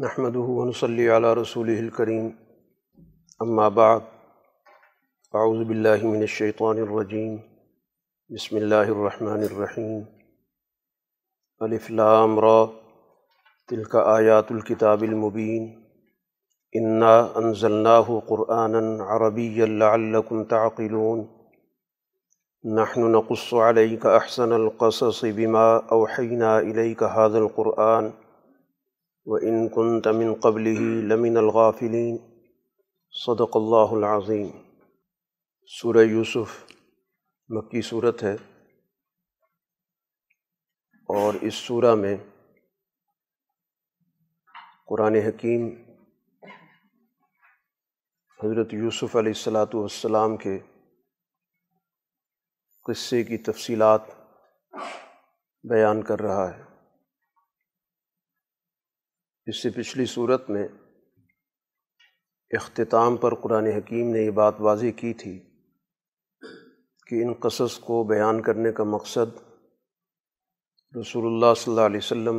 نحمده ونصلي على رسوله الكريم. اما بعد اعوذ بالله من الشيطان الرجيم. بسم الله الرحمن الرحيم. الف لام را. تلك آيات الكتاب المبين. انا انزلناه قرآنا عربيا لعلكم تعقلون. نحن نقص عليك احسن القصص بما اوحينا اليك هذا القرآن. وَإِن كُنْتَ مِن قَبْلِهِ لَمِنَ الْغَافِلِينَ صدق اللہ العظیم۔ سورہ یوسف مکی صورت ہے۔ اور اس سورہ میں قرآن حکیم حضرت یوسف علیہ السلاۃ والسلام کے قصے کی تفصیلات بیان کر رہا ہے۔ اس سے پچھلی صورت میں اختتام پر قرآن حکیم نے یہ بات واضح کی تھی کہ ان قصص کو بیان کرنے کا مقصد رسول اللہ صلی اللہ علیہ وسلم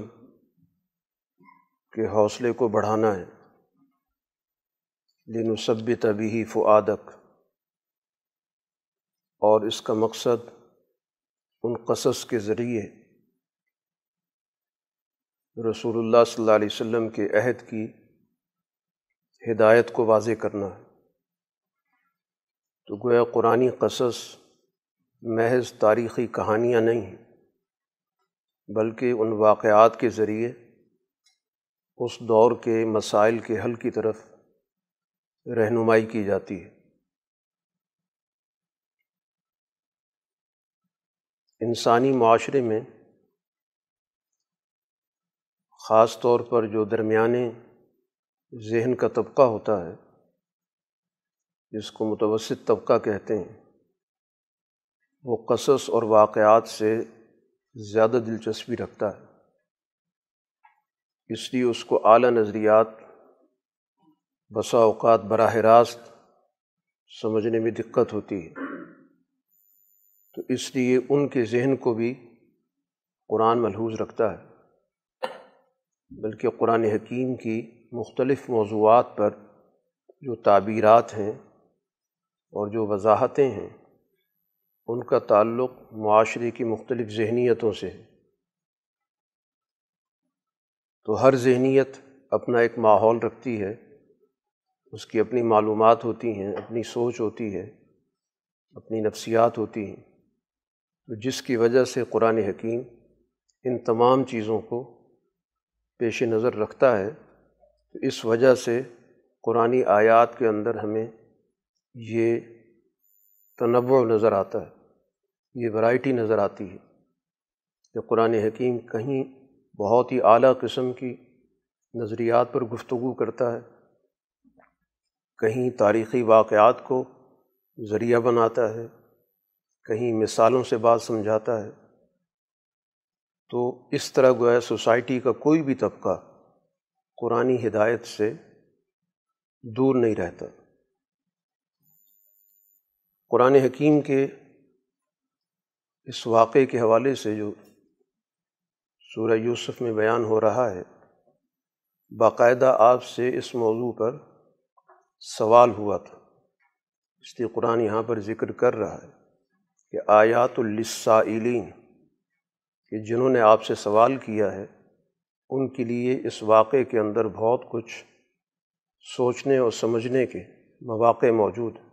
کے حوصلے کو بڑھانا ہے۔ لین و طبی فعادک اور اس کا مقصد ان قصص کے ذریعے رسول اللہ صلی اللہ علیہ وسلم کے عہد کی ہدایت کو واضح کرنا ہے۔ تو گویا قرآن قصص محض تاریخی کہانیاں نہیں ہیں، بلکہ ان واقعات کے ذریعے اس دور کے مسائل کے حل کی طرف رہنمائی کی جاتی ہے۔ انسانی معاشرے میں خاص طور پر جو درمیانے ذہن کا طبقہ ہوتا ہے، جس کو متوسط طبقہ کہتے ہیں، وہ قصص اور واقعات سے زیادہ دلچسپی رکھتا ہے۔ اس لیے اس کو اعلیٰ نظریات بسا اوقات براہ راست سمجھنے میں دقت ہوتی ہے۔ تو اس لیے ان کے ذہن کو بھی قرآن ملحوظ رکھتا ہے۔ بلکہ قرآن حکیم کی مختلف موضوعات پر جو تعبیرات ہیں اور جو وضاحتیں ہیں، ان کا تعلق معاشرے کی مختلف ذہنیتوں سے ہے۔ تو ہر ذہنیت اپنا ایک ماحول رکھتی ہے، اس کی اپنی معلومات ہوتی ہیں، اپنی سوچ ہوتی ہے، اپنی نفسیات ہوتی ہیں۔ تو جس کی وجہ سے قرآن حکیم ان تمام چیزوں کو پیش نظر رکھتا ہے، تو اس وجہ سے قرآن آیات کے اندر ہمیں یہ تنوع نظر آتا ہے، یہ ورائٹی نظر آتی ہے کہ قرآن حکیم کہیں بہت ہی اعلیٰ قسم کی نظریات پر گفتگو کرتا ہے، کہیں تاریخی واقعات کو ذریعہ بناتا ہے، کہیں مثالوں سے بات سمجھاتا ہے۔ تو اس طرح گویا سوسائٹی کا کوئی بھی طبقہ قرآن ہدایت سے دور نہیں رہتا۔ قرآن حکیم کے اس واقعے کے حوالے سے جو سورہ یوسف میں بیان ہو رہا ہے، باقاعدہ آپ سے اس موضوع پر سوال ہوا تھا۔ اس لیے قرآن یہاں پر ذکر کر رہا ہے کہ آیات السائلین کہ جنہوں نے آپ سے سوال کیا ہے، ان کے لیے اس واقعے کے اندر بہت کچھ سوچنے اور سمجھنے کے مواقع موجود ہیں۔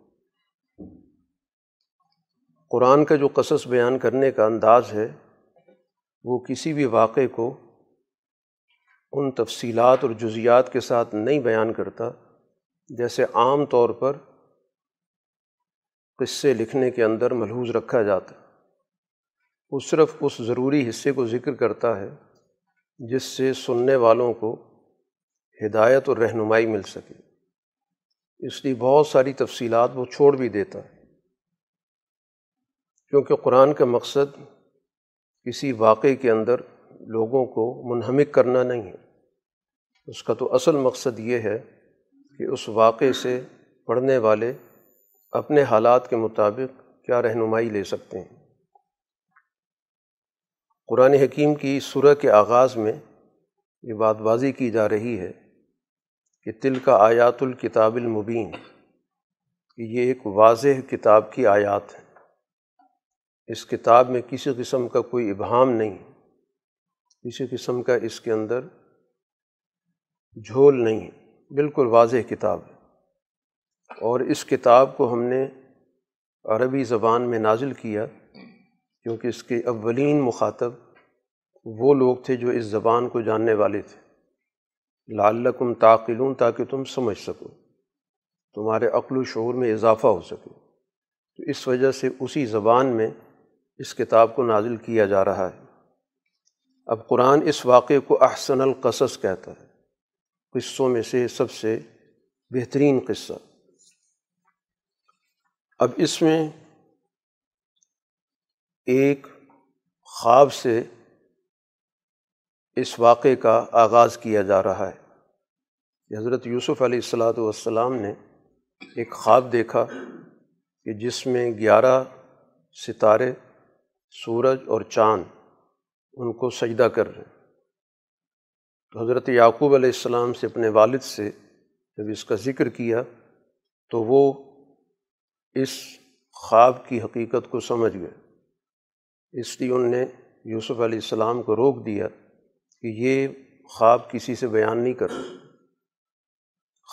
قرآن کا جو قصص بیان کرنے کا انداز ہے، وہ کسی بھی واقعے کو ان تفصیلات اور جزیات کے ساتھ نہیں بیان کرتا، جیسے عام طور پر قصے لکھنے کے اندر ملحوظ رکھا جاتا۔ وہ صرف اس ضروری حصے کو ذکر کرتا ہے جس سے سننے والوں کو ہدایت اور رہنمائی مل سکے۔ اس لیے بہت ساری تفصیلات وہ چھوڑ بھی دیتا ہے۔ کیونکہ قرآن کا مقصد کسی واقعے کے اندر لوگوں کو منہمک کرنا نہیں ہے۔ اس کا تو اصل مقصد یہ ہے کہ اس واقعے سے پڑھنے والے اپنے حالات کے مطابق کیا رہنمائی لے سکتے ہیں۔ قرآن حکیم کی سورہ کے آغاز میں یہ بات واضح کی جا رہی ہے کہ تل کا آیات الکتاب المبین، کہ یہ ایک واضح کتاب کی آیات ہے اس کتاب میں کسی قسم کا کوئی ابہام نہیں، کسی قسم کا اس کے اندر جھول نہیں بالکل واضح کتاب ہے۔ اور اس کتاب کو ہم نے عربی زبان میں نازل کیا کیونکہ اس کے اولین مخاطب وہ لوگ تھے جو اس زبان کو جاننے والے تھے۔ لعلکم تعقلون تاکہ تم سمجھ سکو، تمہارے عقل و شعور میں اضافہ ہو سکے۔ تو اس وجہ سے اسی زبان میں اس کتاب کو نازل کیا جا رہا ہے۔ اب قرآن اس واقعے کو احسن القصص کہتا ہے۔ قصوں میں سے سب سے بہترین قصہ۔ اب اس میں ایک خواب سے اس واقعے کا آغاز کیا جا رہا ہے۔ حضرت یوسف علیہ السلاۃ والسلام نے ایک خواب دیکھا کہ جس میں گیارہ ستارے، سورج اور چاند ان کو سجدہ کر رہے تو حضرت یعقوب علیہ السلام سے اپنے والد سے جب اس کا ذکر کیا تو وہ اس خواب کی حقیقت کو سمجھ گئے۔ اس لیے ان نے یوسف علیہ السلام کو روک دیا کہ یہ خواب کسی سے بیان نہیں کرنا،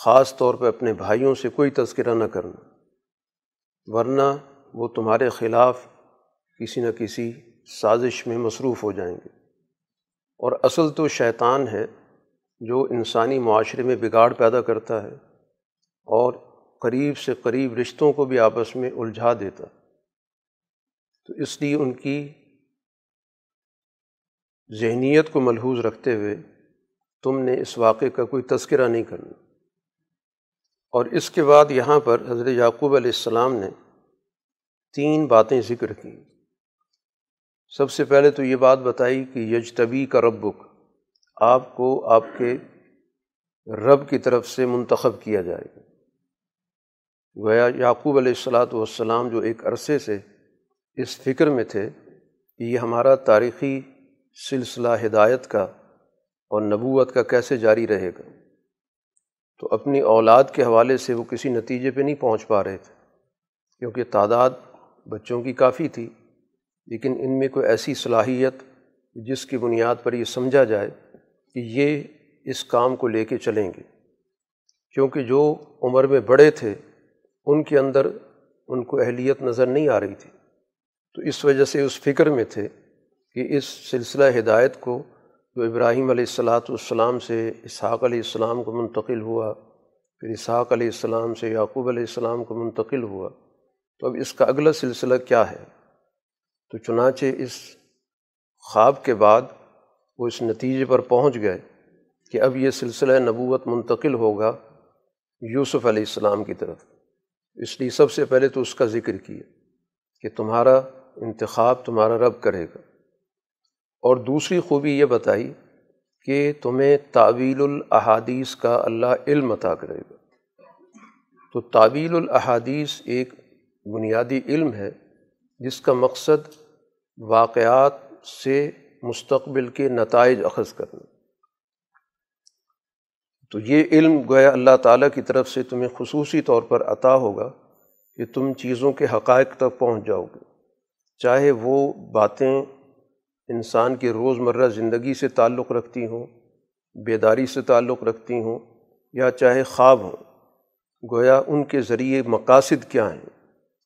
خاص طور پہ اپنے بھائیوں سے کوئی تذکرہ نہ کرنا، ورنہ وہ تمہارے خلاف کسی نہ کسی سازش میں مصروف ہو جائیں گے۔ اور اصل تو شیطان ہے جو انسانی معاشرے میں بگاڑ پیدا کرتا ہے اور قریب سے قریب رشتوں کو بھی آپس میں الجھا دیتا۔ ہے تو اس لیے ان کی ذہنیت کو ملحوظ رکھتے ہوئے تم نے اس واقعے کا کوئی تذکرہ نہیں کرنا۔ اور اس کے بعد یہاں پر حضرت یعقوب علیہ السلام نے تین باتیں ذکر کیں سب سے پہلے تو یہ بات بتائی کہ یجتبی کا ربک، آپ کو آپ کے رب کی طرف سے منتخب کیا جائے گا۔ گویا یعقوب علیہ السلاۃ والسلام جو ایک عرصے سے اس فکر میں تھے کہ یہ ہمارا تاریخی سلسلہ ہدایت کا اور نبوت کا کیسے جاری رہے گا۔ تو اپنی اولاد کے حوالے سے وہ کسی نتیجے پہ نہیں پہنچ پا رہے تھے، کیونکہ تعداد بچوں کی کافی تھی۔ لیکن ان میں کوئی ایسی صلاحیت جس کی بنیاد پر یہ سمجھا جائے کہ یہ اس کام کو لے کے چلیں گے۔ کیونکہ جو عمر میں بڑے تھے، ان کے اندر ان کو اہلیت نظر نہیں آ رہی تھی۔ تو اس وجہ سے اس فکر میں تھے کہ اس سلسلہ ہدایت کو جو ابراہیم علیہ السلاۃ والسلام سے اسحاق علیہ السلام کو منتقل ہوا، پھر اسحاق علیہ السلام سے یعقوب علیہ السلام کو منتقل ہوا، تو اب اس کا اگلا سلسلہ کیا ہے؟ تو چنانچہ اس خواب کے بعد وہ اس نتیجے پر پہنچ گئے کہ اب یہ سلسلہ نبوت منتقل ہوگا یوسف علیہ السلام کی طرف۔ اس لیے سب سے پہلے تو اس کا ذکر کیا کہ تمہارا انتخاب تمہارا رب کرے گا۔ اور دوسری خوبی یہ بتائی کہ تمہیں تعویل الاحادیث کا اللہ علم عطا کرے گا۔ تو تعویل الاحادیث ایک بنیادی علم ہے، جس کا مقصد واقعات سے مستقبل کے نتائج اخذ کرنا۔ تو یہ علم گویا اللہ تعالیٰ کی طرف سے تمہیں خصوصی طور پر عطا ہوگا کہ تم چیزوں کے حقائق تک پہنچ جاؤ گے۔ چاہے وہ باتیں انسان کی روز مرہ زندگی سے تعلق رکھتی ہوں، بیداری سے تعلق رکھتی ہوں، یا چاہے خواب ہوں، گویا ان کے ذریعے مقاصد کیا ہیں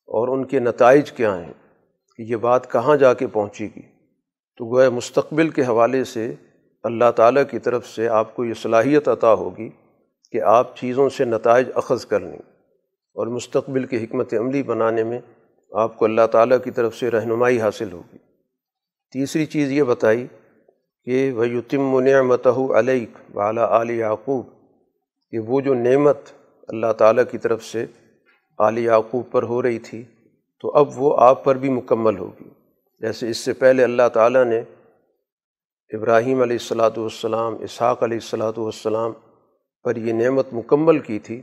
اور ان کے نتائج کیا ہیں کہ یہ بات کہاں جا کے پہنچے گی؟ تو گویا مستقبل کے حوالے سے اللہ تعالیٰ کی طرف سے آپ کو یہ صلاحیت عطا ہوگی کہ آپ چیزوں سے نتائج اخذ کر لیں اور مستقبل کی حکمت عملی بنانے میں آپ کو اللہ تعالیٰ کی طرف سے رہنمائی حاصل ہوگی۔ تیسری چیز یہ بتائی کہ وہ نعمتہ علیک والا علی یعقوب۔ کہ وہ جو نعمت اللہ تعالیٰ کی طرف سے علی یعقوب پر ہو رہی تھی، تو اب وہ آپ پر بھی مکمل ہوگی۔ جیسے اس سے پہلے اللہ تعالیٰ نے ابراہیم علیہ السلاۃ والسلام، اسحاق علیہ السلاۃ والسلام پر یہ نعمت مکمل کی تھی،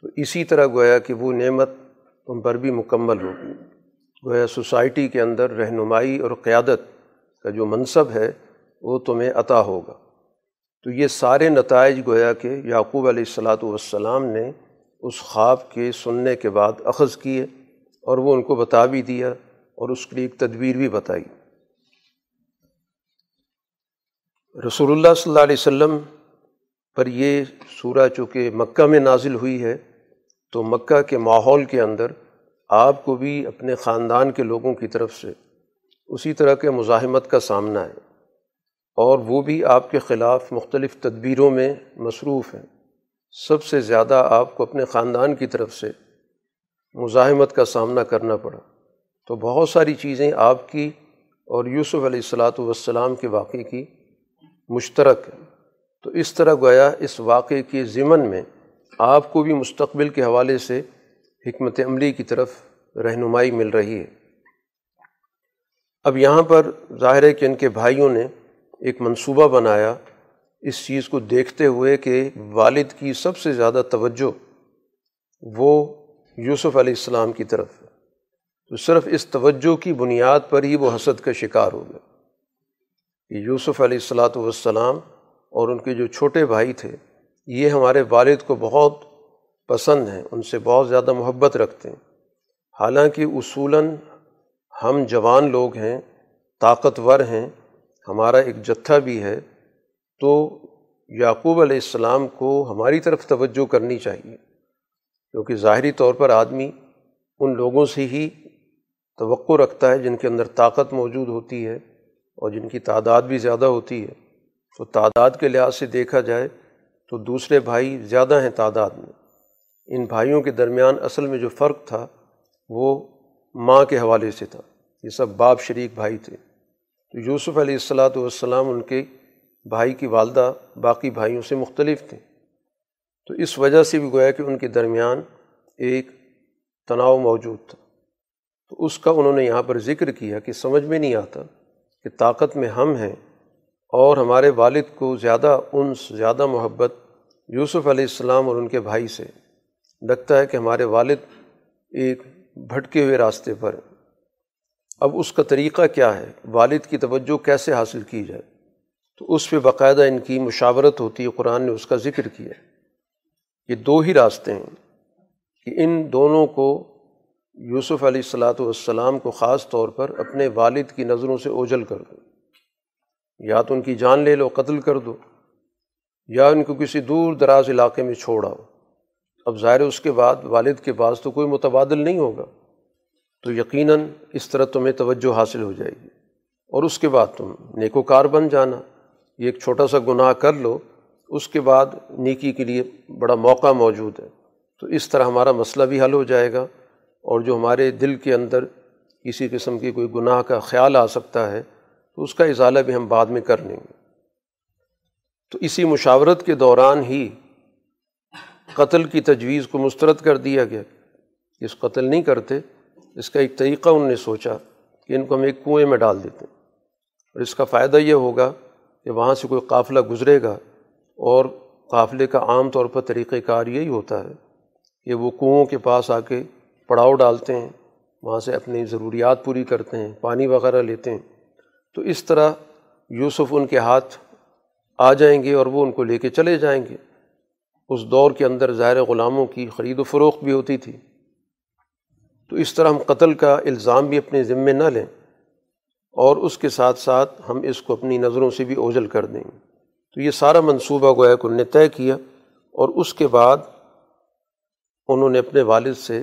تو اسی طرح گویا کہ وہ نعمت تم پر بھی مکمل ہوگی گویا سوسائٹی کے اندر رہنمائی اور قیادت کا جو منصب ہے، وہ تمہیں عطا ہوگا۔ تو یہ سارے نتائج گویا کہ یعقوب علیہ السلاۃ والسلام نے اس خواب کے سننے کے بعد اخذ کیے اور وہ ان کو بتا بھی دیا اور اس کے لیے ایک تدبیر بھی بتائی۔ رسول اللہ صلی اللہ علیہ وسلم پر یہ سورہ چونکہ مکہ میں نازل ہوئی ہے تو مکہ کے ماحول کے اندر آپ کو بھی اپنے خاندان کے لوگوں کی طرف سے اسی طرح کے مزاحمت کا سامنا ہے اور وہ بھی آپ کے خلاف مختلف تدبیروں میں مصروف ہیں۔ سب سے زیادہ آپ کو اپنے خاندان کی طرف سے مزاحمت کا سامنا کرنا پڑا۔ تو بہت ساری چیزیں آپ کی اور یوسف علیہ السلاۃ والسلام کے واقعے کی مشترک ہیں۔ تو اس طرح گویا اس واقعے کے ضمن میں آپ کو بھی مستقبل کے حوالے سے حکمت عملی کی طرف رہنمائی مل رہی ہے۔ اب یہاں پر ظاہر ہے کہ ان کے بھائیوں نے ایک منصوبہ بنایا۔ اس چیز کو دیکھتے ہوئے کہ والد کی سب سے زیادہ توجہ وہ یوسف علیہ السلام کی طرف ہے۔ تو صرف اس توجہ کی بنیاد پر ہی وہ حسد کا شکار ہو گیا کہ یوسف علیہ السلاۃ والسلام اور ان کے جو چھوٹے بھائی تھے یہ ہمارے والد کو بہت پسند ہیں، ان سے بہت زیادہ محبت رکھتے ہیں۔ حالانکہ اصولاً ہم جوان لوگ ہیں، طاقتور ہیں، ہمارا ایک جتھا بھی ہے، تو یعقوب علیہ السلام کو ہماری طرف توجہ کرنی چاہیے۔ کیونکہ ظاہری طور پر آدمی ان لوگوں سے ہی توقع رکھتا ہے جن کے اندر طاقت موجود ہوتی ہے اور جن کی تعداد بھی زیادہ ہوتی ہے۔ تو تعداد کے لحاظ سے دیکھا جائے تو دوسرے بھائی زیادہ ہیں تعداد میں۔ ان بھائیوں کے درمیان اصل میں جو فرق تھا وہ ماں کے حوالے سے تھا۔ یہ سب باپ شریک بھائی تھے۔ تو یوسف علیہ السلاۃ والسلام ان کے بھائی کی والدہ باقی بھائیوں سے مختلف تھے۔ تو اس وجہ سے بھی گویا کہ ان کے درمیان ایک تناؤ موجود تھا۔ تو اس کا انہوں نے یہاں پر ذکر کیا کہ سمجھ میں نہیں آتا کہ طاقت میں ہم ہیں اور ہمارے والد کو زیادہ انس، زیادہ محبت یوسف علیہ السلام اور ان کے بھائی سے۔ لگتا ہے کہ ہمارے والد ایک بھٹکے ہوئے راستے پر۔ اب اس کا طریقہ کیا ہے؟ والد کی توجہ کیسے حاصل کی جائے؟ تو اس پہ باقاعدہ ان کی مشاورت ہوتی ہے، قرآن نے اس کا ذکر کیا یہ دو ہی راستے ہیں کہ ان دونوں کو یوسف علیہ السلاۃ والسلام کو خاص طور پر اپنے والد کی نظروں سے اوجل کر دو۔ یا تو ان کی جان لے لو، قتل کر دو، یا ان کو کسی دور دراز علاقے میں چھوڑ آؤ۔ اب ظاہر اس کے بعد والد کے پاس تو کوئی متبادل نہیں ہوگا۔ تو یقیناً اس طرح تمہیں توجہ حاصل ہو جائے گی۔ اور اس کے بعد تم نیک و کار بن جانا۔ یہ ایک چھوٹا سا گناہ کر لو۔ اس کے بعد نیکی کے لیے بڑا موقع موجود ہے۔ تو اس طرح ہمارا مسئلہ بھی حل ہو جائے گا۔ اور جو ہمارے دل کے اندر کسی قسم کی کوئی گناہ کا خیال آ سکتا ہے تو اس کا اضالہ بھی ہم بعد میں کر لیں گے۔ تو اسی مشاورت کے دوران ہی قتل کی تجویز کو مسترد کر دیا گیا۔ اس قتل نہیں کرتے، اس کا ایک طریقہ انہوں نے سوچا کہ ان کو ہم ایک کنویں میں ڈال دیتے ہیں۔ اور اس کا فائدہ یہ ہوگا کہ وہاں سے کوئی قافلہ گزرے گا اور قافلے کا عام طور پر طریقۂ کار یہی ہوتا ہے کہ وہ کنوؤں کے پاس آ کے پڑاؤ ڈالتے ہیں، وہاں سے اپنی ضروریات پوری کرتے ہیں، پانی وغیرہ لیتے ہیں۔ تو اس طرح یوسف ان کے ہاتھ آ جائیں گے اور وہ ان کو لے کے چلے جائیں گے۔ اس دور کے اندر ظاہر غلاموں کی خرید و فروخت بھی ہوتی تھی۔ تو اس طرح ہم قتل کا الزام بھی اپنے ذمے نہ لیں اور اس کے ساتھ ساتھ ہم اس کو اپنی نظروں سے بھی اوجل کر دیں۔ گے تو یہ سارا منصوبہ گویا کہ انہوں نے طے کیا اور اس کے بعد انہوں نے اپنے والد سے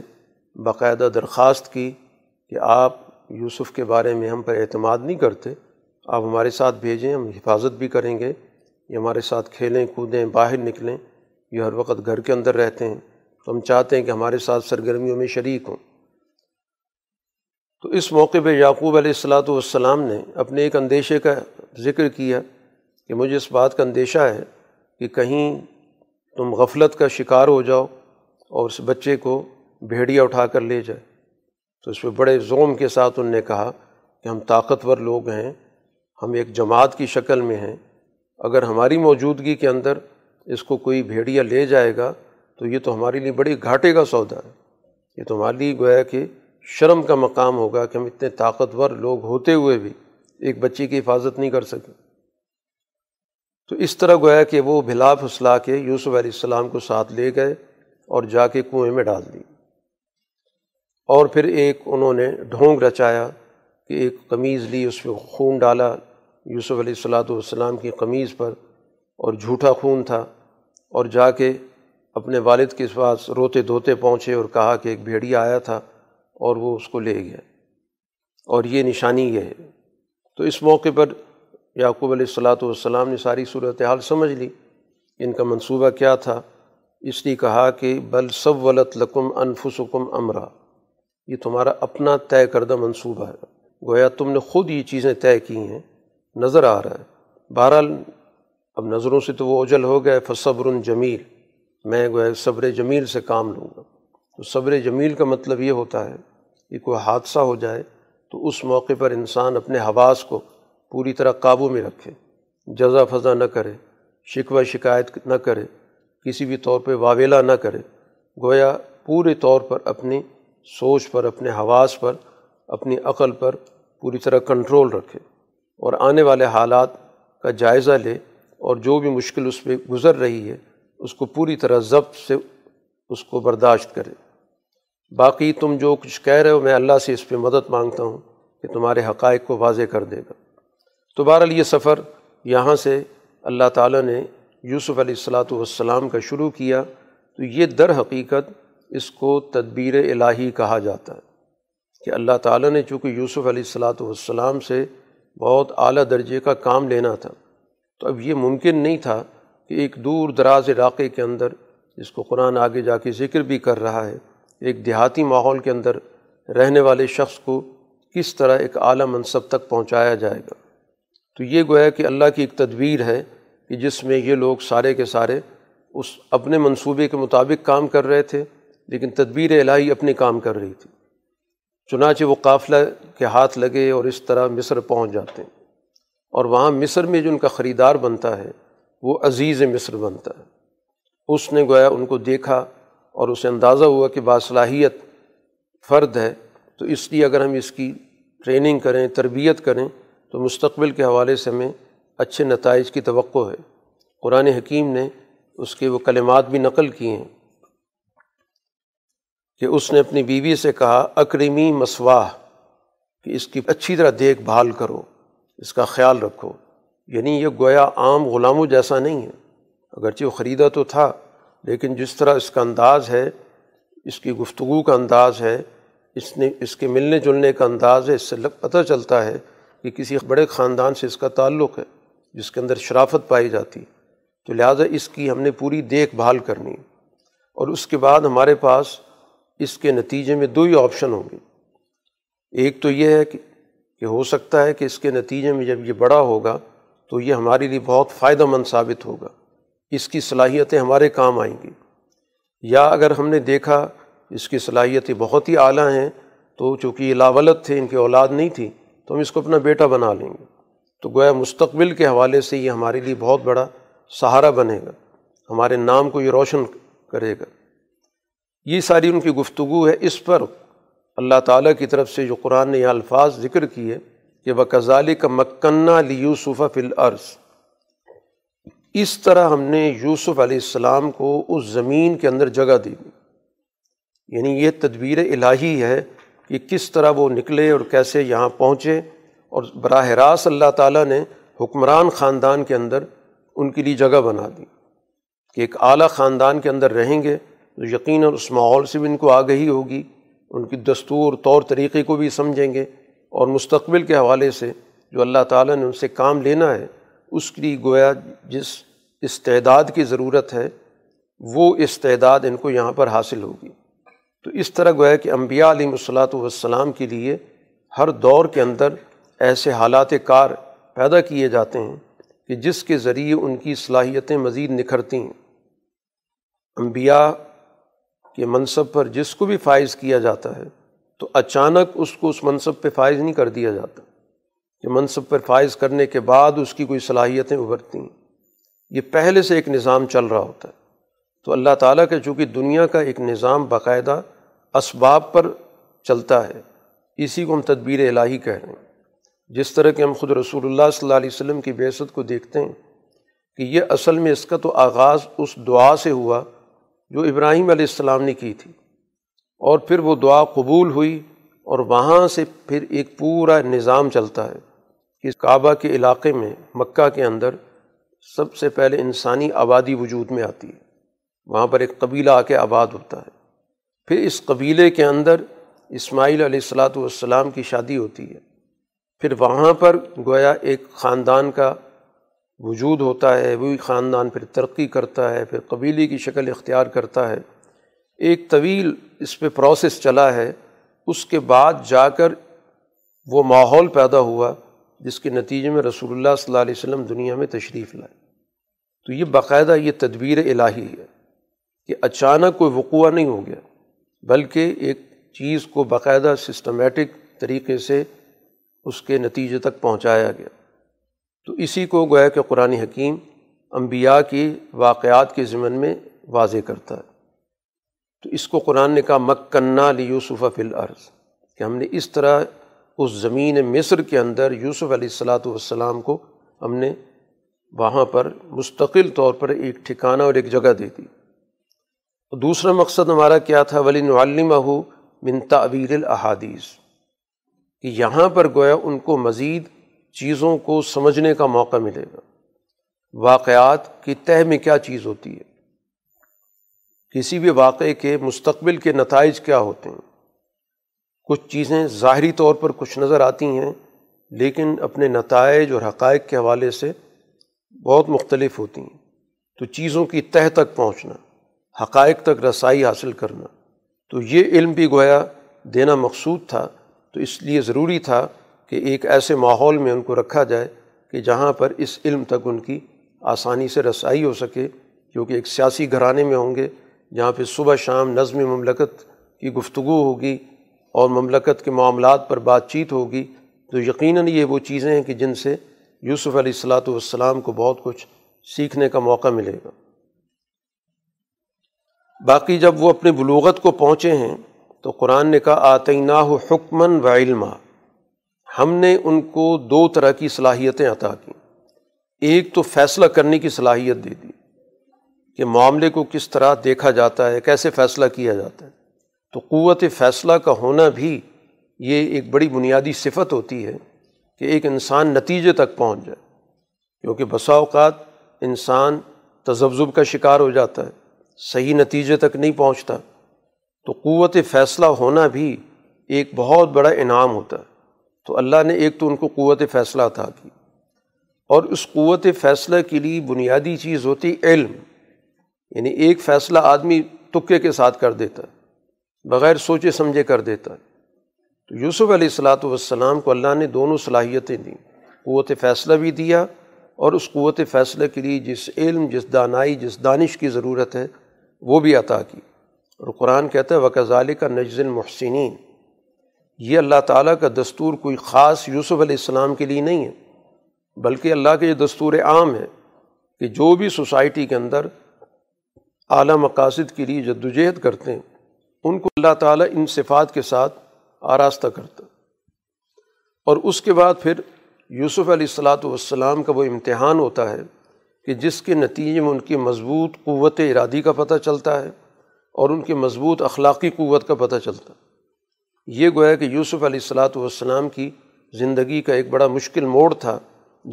باقاعدہ درخواست کی کہ آپ یوسف کے بارے میں ہم پر اعتماد نہیں کرتے، آپ ہمارے ساتھ بھیجیں، ہم حفاظت بھی کریں گے، یہ ہمارے ساتھ کھیلیں، کودیں، باہر نکلیں، یہ ہر وقت گھر کے اندر رہتے ہیں۔ تو ہم چاہتے ہیں کہ ہمارے ساتھ سرگرمیوں میں شریک ہوں۔ تو اس موقع پہ یعقوب علیہ السلاۃ والسلام نے اپنے ایک اندیشے کا ذکر کیا کہ مجھے اس بات کا اندیشہ ہے کہ کہیں تم غفلت کا شکار ہو جاؤ اور اس بچے کو بھیڑیا اٹھا کر لے جائے۔ تو اس پہ بڑے زوم کے ساتھ ان نے کہا کہ ہم طاقتور لوگ ہیں، ہم ایک جماعت کی شکل میں ہیں۔ اگر ہماری موجودگی کے اندر اس کو کوئی بھیڑیا لے جائے گا تو یہ تو ہمارے لیے بڑی گھاٹے کا سودا ہے۔ یہ تو ہمارے لیے گویا کہ شرم کا مقام ہوگا کہ ہم اتنے طاقتور لوگ ہوتے ہوئے بھی ایک بچے کی حفاظت نہیں کر سکیں تو اس طرح گویا کہ وہ بھلا پھسلا کے یوسف علیہ السلام کو ساتھ لے گئے اور جا کے کنویں میں ڈال دی۔ اور پھر ایک انہوں نے ڈھونگ رچایا کہ ایک قمیض لی، اس پہ خون ڈالا۔ یوسف علیہ السلاۃ والسلام کی قمیض پر اور جھوٹا خون تھا۔ اور جا کے اپنے والد کے پاس روتے دھوتے پہنچے اور کہا کہ ایک بھیڑیا آیا تھا اور وہ اس کو لے گیا۔ اور یہ نشانی یہ ہے۔ تو اس موقع پر یعقوب علیہ السلاۃ والسلام نے ساری صورت حال سمجھ لی۔ ان کا منصوبہ کیا تھا؟ اس لیے کہا کہ بل سب ولط لکم انفسکم امرا۔ یہ تمہارا اپنا طے کردہ منصوبہ ہے۔ گویا تم نے خود یہ چیزیں طے کی ہیں، نظر آ رہا ہے۔ بہرحال، اب نظروں سے تو وہ اجل ہو گئے فصبر جمیل۔ میں گویا صبر جمیل سے کام لوں گا۔ تو صبر جمیل کا مطلب یہ ہوتا ہے کہ کوئی حادثہ ہو جائے تو اس موقع پر انسان اپنے حواس کو پوری طرح قابو میں رکھے۔ جزا فضا نہ کرے، شکوہ شکایت نہ کرے، کسی بھی طور پہ واویلا نہ کرے۔ گویا پورے طور پر اپنی سوچ پر، اپنے حواس پر، اپنی عقل پر پوری طرح کنٹرول رکھے اور آنے والے حالات کا جائزہ لے اور جو بھی مشکل اس پہ گزر رہی ہے، اس کو پوری طرح ضبط سے اس کو برداشت کرے۔ باقی تم جو کچھ کہہ رہے ہو، میں اللہ سے اس پہ مدد مانگتا ہوں کہ تمہارے حقائق کو واضح کر دے گا۔ تو بہرحال یہ سفر یہاں سے اللہ تعالیٰ نے یوسف علیہ السلاۃ والسلام کا شروع کیا۔ تو یہ در حقیقت اس کو تدبیر الہی کہا جاتا ہے کہ اللہ تعالیٰ نے چونکہ یوسف علیہ السلاۃ والسلام سے بہت اعلیٰ درجے کا کام لینا تھا، تو اب یہ ممکن نہیں تھا کہ ایک دور دراز علاقے کے اندر، جس کو قرآن آگے جا کے ذکر بھی کر رہا ہے، ایک دیہاتی ماحول کے اندر رہنے والے شخص کو کس طرح ایک اعلیٰ منصب تک پہنچایا جائے گا۔ تو یہ گویا کہ اللہ کی ایک تدبیر ہے کہ جس میں یہ لوگ سارے کے سارے اس اپنے منصوبے کے مطابق کام کر رہے تھے لیکن تدبیر الہی اپنے کام کر رہی تھی۔ چنانچہ وہ قافلہ کے ہاتھ لگے اور اس طرح مصر پہنچ جاتے ہیں۔ اور وہاں مصر میں جو ان کا خریدار بنتا ہے، وہ عزیز مصر بنتا ہے۔ اس نے گویا ان کو دیکھا اور اسے اندازہ ہوا کہ باصلاحیت فرد ہے۔ تو اس لیے اگر ہم اس کی ٹریننگ کریں، تربیت کریں، تو مستقبل کے حوالے سے ہمیں اچھے نتائج کی توقع ہے۔ قرآن حکیم نے اس کے وہ کلمات بھی نقل کیے ہیں۔ کہ اس نے اپنی بیوی سے کہا اکرمی مسواہ، کہ اس کی اچھی طرح دیکھ بھال کرو، اس کا خیال رکھو. یعنی یہ گویا عام غلاموں جیسا نہیں ہے۔ اگرچہ وہ خریدا تو تھا، لیکن جس طرح اس کا انداز ہے، اس کی گفتگو کا انداز ہے، اس نے، اس کے ملنے جلنے کا انداز ہے، اس سے پتہ چلتا ہے کہ کسی بڑے خاندان سے اس کا تعلق ہے، جس کے اندر شرافت پائی جاتی۔ تو لہٰذا اس کی ہم نے پوری دیکھ بھال کرنی۔ اور اس کے بعد ہمارے پاس اس کے نتیجے میں دو ہی آپشن ہوں گے۔ ایک تو یہ ہے کہ کہ ہو سکتا ہے کہ اس کے نتیجے میں جب یہ بڑا ہوگا تو یہ ہمارے لیے بہت فائدہ مند ثابت ہوگا۔ اس کی صلاحیتیں ہمارے کام آئیں گی۔ یا اگر ہم نے دیکھا اس کی صلاحیتیں بہت ہی اعلیٰ ہیں، تو چونکہ یہ لاولت تھے، ان کی اولاد نہیں تھی، تو ہم اس کو اپنا بیٹا بنا لیں گے۔ تو گویا مستقبل کے حوالے سے یہ ہمارے لیے بہت بڑا سہارا بنے گا۔ ہمارے نام کو یہ روشن کرے گا۔ یہ ساری ان کی گفتگو ہے۔ اس پر اللہ تعالیٰ کی طرف سے جو قرآن نے یہ الفاظ ذکر کیے کہ وہ کزالی کا مکنہ لی یوسف فل عرض اس طرح ہم نے یوسف علیہ السلام کو اس زمین کے اندر جگہ دی۔ یعنی یہ تدبیر الہی ہے کہ کس طرح وہ نکلے اور کیسے یہاں پہنچے۔ اور براہ راست اللہ تعالیٰ نے حکمران خاندان کے اندر ان کے لیے جگہ بنا دی کہ ایک اعلیٰ خاندان کے اندر رہیں گے۔ تو یقیناً اس ماحول سے بھی ان کو آگہی ہوگی، ان کی دستور طور طریقے کو بھی سمجھیں گے اور مستقبل کے حوالے سے جو اللہ تعالیٰ نے ان سے کام لینا ہے، اس کی گویا جس استعداد کی ضرورت ہے، وہ استعداد ان کو یہاں پر حاصل ہوگی۔ تو اس طرح گویا کہ انبیاء علیہ الصلاۃ والسلام کے لیے ہر دور کے اندر ایسے حالات کار پیدا کیے جاتے ہیں کہ جس کے ذریعے ان کی صلاحیتیں مزید نکھرتی ہیں۔ انبیاء کہ منصب پر جس کو بھی فائز کیا جاتا ہے، تو اچانک اس کو اس منصب پہ فائز نہیں کر دیا جاتا۔ کہ منصب پر فائز کرنے کے بعد اس کی کوئی صلاحیتیں ابھرتی ہیں یہ پہلے سے ایک نظام چل رہا ہوتا ہے۔ تو اللہ تعالیٰ کا چونکہ دنیا کا ایک نظام باقاعدہ اسباب پر چلتا ہے، اسی کو ہم تدبیر الہی کہہ رہے ہیں۔ جس طرح کہ ہم خود رسول اللہ صلی اللہ علیہ وسلم کی بیست کو دیکھتے ہیں کہ یہ اصل میں اس کا تو آغاز اس دعا سے ہوا جو ابراہیم علیہ السلام نے کی تھی۔ اور پھر وہ دعا قبول ہوئی اور وہاں سے پھر ایک پورا نظام چلتا ہے کہ کعبہ کے علاقے میں، مکہ کے اندر سب سے پہلے انسانی آبادی وجود میں آتی ہے۔ وہاں پر ایک قبیلہ آ کے آباد ہوتا ہے۔ پھر اس قبیلے کے اندر اسماعیل علیہ السلاۃ والسلام کی شادی ہوتی ہے۔ پھر وہاں پر گویا ایک خاندان کا وجود ہوتا ہے، وہی خاندان پھر ترقی کرتا ہے، پھر قبیلے کی شکل اختیار کرتا ہے۔ ایک طویل اس پہ پروسیس چلا ہے، اس کے بعد جا کر وہ ماحول پیدا ہوا، جس کے نتیجے میں رسول اللہ صلی اللہ علیہ وسلم دنیا میں تشریف لائے۔ تو یہ باقاعدہ یہ تدبیر الہی ہے کہ اچانک کوئی وقوع نہیں ہو گیا، بلکہ ایک چیز کو باقاعدہ سسٹمیٹک طریقے سے اس کے نتیجے تک پہنچایا گیا۔ تو اسی کو گویا کہ قرآن حکیم انبیاء کی واقعات کے ضمن میں واضح کرتا ہے۔ تو اس کو قرآن نے کہا، مکنا لی یوسف فی الارض کہ ہم نے اس طرح اس زمین مصر کے اندر یوسف علیہ السلاۃ والسلام کو ہم نے وہاں پر مستقل طور پر ایک ٹھکانہ اور ایک جگہ دے دی۔ دوسرا مقصد ہمارا کیا تھا؟ ولی نعلمہ ہو من تعویر الحادیث کہ یہاں پر گویا ان کو مزید چیزوں کو سمجھنے کا موقع ملے گا۔ واقعات کی تہ میں کیا چیز ہوتی ہے؟ کسی بھی واقعے کے مستقبل کے نتائج کیا ہوتے ہیں؟ کچھ چیزیں ظاہری طور پر کچھ نظر آتی ہیں، لیکن اپنے نتائج اور حقائق کے حوالے سے بہت مختلف ہوتی ہیں۔ تو چیزوں کی تہ تک پہنچنا، حقائق تک رسائی حاصل کرنا، تو یہ علم بھی گویا دینا مقصود تھا، تو اس لیے ضروری تھا کہ ایک ایسے ماحول میں ان کو رکھا جائے کہ جہاں پر اس علم تک ان کی آسانی سے رسائی ہو سکے، کیونکہ ایک سیاسی گھرانے میں ہوں گے جہاں پہ صبح شام نظم مملکت کی گفتگو ہوگی اور مملکت کے معاملات پر بات چیت ہوگی، تو یقیناً یہ وہ چیزیں ہیں کہ جن سے یوسف علیہ السلاۃ والسلام کو بہت کچھ سیکھنے کا موقع ملے گا۔ باقی جب وہ اپنے بلوغت کو پہنچے ہیں، تو قرآن نے کہا آتینہ حکمن و علما۔ ہم نے ان کو دو طرح کی صلاحیتیں عطا کیں۔ ایک تو فیصلہ کرنے کی صلاحیت دے دی کہ معاملے کو کس طرح دیکھا جاتا ہے، کیسے فیصلہ کیا جاتا ہے۔ تو قوت فیصلہ کا ہونا بھی یہ ایک بڑی بنیادی صفت ہوتی ہے کہ ایک انسان نتیجے تک پہنچ جائے۔ کیونکہ بسا اوقات انسان تذبذب کا شکار ہو جاتا ہے، صحیح نتیجے تک نہیں پہنچتا۔ تو قوت فیصلہ ہونا بھی ایک بہت بڑا انعام ہوتا ہے۔ تو اللہ نے ایک تو ان کو قوت فیصلہ تھا کی اور اس قوت فیصلہ کے لیے بنیادی چیز ہوتی علم یعنی ایک فیصلہ آدمی تکے کے ساتھ کر دیتا ہے، بغیر سوچے سمجھے کر دیتا ہے۔ تو یوسف علیہ السلاۃ والسلام کو اللہ نے دونوں صلاحیتیں دیں، قوت فیصلہ بھی دیا اور اس قوت فیصلے کے لیے جس علم، جس دانائی، جس دانش کی ضرورت ہے، وہ بھی عطا کی۔ اور قرآن کہتا ہے وکضال کا نجز المحسنین یہ اللہ تعالیٰ کا دستور کوئی خاص یوسف علیہ السلام کے لیے نہیں ہے، بلکہ اللہ کے یہ دستور عام ہے کہ جو بھی سوسائٹی کے اندر اعلیٰ مقاصد کے لیے جدوجہد کرتے ہیں، ان کو اللہ تعالیٰ ان صفات کے ساتھ آراستہ کرتا۔ اور اس کے بعد پھر یوسف علیہ السلاۃ والسلام کا وہ امتحان ہوتا ہے کہ جس کے نتیجے میں ان کی مضبوط قوت ارادی کا پتہ چلتا ہے اور ان کی مضبوط اخلاقی قوت کا پتہ چلتا۔ ہے یہ گویا کہ یوسف علیہ السلاۃ والسلام کی زندگی کا ایک بڑا مشکل موڑ تھا،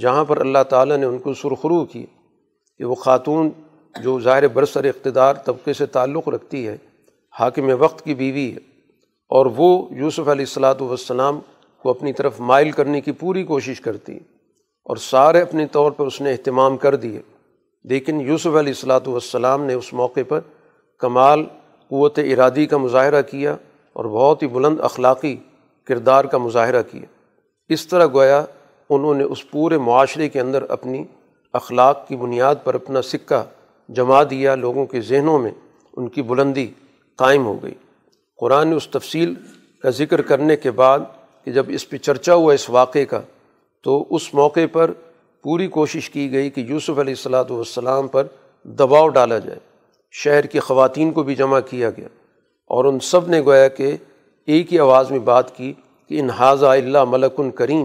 جہاں پر اللہ تعالیٰ نے ان کو سرخرو کی کہ وہ خاتون جو ظاہر برسر اقتدار طبقے سے تعلق رکھتی ہے، حاکم وقت کی بیوی ہے۔ اور وہ یوسف علیہ السلاۃ والسلام کو اپنی طرف مائل کرنے کی پوری کوشش کرتی اور سارے اپنے طور پر اس نے اہتمام کر دیے۔ لیکن یوسف علیہ السلاۃ والسلام نے اس موقع پر کمال، قوت ارادی کا مظاہرہ کیا اور بہت ہی بلند اخلاقی کردار کا مظاہرہ کیا۔ اس طرح گویا انہوں نے اس پورے معاشرے کے اندر اپنی اخلاق کی بنیاد پر اپنا سکہ جما دیا، لوگوں کے ذہنوں میں ان کی بلندی قائم ہو گئی۔ قرآن نے اس تفصیل کا ذکر کرنے کے بعد کہ جب اس پہ چرچا ہوا اس واقعے کا، تو اس موقع پر پوری کوشش کی گئی کہ یوسف علیہ السلاۃ والسلام پر دباؤ ڈالا جائے۔ شہر کی خواتین کو بھی جمع کیا گیا۔ اور ان سب نے گویا کہ ایک ہی آواز میں بات کی کہ ان حاضہ اللہ ملک کریم،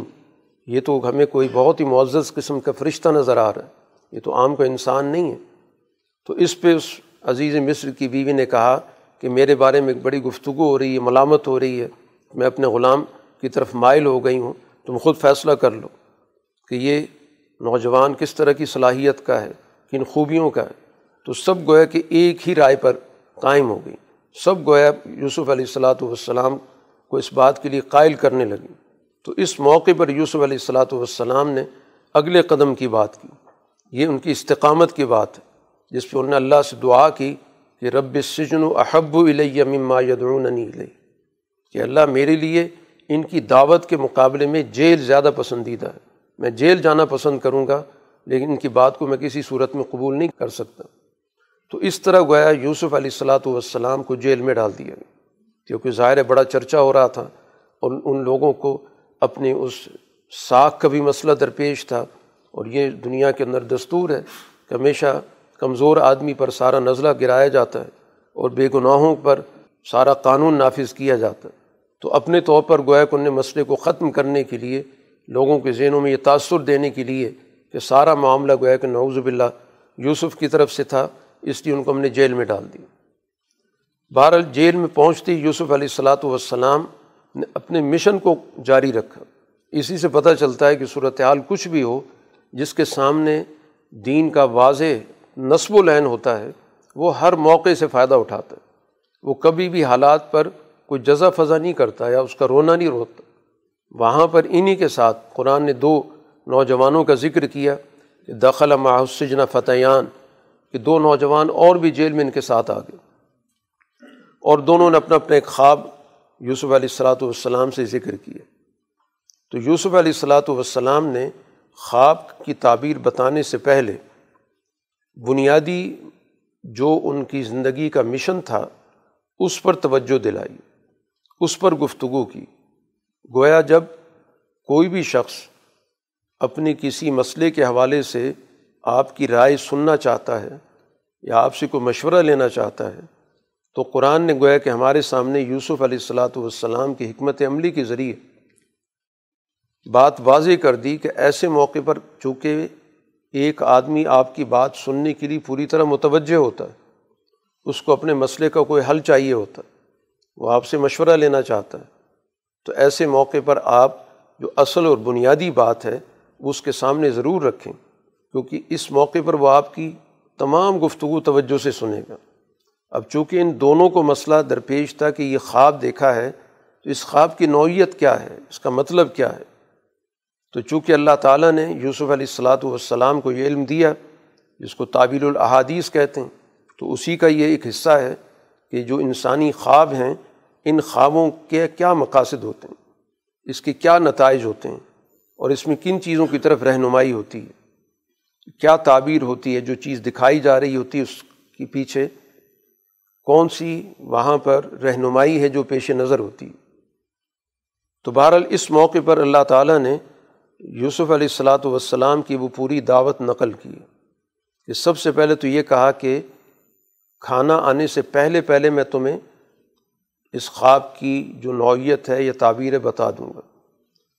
یہ تو ہمیں کوئی بہت ہی معزز قسم کا فرشتہ نظر آ رہا ہے، یہ تو عام کا انسان نہیں ہے۔ تو اس پہ اس عزیز مصر کی بیوی نے کہا کہ میرے بارے میں ایک بڑی گفتگو ہو رہی ہے، ملامت ہو رہی ہے، میں اپنے غلام کی طرف مائل ہو گئی ہوں، تم خود فیصلہ کر لو کہ یہ نوجوان کس طرح کی صلاحیت کا ہے، کن خوبیوں کا ہے۔ تو سب گویا کہ ایک ہی رائے پر قائم ہو گئی۔ سب گویا یوسف علیہ السلاۃ والسلام کو اس بات کے لیے قائل کرنے لگی تو اس موقع پر یوسف علیہ السلاۃ والسلام نے اگلے قدم کی بات کی۔ یہ ان کی استقامت کی بات ہے، جس پہ انہوں نے اللہ سے دعا کی کہ رب سجن و احب الیہ مما یدعوننی علیہ کہ اللہ میرے لیے ان کی دعوت کے مقابلے میں جیل زیادہ پسندیدہ ہے۔ میں جیل جانا پسند کروں گا، لیکن ان کی بات کو میں کسی صورت میں قبول نہیں کر سکتا۔ تو اس طرح گویا یوسف علیہ السلاۃ والسلام کو جیل میں ڈال دیا گیا۔ کیونکہ ظاہر بڑا چرچا ہو رہا تھا۔ اور ان لوگوں کو اپنے اس ساکھ کا بھی مسئلہ درپیش تھا۔ اور یہ دنیا کے اندر دستور ہے کہ ہمیشہ کمزور آدمی پر سارا نزلہ گرایا جاتا ہے اور بے گناہوں پر سارا قانون نافذ کیا جاتا ہے۔ تو اپنے طور پر گویا کہ ان نے مسئلے کو ختم کرنے کے لیے، لوگوں کے ذہنوں میں یہ تاثر دینے کے لیے کہ سارا معاملہ گویا کہ نعوذ باللہ یوسف کی طرف سے تھا۔ اس لیے ان کو ہم نے جیل میں ڈال دیا بہرحال جیل میں پہنچتی یوسف علیہ السلاۃ والسلام نے اپنے مشن کو جاری رکھا۔ اسی سے پتہ چلتا ہے کہ صورت حال کچھ بھی ہو، جس کے سامنے دین کا واضح نصب و لین ہوتا ہے، وہ ہر موقع سے فائدہ اٹھاتا ہے۔ وہ کبھی بھی حالات پر کوئی جزا فضا نہیں کرتا یا اس کا رونا نہیں روتا۔ وہاں پر انہی کے ساتھ قرآن نے دو نوجوانوں کا ذکر کیا کہ دخل محسجن فتحان کہ دو نوجوان اور بھی جیل میں ان کے ساتھ آ گئے۔ اور دونوں نے اپنا اپنا ایک خواب یوسف علیہ السلاۃ والسلام سے ذکر کیا۔ تو یوسف علیہ السلاۃ والسلام نے خواب کی تعبیر بتانے سے پہلے بنیادی جو ان کی زندگی کا مشن تھا، اس پر توجہ دلائی، اس پر گفتگو کی۔ گویا جب کوئی بھی شخص اپنے کسی مسئلے کے حوالے سے آپ کی رائے سننا چاہتا ہے یا آپ سے کوئی مشورہ لینا چاہتا ہے، تو قرآن نے گویا کہ ہمارے سامنے یوسف علیہ السلاۃ والسلام کی حکمت عملی کے ذریعے بات واضح کر دی کہ ایسے موقع پر چونکہ ایک آدمی آپ کی بات سننے کے لیے پوری طرح متوجہ ہوتا ہے اس کو اپنے مسئلے کا کوئی حل چاہیے ہوتا ہے وہ آپ سے مشورہ لینا چاہتا۔ ہے تو ایسے موقع پر آپ جو اصل اور بنیادی بات ہے وہ اس کے سامنے ضرور رکھیں، کیونکہ اس موقع پر وہ آپ کی تمام گفتگو توجہ سے سنے گا اب چونکہ ان دونوں کو مسئلہ درپیش تھا کہ یہ خواب دیکھا ہے، تو اس خواب کی نوعیت کیا ہے؟ اس کا مطلب کیا ہے؟ تو چونکہ اللہ تعالیٰ نے یوسف علیہ السلاۃ والسلام کو یہ علم دیا، جس کو تعبیر الحادیث کہتے ہیں، تو اسی کا یہ ایک حصہ ہے کہ جو انسانی خواب ہیں، ان خوابوں کے کیا مقاصد ہوتے ہیں؟ اس کے کیا نتائج ہوتے ہیں؟ اور اس میں کن چیزوں کی طرف رہنمائی ہوتی ہے؟ کیا تعبیر ہوتی ہے جو چیز دکھائی جا رہی ہوتی ہے اس کے پیچھے؟ کون سی وہاں پر رہنمائی ہے جو پیش نظر ہوتی؟ تو بہرحال اس موقع پر اللہ تعالیٰ نے یوسف علیہ السلاۃ والسلام کی وہ پوری دعوت نقل کی۔ کہ سب سے پہلے تو یہ کہا کہ کھانا آنے سے پہلے پہلے میں تمہیں اس خواب کی جو نوعیت ہے یہ تعبیر بتا دوں گا۔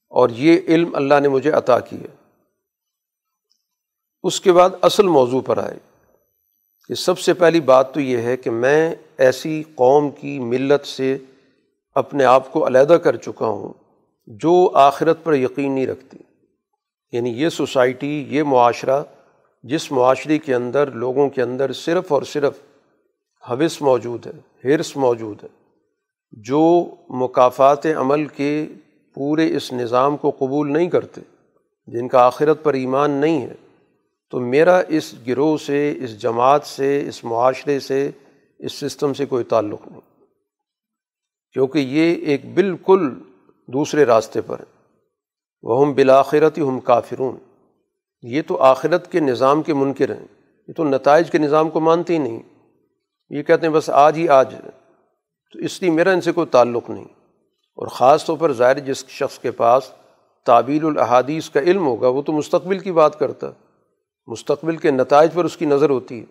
اور یہ علم اللہ نے مجھے عطا کیا۔ اس کے بعد اصل موضوع پر آئے۔ کہ سب سے پہلی بات تو یہ ہے کہ میں ایسی قوم کی ملت سے اپنے آپ کو علیحدہ کر چکا ہوں جو آخرت پر یقین نہیں رکھتی۔ یعنی یہ سوسائٹی، یہ معاشرہ جس معاشرے کے اندر، لوگوں کے اندر صرف اور صرف حوث موجود ہے، حرص موجود ہے، جو مقافات عمل کے پورے اس نظام کو قبول نہیں کرتے، جن کا آخرت پر ایمان نہیں ہے۔ تو میرا اس گروہ سے، اس جماعت سے، اس معاشرے سے، اس سسٹم سے کوئی تعلق نہیں۔ کیونکہ یہ ایک بالکل دوسرے راستے پر ہے۔ وہ ہم بالآخرت ہم کافرون۔ یہ تو آخرت کے نظام کے منکر ہیں۔ یہ تو نتائج کے نظام کو مانتے ہی نہیں۔ یہ کہتے ہیں بس آج ہی آج تو اس لیے میرا ان سے کوئی تعلق نہیں۔ اور خاص طور پر ظاہر جس شخص کے پاس تعبیر الحادیث کا علم ہوگا، وہ تو مستقبل کی بات کرتا ہے۔ مستقبل کے نتائج پر اس کی نظر ہوتی ہے۔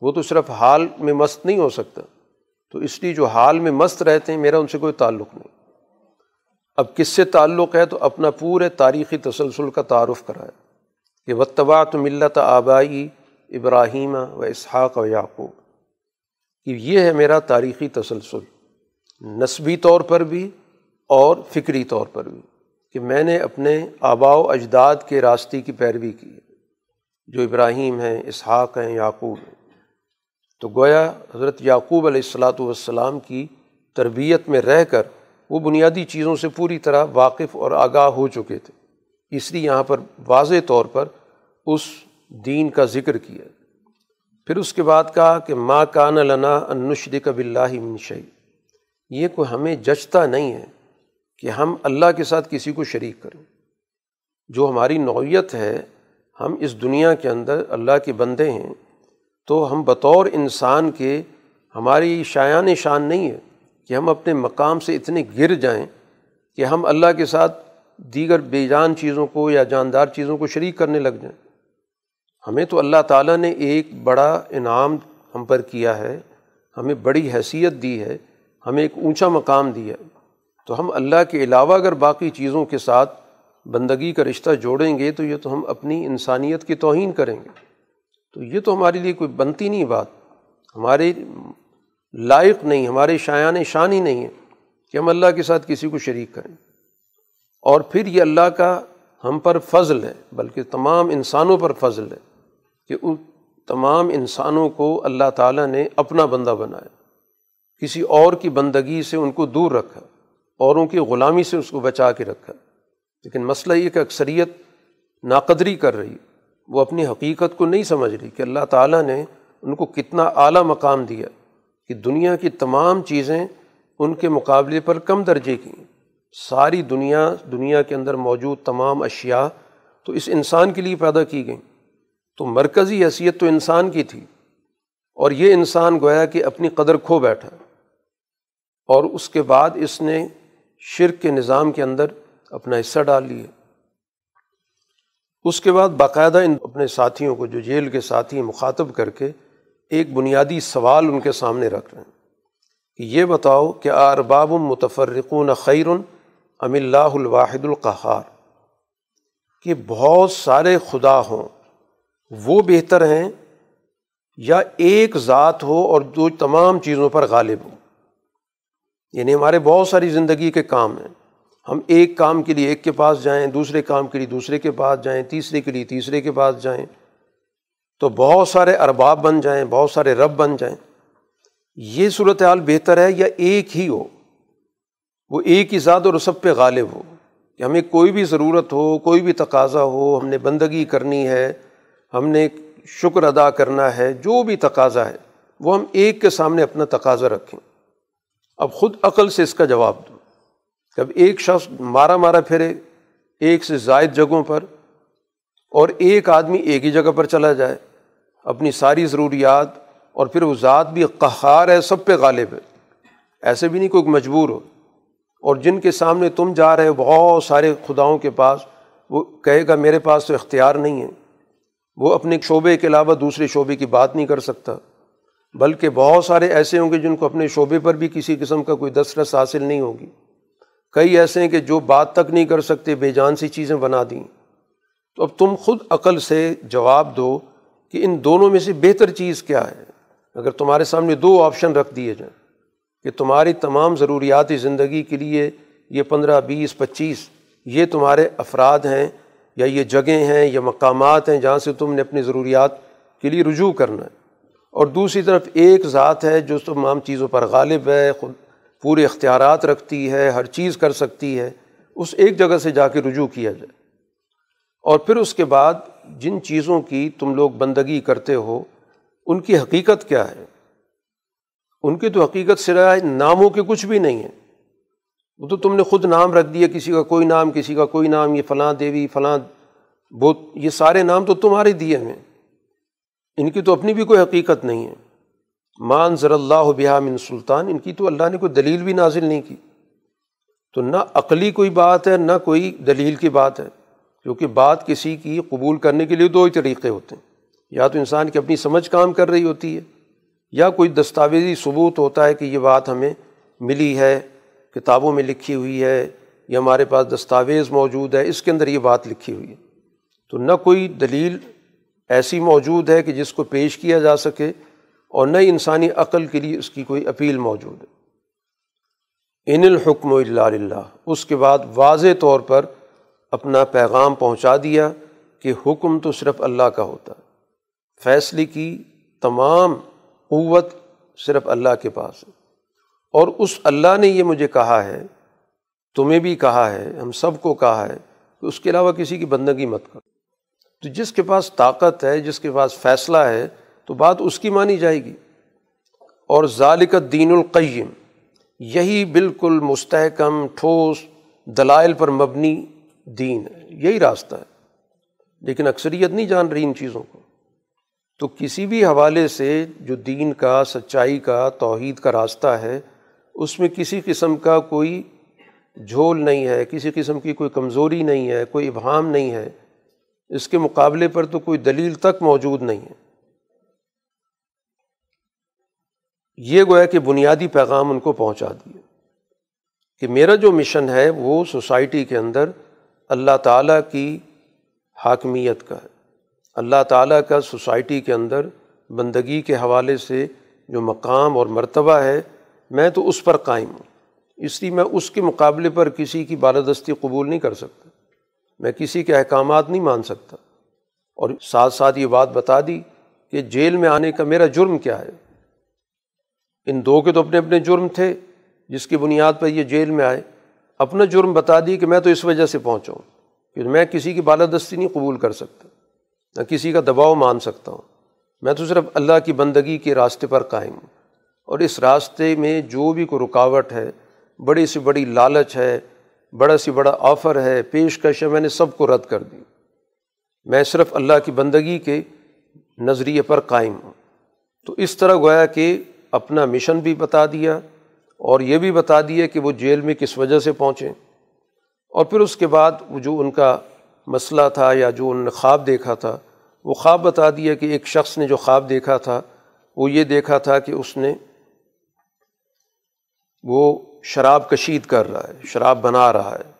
وہ تو صرف حال میں مست نہیں ہو سکتا۔ تو اس لیے جو حال میں مست رہتے ہیں، میرا ان سے کوئی تعلق نہیں۔ اب کس سے تعلق ہے؟ تو اپنا پورے تاریخی تسلسل کا تعارف کرایا کہ وطبات ملت آبائی ابراہیم و اسحاق و یعقوب۔ کہ یہ ہے میرا تاریخی تسلسل۔ نسبی طور پر بھی اور فکری طور پر بھی۔ کہ میں نے اپنے آبا و اجداد کے راستے کی پیروی کی۔ جو ابراہیم ہیں، اسحاق ہیں، یعقوب ہیں۔ تو گویا حضرت یعقوب علیہ السلاۃ والسلام کی تربیت میں رہ کر وہ بنیادی چیزوں سے پوری طرح واقف اور آگاہ ہو چکے تھے۔ اس لیے یہاں پر واضح طور پر اس دین کا ذکر کیا۔ پھر اس کے بعد کہا کہ ماں کان لنا انشد کب اللہ منشی یہ کوئی ہمیں جچتا نہیں ہے کہ ہم اللہ کے ساتھ کسی کو شریک کریں۔ جو ہماری نوعیت ہے ہم اس دنیا کے اندر اللہ کے بندے ہیں، تو ہم بطور انسان کے ہماری شایان شان نہیں ہے کہ ہم اپنے مقام سے اتنے گر جائیں کہ ہم اللہ کے ساتھ دیگر بے جان چیزوں کو یا جاندار چیزوں کو شریک کرنے لگ جائیں۔ ہمیں تو اللہ تعالیٰ نے ایک بڑا انعام ہم پر کیا ہے، ہمیں بڑی حیثیت دی ہے، ہمیں ایک اونچا مقام دیا ہے۔ تو ہم اللہ کے علاوہ اگر باقی چیزوں کے ساتھ بندگی کا رشتہ جوڑیں گے تو یہ تو ہم اپنی انسانیت کی توہین کریں گے۔ تو یہ تو ہمارے لیے کوئی بنتی نہیں بات۔ ہمارے لائق نہیں، ہمارے شایان شان ہی نہیں ہے کہ ہم اللہ کے ساتھ کسی کو شریک کریں۔ اور پھر یہ اللہ کا ہم پر فضل ہے، بلکہ تمام انسانوں پر فضل ہے کہ ان تمام انسانوں کو اللہ تعالیٰ نے اپنا بندہ بنایا۔ کسی اور کی بندگی سے ان کو دور رکھا، اوروں کی غلامی سے اس کو بچا کے رکھا۔ لیکن مسئلہ یہ کہ اکثریت ناقدری کر رہی، وہ اپنی حقیقت کو نہیں سمجھ رہی کہ اللہ تعالیٰ نے ان کو کتنا اعلیٰ مقام دیا کہ دنیا کی تمام چیزیں ان کے مقابلے پر کم درجے کی۔ ساری دنیا دنیا کے اندر موجود تمام اشیاء تو اس انسان کے لیے پیدا کی گئیں۔ تو مرکزی حیثیت تو انسان کی تھی۔ اور یہ انسان گویا کہ اپنی قدر کھو بیٹھا۔ اور اس کے بعد اس نے شرک کے نظام کے اندر اپنا حصہ ڈال لیا اس کے بعد باقاعدہ ان اپنے ساتھیوں کو جو جیل کے ساتھی مخاطب کر کے ایک بنیادی سوال ان کے سامنے رکھ رہے ہیں کہ یہ بتاؤ کہ ارباب متفرقون خیر ام اللہ الواحد القحار کہ بہت سارے خدا ہوں، وہ بہتر ہیں یا ایک ذات ہو اور جو تمام چیزوں پر غالب ہو یعنی ہمارے بہت ساری زندگی کے کام ہیں۔ ہم ایک کام کے لیے ایک کے پاس جائیں، دوسرے کام کے لیے دوسرے کے پاس جائیں، تیسرے کے لیے تیسرے کے پاس جائیں، تو بہت سارے ارباب بن جائیں، بہت سارے رب بن جائیں۔ یہ صورت حال بہتر ہے یا ایک ہی ہو؟ وہ ایک ہی ذات اور سب پہ غالب ہو۔ کہ ہمیں کوئی بھی ضرورت ہو، کوئی بھی تقاضا ہو، ہم نے بندگی کرنی ہے، ہم نے شکر ادا کرنا ہے، جو بھی تقاضا ہے، وہ ہم ایک کے سامنے اپنا تقاضا رکھیں۔ اب خود عقل سے اس کا جواب دو۔ جب ایک شخص مارا مارا پھرے ایک سے زائد جگہوں پر اور ایک آدمی ایک ہی جگہ پر چلا جائے، اپنی ساری ضروریات اور پھر وہ ذات بھی قہار ہے، سب پہ غالب ہے۔ ایسے بھی نہیں کوئی مجبور ہو۔ اور جن کے سامنے تم جا رہے بہت سارے خداؤں کے پاس، وہ کہے گا میرے پاس تو اختیار نہیں ہے۔ وہ اپنے شعبے کے علاوہ دوسرے شعبے کی بات نہیں کر سکتا۔ بلکہ بہت سارے ایسے ہوں گے جن کو اپنے شعبے پر بھی کسی قسم کا کوئی دسترس حاصل نہیں ہوگی۔ کئی ایسے ہیں کہ جو بات تک نہیں کر سکتے، بے جان سی چیزیں بنا دیں۔ تو اب تم خود عقل سے جواب دو کہ ان دونوں میں سے بہتر چیز کیا ہے۔ اگر تمہارے سامنے دو آپشن رکھ دیے جائیں کہ تمہاری تمام ضروریات زندگی کے لیے یہ پندرہ، بیس، پچیس یہ تمہارے افراد ہیں یا یہ جگہیں ہیں یا مقامات ہیں جہاں سے تم نے اپنی ضروریات کے لیے رجوع کرنا ہے۔ اور دوسری طرف ایک ذات ہے جو تمام چیزوں پر غالب ہے، خود پورے اختیارات رکھتی ہے، ہر چیز کر سکتی ہے، اس ایک جگہ سے جا کے رجوع کیا جائے۔ اور پھر اس کے بعد جن چیزوں کی تم لوگ بندگی کرتے ہو، ان کی حقیقت کیا ہے؟ ان کی تو حقیقت سرائے ناموں کے کچھ بھی نہیں ہے۔ وہ تو تم نے خود نام رکھ دیا، کسی کا کوئی نام، کسی کا کوئی نام، یہ فلاں دیوی، فلاں بت، یہ سارے نام تو تمہارے دیے ہیں۔ ان کی تو اپنی بھی کوئی حقیقت نہیں ہے۔ مان ضر اللہ بحا من سلطان، ان کی تو اللہ نے کوئی دلیل بھی نازل نہیں کی۔ تو نہ عقلی کوئی بات ہے، نہ کوئی دلیل کی بات ہے۔ کیونکہ بات کسی کی قبول کرنے کے لیے دو ہی طریقے ہوتے ہیں۔ یا تو انسان کی اپنی سمجھ کام کر رہی ہوتی ہے، یا کوئی دستاویزی ثبوت ہوتا ہے کہ یہ بات ہمیں ملی ہے، کتابوں میں لکھی ہوئی ہے، یا ہمارے پاس دستاویز موجود ہے، اس کے اندر یہ بات لکھی ہوئی ہے۔ تو نہ کوئی دلیل ایسی موجود ہے کہ جس کو پیش کیا جا سکے اور نہ انسانی عقل کے لیے اس کی کوئی اپیل موجود ہے۔ ان الحکم اللہ اس کے بعد واضح طور پر اپنا پیغام پہنچا دیا کہ حکم تو صرف اللہ کا ہوتا۔ ہے فیصلے کی تمام قوت صرف اللہ کے پاس ہے۔ اور اس اللہ نے یہ مجھے کہا ہے، تمہیں بھی کہا ہے، ہم سب کو کہا ہے کہ اس کے علاوہ کسی کی بندگی مت کر تو جس کے پاس طاقت ہے، جس کے پاس فیصلہ ہے تو بات اس کی مانی جائے گی۔ اور ذالک دین القیم، یہی بالکل مستحکم، ٹھوس، دلائل پر مبنی دین ہے۔ یہی راستہ ہے۔ لیکن اکثریت نہیں جان رہی ان چیزوں کو۔ تو کسی بھی حوالے سے جو دین کا، سچائی کا، توحید کا راستہ ہے، اس میں کسی قسم کا کوئی جھول نہیں ہے، کسی قسم کی کوئی کمزوری نہیں ہے، کوئی ابہام نہیں ہے۔ اس کے مقابلے پر تو کوئی دلیل تک موجود نہیں ہے۔ یہ گویا کہ بنیادی پیغام ان کو پہنچا دیا کہ میرا جو مشن ہے وہ سوسائٹی کے اندر اللہ تعالیٰ کی حاکمیت کا ہے۔ اللہ تعالیٰ کا سوسائٹی کے اندر بندگی کے حوالے سے جو مقام اور مرتبہ ہے، میں تو اس پر قائم ہوں۔ اس لیے میں اس کے مقابلے پر کسی کی بالادستی قبول نہیں کر سکتا۔ میں کسی کے احکامات نہیں مان سکتا۔ اور ساتھ ساتھ یہ بات بتا دی کہ جیل میں آنے کا میرا جرم کیا ہے۔ ان دو کے تو اپنے اپنے جرم تھے، جس کی بنیاد پر یہ جیل میں آئے۔ اپنا جرم بتا دی کہ میں تو اس وجہ سے پہنچا ہوں کہ میں کسی کی بالادستی نہیں قبول کر سکتا، نہ کسی کا دباؤ مان سکتا ہوں۔ میں تو صرف اللہ کی بندگی کے راستے پر قائم ہوں۔ اور اس راستے میں جو بھی کوئی رکاوٹ ہے، بڑی سی بڑی لالچ ہے، بڑا سی بڑا آفر ہے، پیشکش ہے، میں نے سب کو رد کر دی۔ میں صرف اللہ کی بندگی کے نظریے پر قائم ہوں۔ تو اس طرح گویا کہ اپنا مشن بھی بتا دیا اور یہ بھی بتا دیا کہ وہ جیل میں کس وجہ سے پہنچیں اور پھر اس کے بعد وہ جو ان کا مسئلہ تھا یا جو ان نے خواب دیکھا تھا، وہ خواب بتا دیا کہ ایک شخص نے جو خواب دیکھا تھا، وہ یہ دیکھا تھا کہ اس نے وہ شراب کشید کر رہا ہے، شراب بنا رہا ہے۔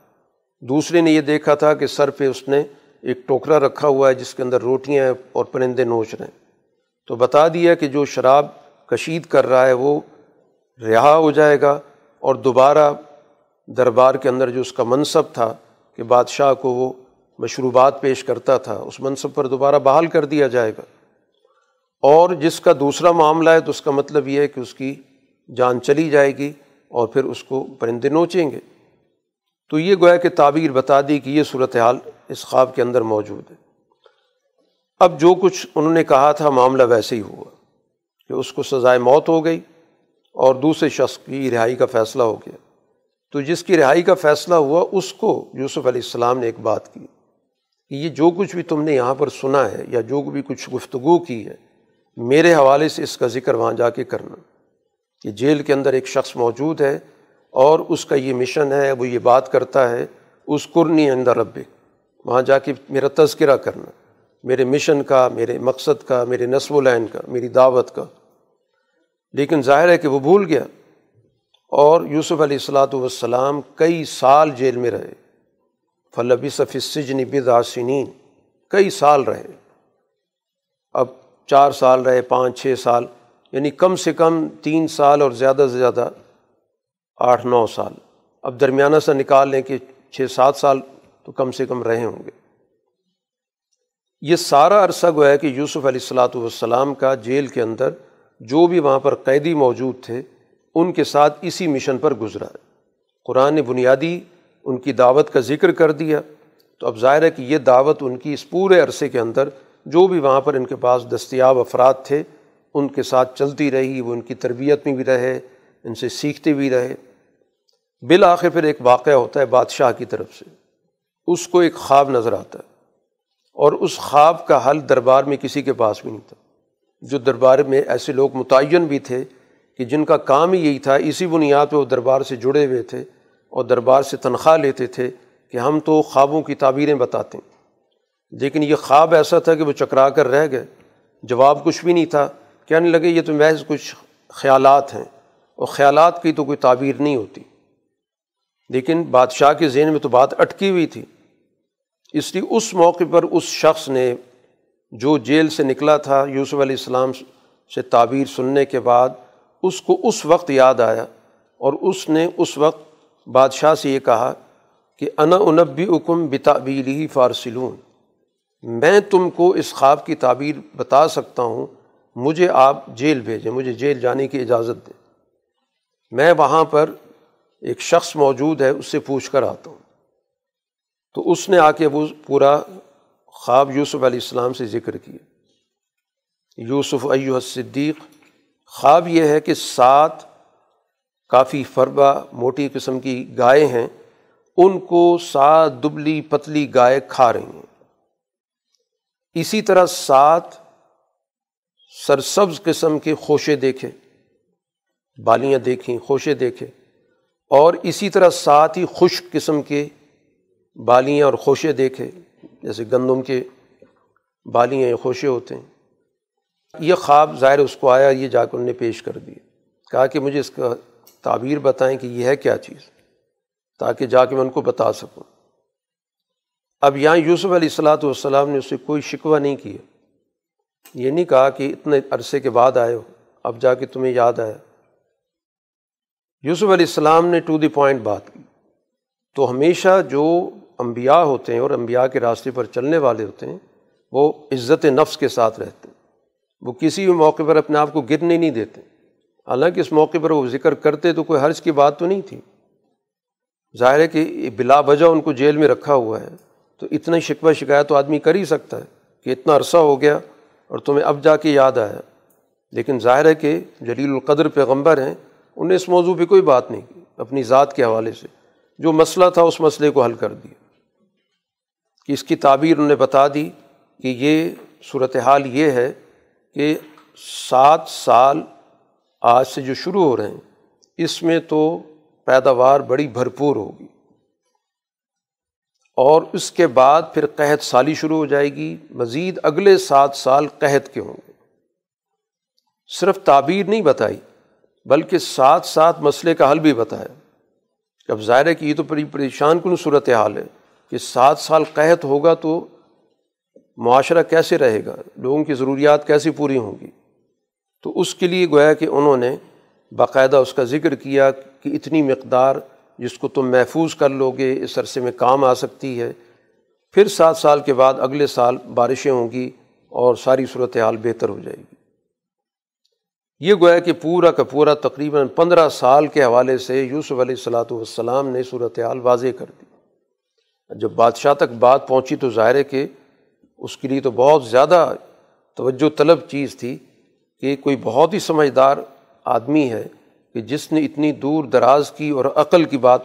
دوسرے نے یہ دیکھا تھا کہ سر پہ اس نے ایک ٹوکرا رکھا ہوا ہے جس کے اندر روٹیاں اور پرندے نوچ رہے ہیں۔ تو بتا دیا کہ جو شراب کشید کر رہا ہے وہ، رہا ہو جائے گا اور دوبارہ دربار کے اندر جو اس کا منصب تھا کہ بادشاہ کو وہ مشروبات پیش کرتا تھا، اس منصب پر دوبارہ بحال کر دیا جائے گا۔ اور جس کا دوسرا معاملہ ہے تو اس کا مطلب یہ ہے کہ اس کی جان چلی جائے گی اور پھر اس کو پرندے نوچیں گے۔ تو یہ گویا کہ تعبیر بتا دی کہ یہ صورت حال اس خواب کے اندر موجود ہے۔ اب جو کچھ انہوں نے کہا تھا معاملہ ویسے ہی ہوا۔ کہ اس کو سزائے موت ہو گئی اور دوسرے شخص کی رہائی کا فیصلہ ہو گیا۔ تو جس کی رہائی کا فیصلہ ہوا، اس کو یوسف علیہ السلام نے ایک بات کی کہ یہ جو کچھ بھی تم نے یہاں پر سنا ہے یا جو بھی کچھ گفتگو کی ہے، میرے حوالے سے اس کا ذکر وہاں جا کے کرنا۔ کہ جیل کے اندر ایک شخص موجود ہے اور اس کا یہ مشن ہے، وہ یہ بات کرتا ہے، اس قرنی اندر رب وہاں جا کے میرا تذکرہ کرنا، میرے مشن کا، میرے مقصد کا، میرے نصب العین کا، میری دعوت کا۔ لیکن ظاہر ہے کہ وہ بھول گیا اور یوسف علیہ السلاۃ والسلام کئی سال جیل میں رہے۔ فلبی صفی سجن بداسنین کئی سال رہے۔ اب چار سال رہے، پانچ، چھ سال یعنی کم سے کم تین سال اور زیادہ سے زیادہ آٹھ، نو سال۔ اب درمیانہ سے نکال لیں کہ چھ، سات سال تو کم سے کم رہے ہوں گے۔ یہ سارا عرصہ گویا کہ یوسف علیہ السلاۃ والسلام کا جیل کے اندر جو بھی وہاں پر قیدی موجود تھے، ان کے ساتھ اسی مشن پر گزرا۔ ہے قرآن نے بنیادی ان کی دعوت کا ذکر کر دیا۔ تو اب ظاہر ہے کہ یہ دعوت ان کی اس پورے عرصے کے اندر جو بھی وہاں پر ان کے پاس دستیاب افراد تھے، ان کے ساتھ چلتی رہی، وہ ان کی تربیت میں بھی رہے، ان سے سیکھتے بھی رہے۔ بالآخر پھر ایک واقعہ ہوتا ہے بادشاہ کی طرف سے۔ اس کو ایک خواب نظر آتا ہے اور اس خواب کا حل دربار میں کسی کے پاس بھی نہیں تھا۔ جو دربار میں ایسے لوگ متعین بھی تھے کہ جن کا کام ہی یہی تھا، اسی بنیاد پہ وہ دربار سے جڑے ہوئے تھے اور دربار سے تنخواہ لیتے تھے کہ ہم تو خوابوں کی تعبیریں بتاتے ہیں۔ لیکن یہ خواب ایسا تھا کہ وہ چکرا کر رہ گئے۔ جواب کچھ بھی نہیں تھا۔ کہنے لگے، یہ تو محض کچھ خیالات ہیں اور خیالات کی تو کوئی تعبیر نہیں ہوتی۔ لیکن بادشاہ کے ذہن میں تو بات اٹکی ہوئی تھی۔ اس لیے اس موقع پر اس شخص نے جو جیل سے نکلا تھا یوسف علیہ السلام سے تعبیر سننے کے بعد اس کو اس وقت یاد آیا اور اس نے اس وقت بادشاہ سے یہ کہا کہ انا انبی اکم بتابیلی فارسلون، میں تم کو اس خواب کی تعبیر بتا سکتا ہوں، مجھے آپ جیل بھیجیں، مجھے جیل جانے کی اجازت دیں۔ میں وہاں پر ایک شخص موجود ہے، اس سے پوچھ کر آتا ہوں۔ تو اس نے آ کے وہ پورا خواب یوسف علیہ السلام سے ذکر کیا یوسف ایو صدیق خواب یہ ہے کہ سات کافی فربا موٹی قسم کی گائے ہیں، ان کو سات دبلی پتلی گائے کھا رہی ہیں۔ اسی طرح سات سرسبز قسم کے خوشے دیکھے، بالیاں دیکھیں، خوشے دیکھے۔ اور اسی طرح سات ہی خشک قسم کے بالیاں اور خوشے دیکھے۔ جیسے گندم کے بالیاں یا خوشے ہوتے ہیں۔ یہ خواب ظاہر اس کو آیا، یہ جا کر انہیں پیش کر دیا۔ کہا کہ مجھے اس کا تعبیر بتائیں کہ یہ ہے کیا چیز، تاکہ جا کے میں ان کو بتا سکوں۔ اب یہاں یوسف علیہ السلاۃ والسلام نے اس سے کوئی شکوہ نہیں کیا۔ یہ نہیں کہا کہ اتنے عرصے کے بعد آئے ہو، اب جا کے تمہیں یاد آیا۔ یوسف علیہ السلام نے ٹو دی پوائنٹ بات کی۔ تو ہمیشہ جو انبیاء ہوتے ہیں اور انبیاء کے راستے پر چلنے والے ہوتے ہیں، وہ عزت نفس کے ساتھ رہتے ہیں۔ وہ کسی بھی موقع پر اپنے آپ کو گرنے نہیں دیتے۔ حالانکہ اس موقع پر وہ ذکر کرتے تو کوئی حرض کی بات تو نہیں تھی۔ ظاہر ہے کہ بلا وجہ ان کو جیل میں رکھا ہوا ہے۔ تو اتنا شکوہ شکایت تو آدمی کر ہی سکتا ہے کہ اتنا عرصہ ہو گیا اور تمہیں اب جا کے یاد آیا۔ لیکن ظاہر ہے کہ جلیل القدر پیغمبر ہیں انہیں اس موضوع پہ کوئی بات نہیں کی، اپنی ذات کے حوالے سے۔ جو مسئلہ تھا اس مسئلے کو حل کر دیا۔ کہ اس کی تعبیر انہوں نے بتا دی کہ یہ صورت حال یہ ہے کہ سات سال آج سے جو شروع ہو رہے ہیں، اس میں تو پیداوار بڑی بھرپور ہوگی۔ اور اس کے بعد پھر قحط سالی شروع ہو جائے گی، مزید اگلے سات سال قحط کے ہوں گے۔ صرف تعبیر نہیں بتائی، بلکہ ساتھ ساتھ مسئلے کا حل بھی بتایا۔ اب ظاہر ہے کہ یہ تو بڑی پریشان کن صورت حال ہے۔ کہ سات سال قحط ہوگا تو معاشرہ کیسے رہے گا؟ لوگوں کی ضروریات کیسے پوری ہوں گی؟ تو اس کے لیے گویا کہ انہوں نے باقاعدہ اس کا ذکر کیا کہ اتنی مقدار جس کو تم محفوظ کر لو گے اس عرصے میں کام آ سکتی ہے۔ پھر سات سال کے بعد اگلے سال بارشیں ہوں گی اور ساری صورت حال بہتر ہو جائے گی۔ یہ گویا کہ پورا کا پورا تقریباً پندرہ سال کے حوالے سے یوسف علیہ السلاۃ والسلام نے صورت حال واضح کر دی۔ جب بادشاہ تک بات پہنچی تو ظاہر ہے کہ اس کے لیے تو بہت زیادہ توجہ طلب چیز تھی کہ کوئی بہت ہی سمجھدار آدمی ہے کہ جس نے اتنی دور دراز کی اور عقل کی بات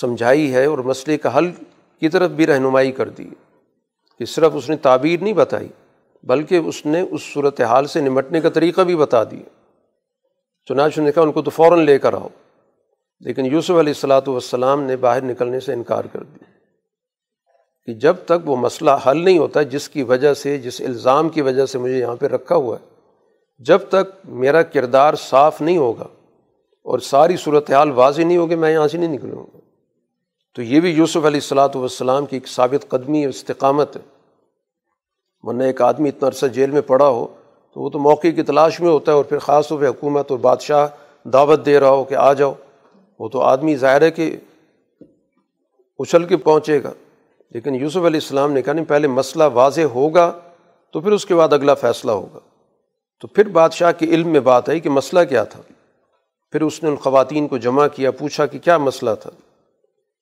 سمجھائی ہے اور مسئلے کا حل کی طرف بھی رہنمائی کر دی کہ صرف اس نے تعبیر نہیں بتائی، بلکہ اس نے اس صورت حال سے نمٹنے کا طریقہ بھی بتا دیا۔ چنانچہ نے کہا، ان کو تو فوراً لے کر آؤ۔ لیکن یوسف علیہ السلاۃ والسلام نے باہر نکلنے سے انکار کر دیا۔ کہ جب تک وہ مسئلہ حل نہیں ہوتا جس کی وجہ سے، جس الزام کی وجہ سے مجھے یہاں پہ رکھا ہوا ہے، جب تک میرا کردار صاف نہیں ہوگا اور ساری صورت حال واضح نہیں ہوگی، میں یہاں سے نہیں نکلوں گا۔ تو یہ بھی یوسف علیہ السلاۃ والسلام کی ایک ثابت قدمی استقامت ہے۔ ورنہ ایک آدمی اتنا عرصہ جیل میں پڑا ہو تو وہ تو موقع کی تلاش میں ہوتا ہے اور پھر خاص طور پہ حکومت اور بادشاہ دعوت دے رہا ہو کہ آ جاؤ۔ وہ تو آدمی ظاہر ہے کہ اچھل کے پہنچے گا۔ لیکن یوسف علیہ السلام نے کہا نہیں، پہلے مسئلہ واضح ہوگا تو پھر اس کے بعد اگلا فیصلہ ہوگا۔ تو پھر بادشاہ کے علم میں بات آئی کہ مسئلہ کیا تھا۔ پھر اس نے ان خواتین کو جمع کیا، پوچھا کہ کیا مسئلہ تھا۔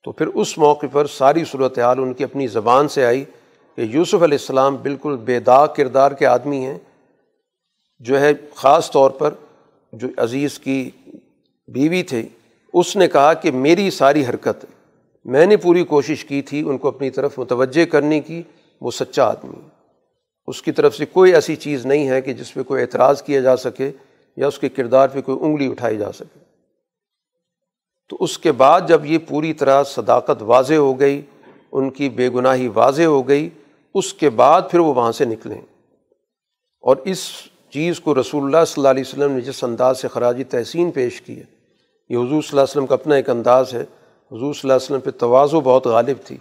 تو پھر اس موقع پر ساری صورت حال ان کی اپنی زبان سے آئی کہ یوسف علیہ السلام بالکل بے داغ کردار کے آدمی ہیں۔ جو ہے خاص طور پر جو عزیز کی بیوی تھی، اس نے کہا کہ میری ساری حرکت میں نے پوری کوشش کی تھی ان کو اپنی طرف متوجہ کرنے کی، وہ سچا آدمی اس کی طرف سے کوئی ایسی چیز نہیں ہے کہ جس پہ کوئی اعتراض کیا جا سکے یا اس کے کردار پہ کوئی انگلی اٹھائی جا سکے۔ تو اس کے بعد جب یہ پوری طرح صداقت واضح ہو گئی، ان کی بے گناہی واضح ہو گئی، اس کے بعد پھر وہ وہاں سے نکلیں۔ اور اس چیز کو رسول اللہ صلی اللہ علیہ وسلم نے جس انداز سے خراجی تحسین پیش کی ہے، یہ حضور صلی اللہ علیہ وسلم کا اپنا ایک انداز ہے۔ حضور صلی اللہ علیہ وسلم پہ توازو بہت غالب تھی۔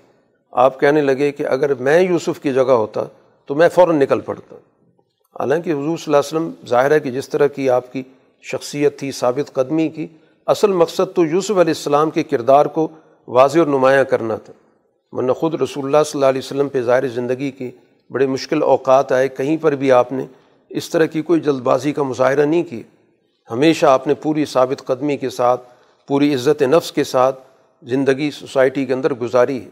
آپ کہنے لگے کہ اگر میں یوسف کی جگہ ہوتا تو میں فوراً نکل پڑتا۔ حالانکہ حضور صلی اللہ علیہ وسلم، ظاہر ہے کہ جس طرح کی آپ کی شخصیت تھی، ثابت قدمی کی، اصل مقصد تو یوسف علیہ السلام کے کردار کو واضح اور نمایاں کرنا تھا۔ ورنہ خود رسول اللہ صلی اللہ علیہ وسلم پہ ظاہر زندگی کی بڑے مشکل اوقات آئے، کہیں پر بھی آپ نے اس طرح کی کوئی جلد بازی کا مظاہرہ نہیں کی ہمیشہ آپ نے پوری ثابت قدمی کے ساتھ، پوری عزت نفس کے ساتھ زندگی سوسائٹی کے اندر گزاری ہے۔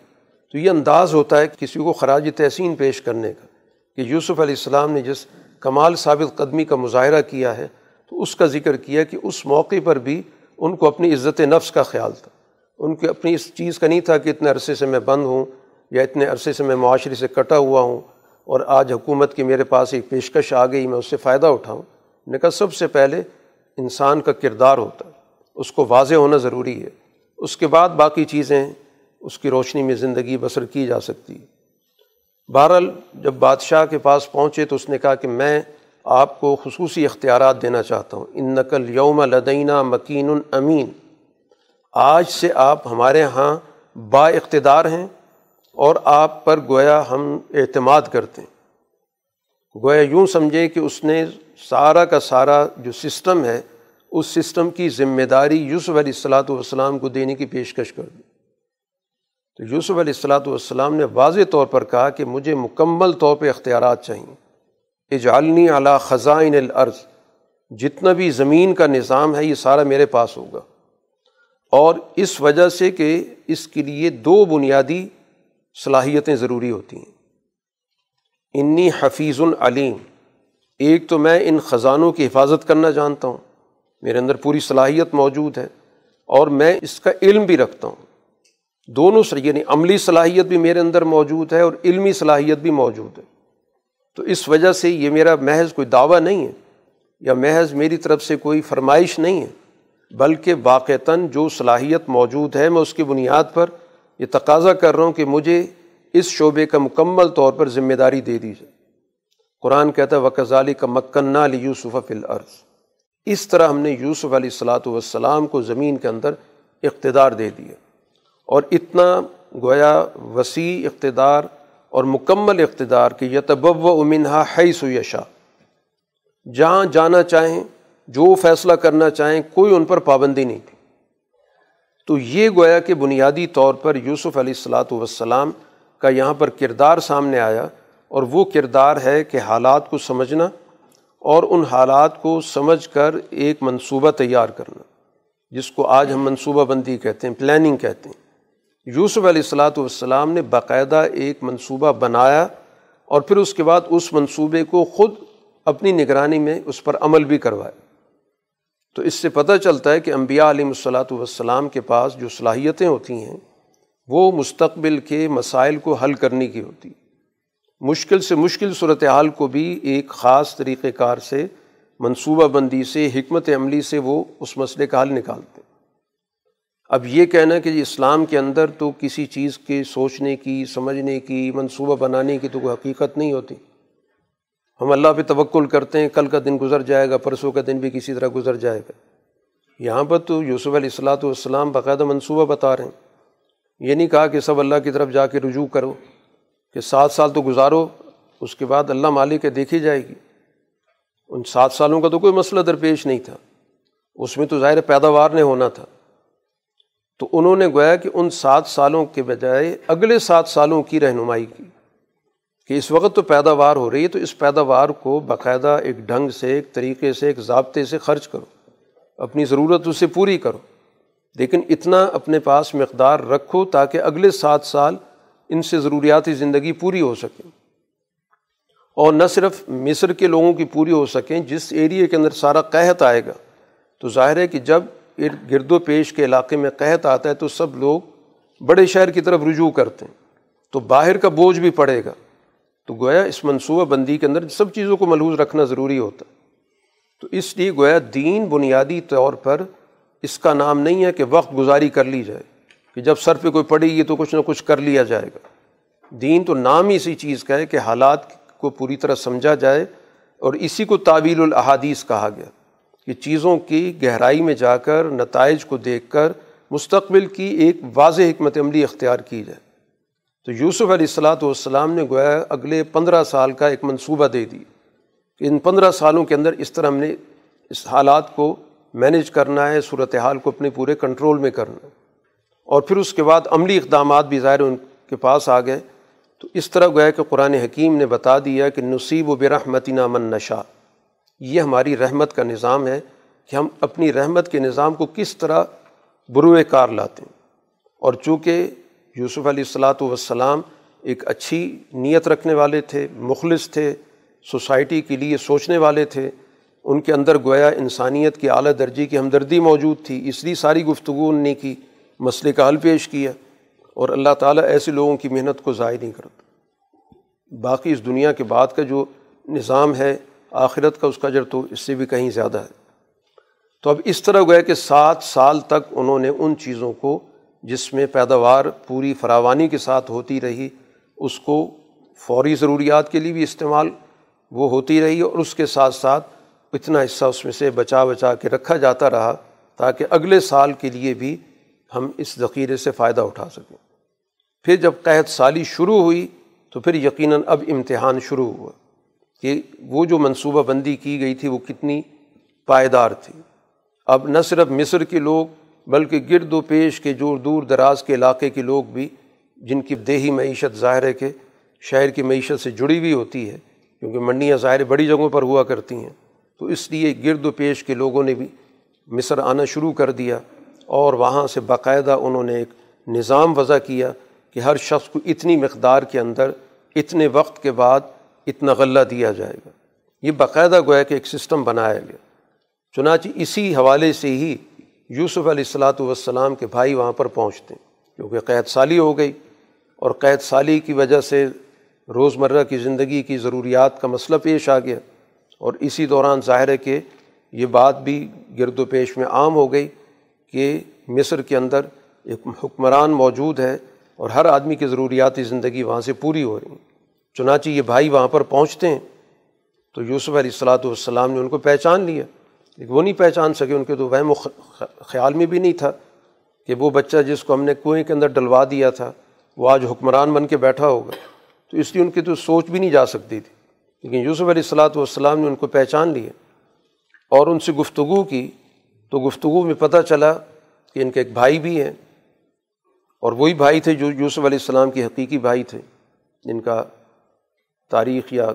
تو یہ انداز ہوتا ہے کسی کو خراج تحسین پیش کرنے کا کہ یوسف علیہ السلام نے جس کمال ثابت قدمی کا مظاہرہ کیا ہے تو اس کا ذکر کیا کہ اس موقع پر بھی ان کو اپنی عزت نفس کا خیال تھا۔ ان کے اپنی اس چیز کا نہیں تھا کہ اتنے عرصے سے میں بند ہوں یا اتنے عرصے سے میں معاشرے سے کٹا ہوا ہوں اور آج حکومت کی میرے پاس ایک پیشکش آ گئی، میں اس سے فائدہ اٹھاؤں۔ نے کہا سب سے پہلے انسان کا کردار ہوتا ہے، اس کو واضح ہونا ضروری ہے۔ اس کے بعد باقی چیزیں اس کی روشنی میں زندگی بسر کی جا سکتی۔ بہرحال جب بادشاہ کے پاس پہنچے تو اس نے کہا کہ میں آپ کو خصوصی اختیارات دینا چاہتا ہوں۔ ان نقل یوم لدینہ مکین امین۔ آج سے آپ ہمارے ہاں با اقتدار ہیں اور آپ پر گویا ہم اعتماد کرتے ہیں۔ گویا یوں سمجھے کہ اس نے سارا کا سارا جو سسٹم ہے اس سسٹم کی ذمہ داری یوسف علیہ الصلاۃ والسلام کو دینے کی پیشکش کر دی۔ تو یوسف علیہ السلاۃ والسلام نے واضح طور پر کہا کہ مجھے مکمل طور پہ اختیارات چاہئیں اجعلنی اعلیٰ خزائن العرض جتنا بھی زمین کا نظام ہے یہ سارا میرے پاس ہوگا۔ اور اس وجہ سے کہ اس کے لیے دو بنیادی صلاحیتیں ضروری ہوتی ہیں۔ انی حفیظ العلیم ایک تو میں ان خزانوں کی حفاظت کرنا جانتا ہوں میرے اندر پوری صلاحیت موجود ہے اور میں اس کا علم بھی رکھتا ہوں۔ دونوں سے یعنی عملی صلاحیت بھی میرے اندر موجود ہے اور علمی صلاحیت بھی موجود ہے۔ تو اس وجہ سے یہ میرا محض کوئی دعویٰ نہیں ہے یا محض میری طرف سے کوئی فرمائش نہیں ہے، بلکہ واقعتاً جو صلاحیت موجود ہے میں اس کی بنیاد پر یہ تقاضا کر رہا ہوں کہ مجھے اس شعبے کا مکمل طور پر ذمہ داری دے دی جائے قرآن کہتا ہے وکزالی کا مکنہ علی یوسف فلعرض اس طرح ہم نے یوسف علیہ الصلاۃ والسلام کو زمین کے اندر اقتدار دے دیا اور اتنا گویا وسیع اقتدار اور مکمل اقتدار کہ یتبو و امنہا ہے سو یشا جہاں جانا چاہیں، جو فیصلہ کرنا چاہیں، کوئی ان پر پابندی نہیں تھی۔ تو یہ گویا کہ بنیادی طور پر یوسف علیہ السلاۃ والسلام کا یہاں پر کردار سامنے آیا اور وہ کردار ہے کہ حالات کو سمجھنا اور ان حالات کو سمجھ کر ایک منصوبہ تیار کرنا، جس کو آج ہم منصوبہ بندی کہتے ہیں پلاننگ کہتے ہیں۔ یوسف علیہ السلاۃ والسلام نے باقاعدہ ایک منصوبہ بنایا اور پھر اس کے بعد اس منصوبے کو خود اپنی نگرانی میں اس پر عمل بھی کروایا۔ تو اس سے پتہ چلتا ہے کہ انبیاء علیہ الصلاۃ والسلام کے پاس جو صلاحیتیں ہوتی ہیں، وہ مستقبل کے مسائل کو حل کرنے کی ہوتی۔ مشکل سے مشکل صورت حال کو بھی ایک خاص طریقۂ کار سے، منصوبہ بندی سے، حکمت عملی سے وہ اس مسئلے کا حل نکالتے اب یہ کہنا کہ جی اسلام کے اندر تو کسی چیز کے سوچنے کی، سمجھنے کی، منصوبہ بنانے کی تو کوئی حقیقت نہیں ہوتی۔ ہم اللہ پہ توکل کرتے ہیں، کل کا دن گزر جائے گا، پرسوں کا دن بھی کسی طرح گزر جائے گا۔ یہاں پر تو یوسف علیہ الصلاۃ والسلام باقاعدہ منصوبہ بتا رہے ہیں۔ یہ نہیں کہا کہ سب اللہ کی طرف جا کے رجوع کرو۔ کہ سات سال تو گزارو، اس کے بعد اللہ مالک ہے دیکھی جائے گی۔ ان سات سالوں کا تو کوئی مسئلہ درپیش نہیں تھا۔ اس میں تو ظاہر پیداوار نے ہونا تھا۔ تو انہوں نے گویا کہ ان سات سالوں کے بجائے اگلے سات سالوں کی رہنمائی کی۔ کہ اس وقت تو پیداوار ہو رہی ہے، تو اس پیداوار کو باقاعدہ ایک ڈھنگ سے، ایک طریقے سے، ایک ضابطے سے خرچ کرو۔ اپنی ضرورت اسے پوری کرو۔ لیکن اتنا اپنے پاس مقدار رکھو تاکہ اگلے سات سال ان سے ضروریاتی زندگی پوری ہو سکیں اور نہ صرف مصر کے لوگوں کی پوری ہو سکیں جس ایریے کے اندر سارا قحط آئے گا، تو ظاہر ہے کہ جب گرد و پیش کے علاقے میں قحط آتا ہے تو سب لوگ بڑے شہر کی طرف رجوع کرتے ہیں، تو باہر کا بوجھ بھی پڑے گا۔ تو گویا اس منصوبہ بندی کے اندر سب چیزوں کو ملحوظ رکھنا ضروری ہوتا ہے۔ تو اس لیے گویا دین بنیادی طور پر اس کا نام نہیں ہے کہ وقت گزاری کر لی جائے۔ کہ جب سر پہ کوئی پڑے گی تو کچھ نہ کچھ کر لیا جائے گا۔ دین تو نام ہی اسی چیز کا ہے کہ حالات کو پوری طرح سمجھا جائے اور اسی کو تعویل الحادیث کہا گیا۔ کہ چیزوں کی گہرائی میں جا کر نتائج کو دیکھ کر مستقبل کی ایک واضح حکمت عملی اختیار کی جائے۔ تو یوسف علیہ السلاۃ والسلام نے گویا اگلے پندرہ سال کا ایک منصوبہ دے دی کہ ان پندرہ سالوں کے اندر اس طرح ہم نے اس حالات کو مینیج کرنا ہے صورت حال کو اپنے پورے کنٹرول میں کرنا ہے۔ اور پھر اس کے بعد عملی اقدامات بھی ظاہر ان کے پاس آ گئے۔ تو اس طرح گویا کہ قرآن حکیم نے بتا دیا کہ نصیب و برحمتی من نشا یہ ہماری رحمت کا نظام ہے کہ ہم اپنی رحمت کے نظام کو کس طرح بروئے کار لاتے ہیں۔ اور چونکہ یوسف علیہ الصلاۃ والسلام ایک اچھی نیت رکھنے والے تھے، مخلص تھے، سوسائٹی کے لیے سوچنے والے تھے، ان کے اندر گویا انسانیت کی اعلیٰ درجے کی ہمدردی موجود تھی، اس لیے ساری گفتگو ان نے کی۔ مسئلے کا حل پیش کیا اور اللہ تعالیٰ ایسے لوگوں کی محنت کو ضائع نہیں کرتا۔ باقی اس دنیا کے بعد کا جو نظام ہے، آخرت کا اس کا جر تو اس سے بھی کہیں زیادہ ہے۔ تو اب اس طرح گویا کہ سات سال تک انہوں نے ان چیزوں کو جس میں پیداوار پوری فراوانی کے ساتھ ہوتی رہی، اس کو فوری ضروریات کے لیے بھی استعمال وہ ہوتی رہی اور اس کے ساتھ ساتھ اتنا حصہ اس میں سے بچا بچا کے رکھا جاتا رہا تاکہ اگلے سال کے لیے بھی ہم اس ذخیرے سے فائدہ اٹھا سکیں۔ پھر جب قحط سالی شروع ہوئی تو پھر یقیناً اب امتحان شروع ہوا کہ وہ جو منصوبہ بندی کی گئی تھی وہ کتنی پائیدار تھی۔ اب نہ صرف مصر کے لوگ بلکہ گرد و پیش کے جو دور دراز کے علاقے کے لوگ بھی جن کی دیہی معیشت ظاہر ہے کہ شہر کی معیشت سے جڑی ہوئی ہوتی ہے، کیونکہ منڈیاں ظاہر بڑی جگہوں پر ہوا کرتی ہیں، تو اس لیے گرد و پیش کے لوگوں نے بھی مصر آنا شروع کر دیا۔ اور وہاں سے باقاعدہ انہوں نے ایک نظام وضع کیا کہ ہر شخص کو اتنی مقدار کے اندر، اتنے وقت کے بعد اتنا غلہ دیا جائے گا۔ یہ باقاعدہ گویا کہ ایک سسٹم بنایا گیا۔ چنانچہ اسی حوالے سے ہی یوسف علیہ السلاۃ والسلام کے بھائی وہاں پر پہنچتے ہیں، کیونکہ قید سالی ہو گئی۔ اور قید سالی کی وجہ سے روزمرہ کی زندگی کی ضروریات کا مسئلہ پیش آ گیا۔ اور اسی دوران ظاہر ہے کہ یہ بات بھی گرد و پیش میں عام ہو گئی۔ کہ مصر کے اندر ایک حکمران موجود ہے اور ہر آدمی کی ضروریاتی زندگی وہاں سے پوری ہو رہی ہیں۔ چنانچہ یہ بھائی وہاں پر پہنچتے ہیں تو یوسف علیہ السلاۃ والسلام نے ان کو پہچان لیا، لیکن وہ نہیں پہچان سکے، ان کے تو وہم و خیال میں بھی نہیں تھا کہ وہ بچہ جس کو ہم نے کنویں کے اندر ڈلوا دیا تھا، وہ آج حکمران بن کے بیٹھا ہوگا۔ تو اس لیے ان کی تو سوچ بھی نہیں جا سکتی تھی۔ لیکن یوسف علیہ السلاۃ والسلام نے ان کو پہچان لیا اور ان سے گفتگو کی۔ تو گفتگو میں پتہ چلا کہ ان کے ایک بھائی بھی ہیں اور وہی بھائی تھے جو یوسف علیہ السلام کے حقیقی بھائی تھے، جن کا تاریخ یا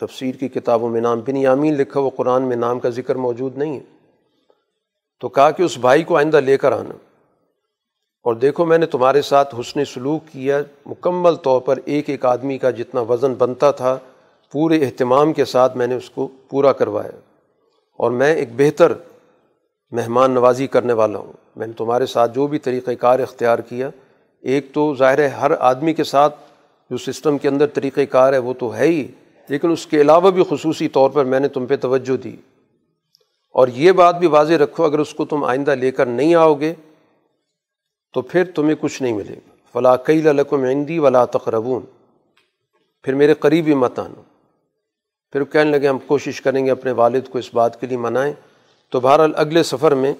تفسیر کی کتابوں میں نام بن یامین لکھا وہ قرآن میں نام کا ذکر موجود نہیں ہے۔ تو کہا کہ اس بھائی کو آئندہ لے کر آنا۔ اور دیکھو، میں نے تمہارے ساتھ حسن سلوک کیا، مکمل طور پر ایک ایک آدمی کا جتنا وزن بنتا تھا، پورے اہتمام کے ساتھ میں نے اس کو پورا کروایا۔ اور میں ایک بہتر مہمان نوازی کرنے والا ہوں۔ میں نے تمہارے ساتھ جو بھی طریقۂ کار اختیار کیا، ایک تو ظاہر ہے ہر آدمی کے ساتھ جو سسٹم کے اندر طریقۂ کار ہے وہ تو ہے ہی، لیکن اس کے علاوہ بھی خصوصی طور پر میں نے تم پہ توجہ دی۔ اور یہ بات بھی واضح رکھو، اگر اس کو تم آئندہ لے کر نہیں آؤ گے تو پھر تمہیں کچھ نہیں ملے گا۔ فلاں کئی لقم عندی ولا تقربون۔ پھر میرے قریب ہی مت آنا پھر کہنے لگے ہم کوشش کریں گے اپنے والد کو اس بات کے لیے منائیں۔ تو بہرحال اگلے سفر میں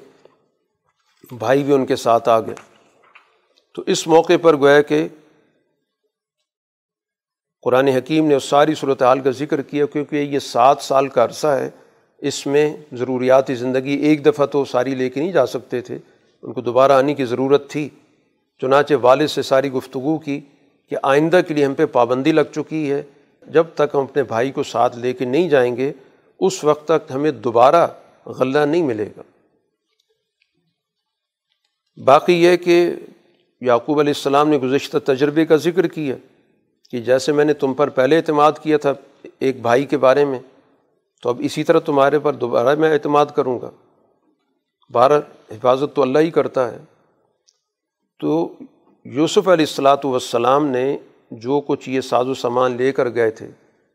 بھائی بھی ان کے ساتھ آ گئے۔ تو اس موقع پر گویا کہ قرآن حکیم نے اس ساری صورت حال کا ذکر کیا، کیونکہ یہ سات سال کا عرصہ ہے۔ اس میں ضروریاتی زندگی ایک دفعہ تو ساری لے کے نہیں جا سکتے تھے۔ ان کو دوبارہ آنے کی ضرورت تھی۔ چنانچہ والد سے ساری گفتگو کی کہ آئندہ کے لیے ہم پہ پابندی لگ چکی ہے۔ جب تک ہم اپنے بھائی کو ساتھ لے کے نہیں جائیں گے، اس وقت تک ہمیں دوبارہ غلہ نہیں ملے گا۔ باقی یہ کہ یعقوب علیہ السلام نے گزشتہ تجربے کا ذکر کیا کہ جیسے میں نے تم پر پہلے اعتماد کیا تھا ایک بھائی کے بارے میں، تو اب اسی طرح تمہارے پر دوبارہ میں اعتماد کروں گا۔ بارہ حفاظت تو اللہ ہی کرتا ہے۔ تو یوسف علیہ السلاۃ والسلام نے جو کچھ یہ ساز و سامان لے کر گئے تھے،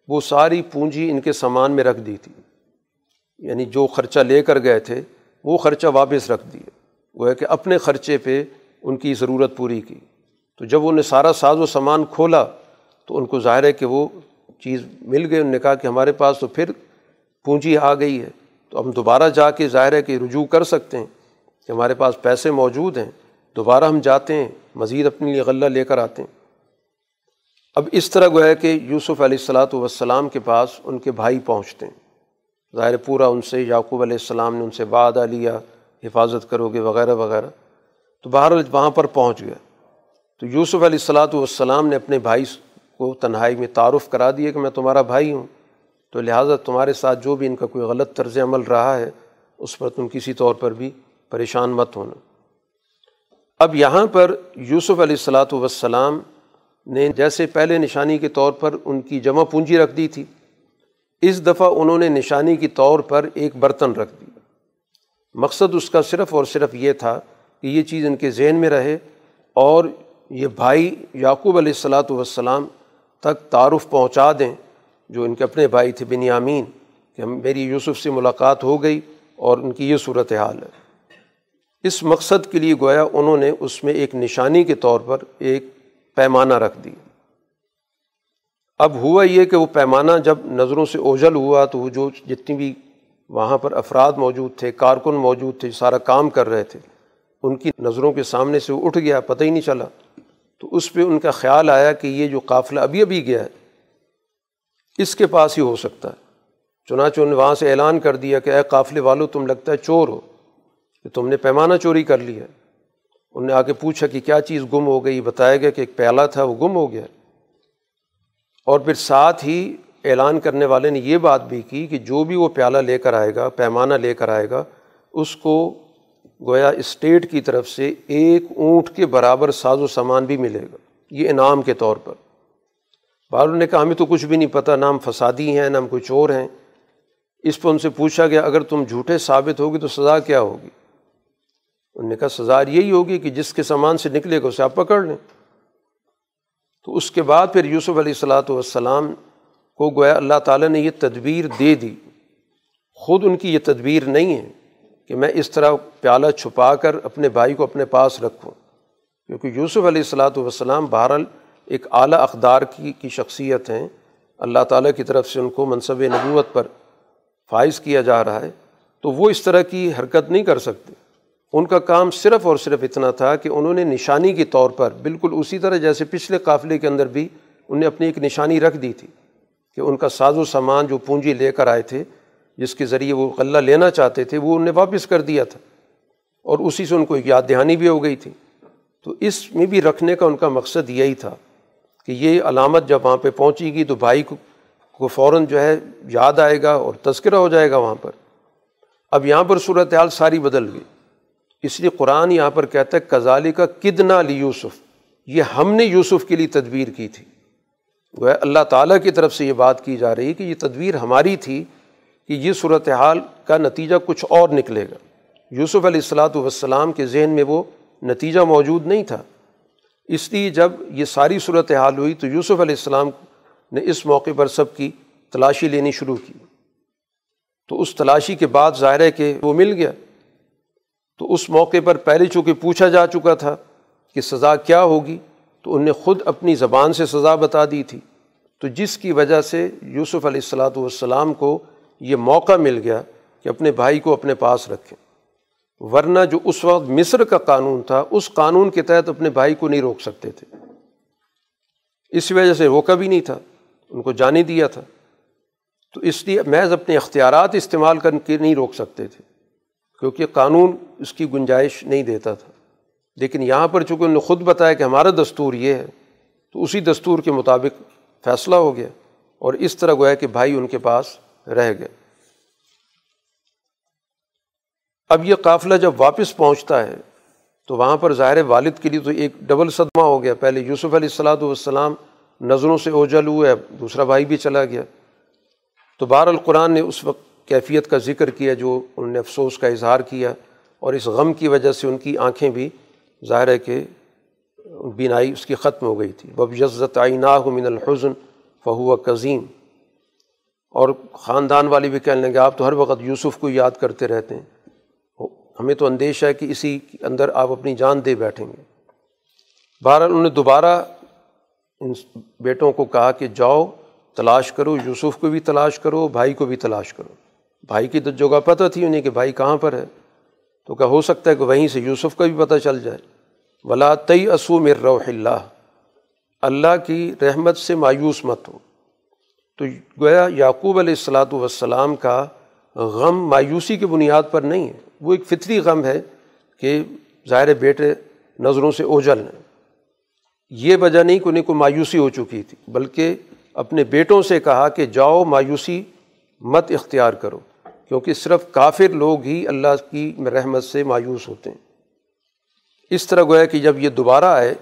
وہ ساری پونجی ان کے سامان میں رکھ دی تھی۔ یعنی جو خرچہ لے کر گئے تھے، وہ خرچہ واپس رکھ دیے۔ وہ ہے کہ اپنے خرچے پہ ان کی ضرورت پوری کی۔ تو جب انہیں سارا ساز و سامان کھولا، تو ان کو ظاہر ہے کہ وہ چیز مل گئی۔ انہوں نے کہا کہ ہمارے پاس تو پھر پونجی آ گئی ہے۔ تو ہم دوبارہ جا کے ظاہر ہے کہ رجوع کر سکتے ہیں کہ ہمارے پاس پیسے موجود ہیں۔ دوبارہ ہم جاتے ہیں، مزید اپنے لیے غلہ لے کر آتے ہیں۔ اب اس طرح گویا کہ یوسف علیہ السلاۃ والسلام کے پاس ان کے بھائی پہنچتے ہیں۔ ظاہر پورا ان سے، یعقوب علیہ السلام نے ان سے وعدہ لیا، حفاظت کرو گے، وغیرہ وغیرہ۔ تو بہرحال وہاں پر پہنچ گیا۔ تو یوسف علیہ السلاۃ والسلام نے اپنے بھائی کو تنہائی میں تعارف کرا دیا کہ میں تمہارا بھائی ہوں۔ تو لہٰذا تمہارے ساتھ جو بھی ان کا کوئی غلط طرز عمل رہا ہے، اس پر تم کسی طور پر بھی پریشان مت ہونا۔ اب یہاں پر یوسف علیہ السلاۃ والسلام نے جیسے پہلے نشانی کے طور پر ان کی جمع پونجی رکھ دی تھی اس دفعہ انہوں نے نشانی کے طور پر ایک برتن رکھ دی مقصد اس کا صرف اور صرف یہ تھا کہ یہ چیز ان کے ذہن میں رہے اور یہ بھائی یعقوب علیہ السلاۃ والسلام تک تعارف پہنچا دیں، جو ان کے اپنے بھائی تھے بنیامین، کہ ہم، میری یوسف سے ملاقات ہو گئی اور ان کی یہ صورت حال ہے۔ اس مقصد کے لیے گویا انہوں نے اس میں ایک نشانی کے طور پر ایک پیمانہ رکھ دی اب ہوا یہ کہ وہ پیمانہ جب نظروں سے اوجھل ہوا تو وہ جو جتنی بھی وہاں پر افراد موجود تھے، کارکن موجود تھے، سارا کام کر رہے تھے، ان کی نظروں کے سامنے سے وہ اٹھ گیا، پتہ ہی نہیں چلا۔ تو اس پہ ان کا خیال آیا کہ یہ جو قافلہ ابھی ابھی گیا ہے، اس کے پاس ہی ہو سکتا ہے۔ چنانچہ انہوں نے وہاں سے اعلان کر دیا کہ اے قافلے والو، تم لگتا ہے چور ہو، کہ تم نے پیمانہ چوری کر لیا انہوں نے آ کے پوچھا کہ کیا چیز گم ہو گئی؟ بتایا گیا کہ ایک پیالہ تھا، وہ گم ہو گیا۔ اور پھر ساتھ ہی اعلان کرنے والے نے یہ بات بھی کی کہ جو بھی وہ پیالہ لے کر آئے گا، پیمانہ لے کر آئے گا، اس کو گویا اسٹیٹ کی طرف سے ایک اونٹ کے برابر ساز و سامان بھی ملے گا۔ یہ انعام کے طور پر۔ باروں نے کہا، ہمیں تو کچھ بھی نہیں پتہ نہ ہم فسادی ہیں، نہ ہم کوئی چور ہیں۔ اس پہ ان سے پوچھا گیا، اگر تم جھوٹے ثابت ہوگی تو سزا کیا ہوگی؟ انہوں نے کہا، سزا یہی ہوگی کہ جس کے سامان سے نکلے گا، اسے آپ پکڑ لیں۔ تو اس کے بعد پھر یوسف علیہ السلاۃ والسلام کو گویا اللہ تعالیٰ نے یہ تدبیر دے دی۔ خود ان کی یہ تدبیر نہیں ہے کہ میں اس طرح پیالہ چھپا کر اپنے بھائی کو اپنے پاس رکھوں۔ کیونکہ یوسف علیہ السلاۃ والسلام بہرحال ایک اعلیٰ اقدار کی کی شخصیت ہیں۔ اللہ تعالیٰ کی طرف سے ان کو منصب نبوت پر فائز کیا جا رہا ہے۔ تو وہ اس طرح کی حرکت نہیں کر سکتے۔ ان کا کام صرف اور صرف اتنا تھا کہ انہوں نے نشانی کے طور پر بالکل اسی طرح جیسے پچھلے قافلے کے اندر بھی انہیں اپنی ایک نشانی رکھ دی تھی کہ ان کا ساز و سامان جو پونجی لے کر آئے تھے، جس کے ذریعے وہ غلہ لینا چاہتے تھے، وہ انہیں واپس کر دیا تھا۔ اور اسی سے ان کو ایک یاد دہانی بھی ہو گئی تھی۔ تو اس میں بھی رکھنے کا ان کا مقصد یہی تھا کہ یہ علامت جب وہاں پہ پہنچے گی تو بھائی کو کو فوراً جو ہے یاد آئے گا اور تذکرہ ہو جائے گا وہاں پر۔ اب یہاں پر صورت حال ساری بدل گئی۔ اس لیے قرآن یہاں پر کہتا ہے کزالی کا کدنا لی یوسف یہ ہم نے یوسف کے لیے تدبیر کی تھی۔ وہ اللہ تعالیٰ کی طرف سے یہ بات کی جا رہی ہے کہ یہ تدبیر ہماری تھی کہ یہ صورت حال کا نتیجہ کچھ اور نکلے گا۔ یوسف علیہ السلاۃ والسلام کے ذہن میں وہ نتیجہ موجود نہیں تھا۔ اس لیے جب یہ ساری صورت حال ہوئی تو یوسف علیہ السلام نے اس موقع پر سب کی تلاشی لینی شروع کی۔ تو اس تلاشی کے بعد ظاہر ہے کہ وہ مل گیا۔ تو اس موقع پر پہلے چونکہ پوچھا جا چکا تھا کہ سزا کیا ہوگی، تو ان نے خود اپنی زبان سے سزا بتا دی تھی۔ تو جس کی وجہ سے یوسف علیہ السلاۃ والسلام کو یہ موقع مل گیا کہ اپنے بھائی کو اپنے پاس رکھیں۔ ورنہ جو اس وقت مصر کا قانون تھا، اس قانون کے تحت اپنے بھائی کو نہیں روک سکتے تھے۔ اس وجہ سے روکا بھی نہیں تھا، ان کو جانے دیا تھا۔ تو اس لیے محض اپنے اختیارات استعمال کر کے نہیں روک سکتے تھے۔ کیونکہ قانون اس کی گنجائش نہیں دیتا تھا۔ لیکن یہاں پر چونکہ انہوں نے خود بتایا کہ ہمارا دستور یہ ہے، تو اسی دستور کے مطابق فیصلہ ہو گیا اور اس طرح گویا کہ بھائی ان کے پاس رہ گئے۔ اب یہ قافلہ جب واپس پہنچتا ہے، تو وہاں پر ظاہر والد کے لیے تو ایک ڈبل صدمہ ہو گیا۔ پہلے یوسف علیہ السلاۃ والسلام نظروں سے اوجل ہوئے دوسرا بھائی بھی چلا گیا۔ تو بہر القرآن نے اس وقت کیفیت کا ذکر کیا جو انہوں نے افسوس کا اظہار کیا اور اس غم کی وجہ سے ان کی آنکھیں بھی ظاہر ہے کہ بینائی اس کی ختم ہو گئی تھی۔ بب یزت آئینہ من الحزن فہو قظیم اور خاندان والے بھی کہنے لگے، آپ تو ہر وقت یوسف کو یاد کرتے رہتے ہیں۔ ہمیں تو اندیشہ ہے کہ اسی کے اندر آپ اپنی جان دے بیٹھیں گے۔ بہرحال انہوں نے دوبارہ ان بیٹوں کو کہا کہ جاؤ، تلاش کرو، یوسف کو بھی تلاش کرو، بھائی کو بھی تلاش کرو۔ بھائی کی تو جگہ پتہ تھی انہیں کہ بھائی کہاں پر ہے۔ تو کیا ہو سکتا ہے کہ وہیں سے یوسف کا بھی پتہ چل جائے۔ ولا تئی اسو مر اللہ اللہ کی رحمت سے مایوس مت ہو۔ تو گویا یعقوب علیہ السلاۃ والسلام کا غم مایوسی کی بنیاد پر نہیں ہے۔ وہ ایک فطری غم ہے کہ ظاہر بیٹے نظروں سے اوجل ہیں۔ یہ وجہ نہیں کہ انہیں کو مایوسی ہو چکی تھی، بلکہ اپنے بیٹوں سے کہا کہ جاؤ مایوسی مت اختیار کرو۔ کیونکہ صرف کافر لوگ ہی اللہ کی رحمت سے مایوس ہوتے ہیں۔ اس طرح گویا کہ جب یہ دوبارہ آئے،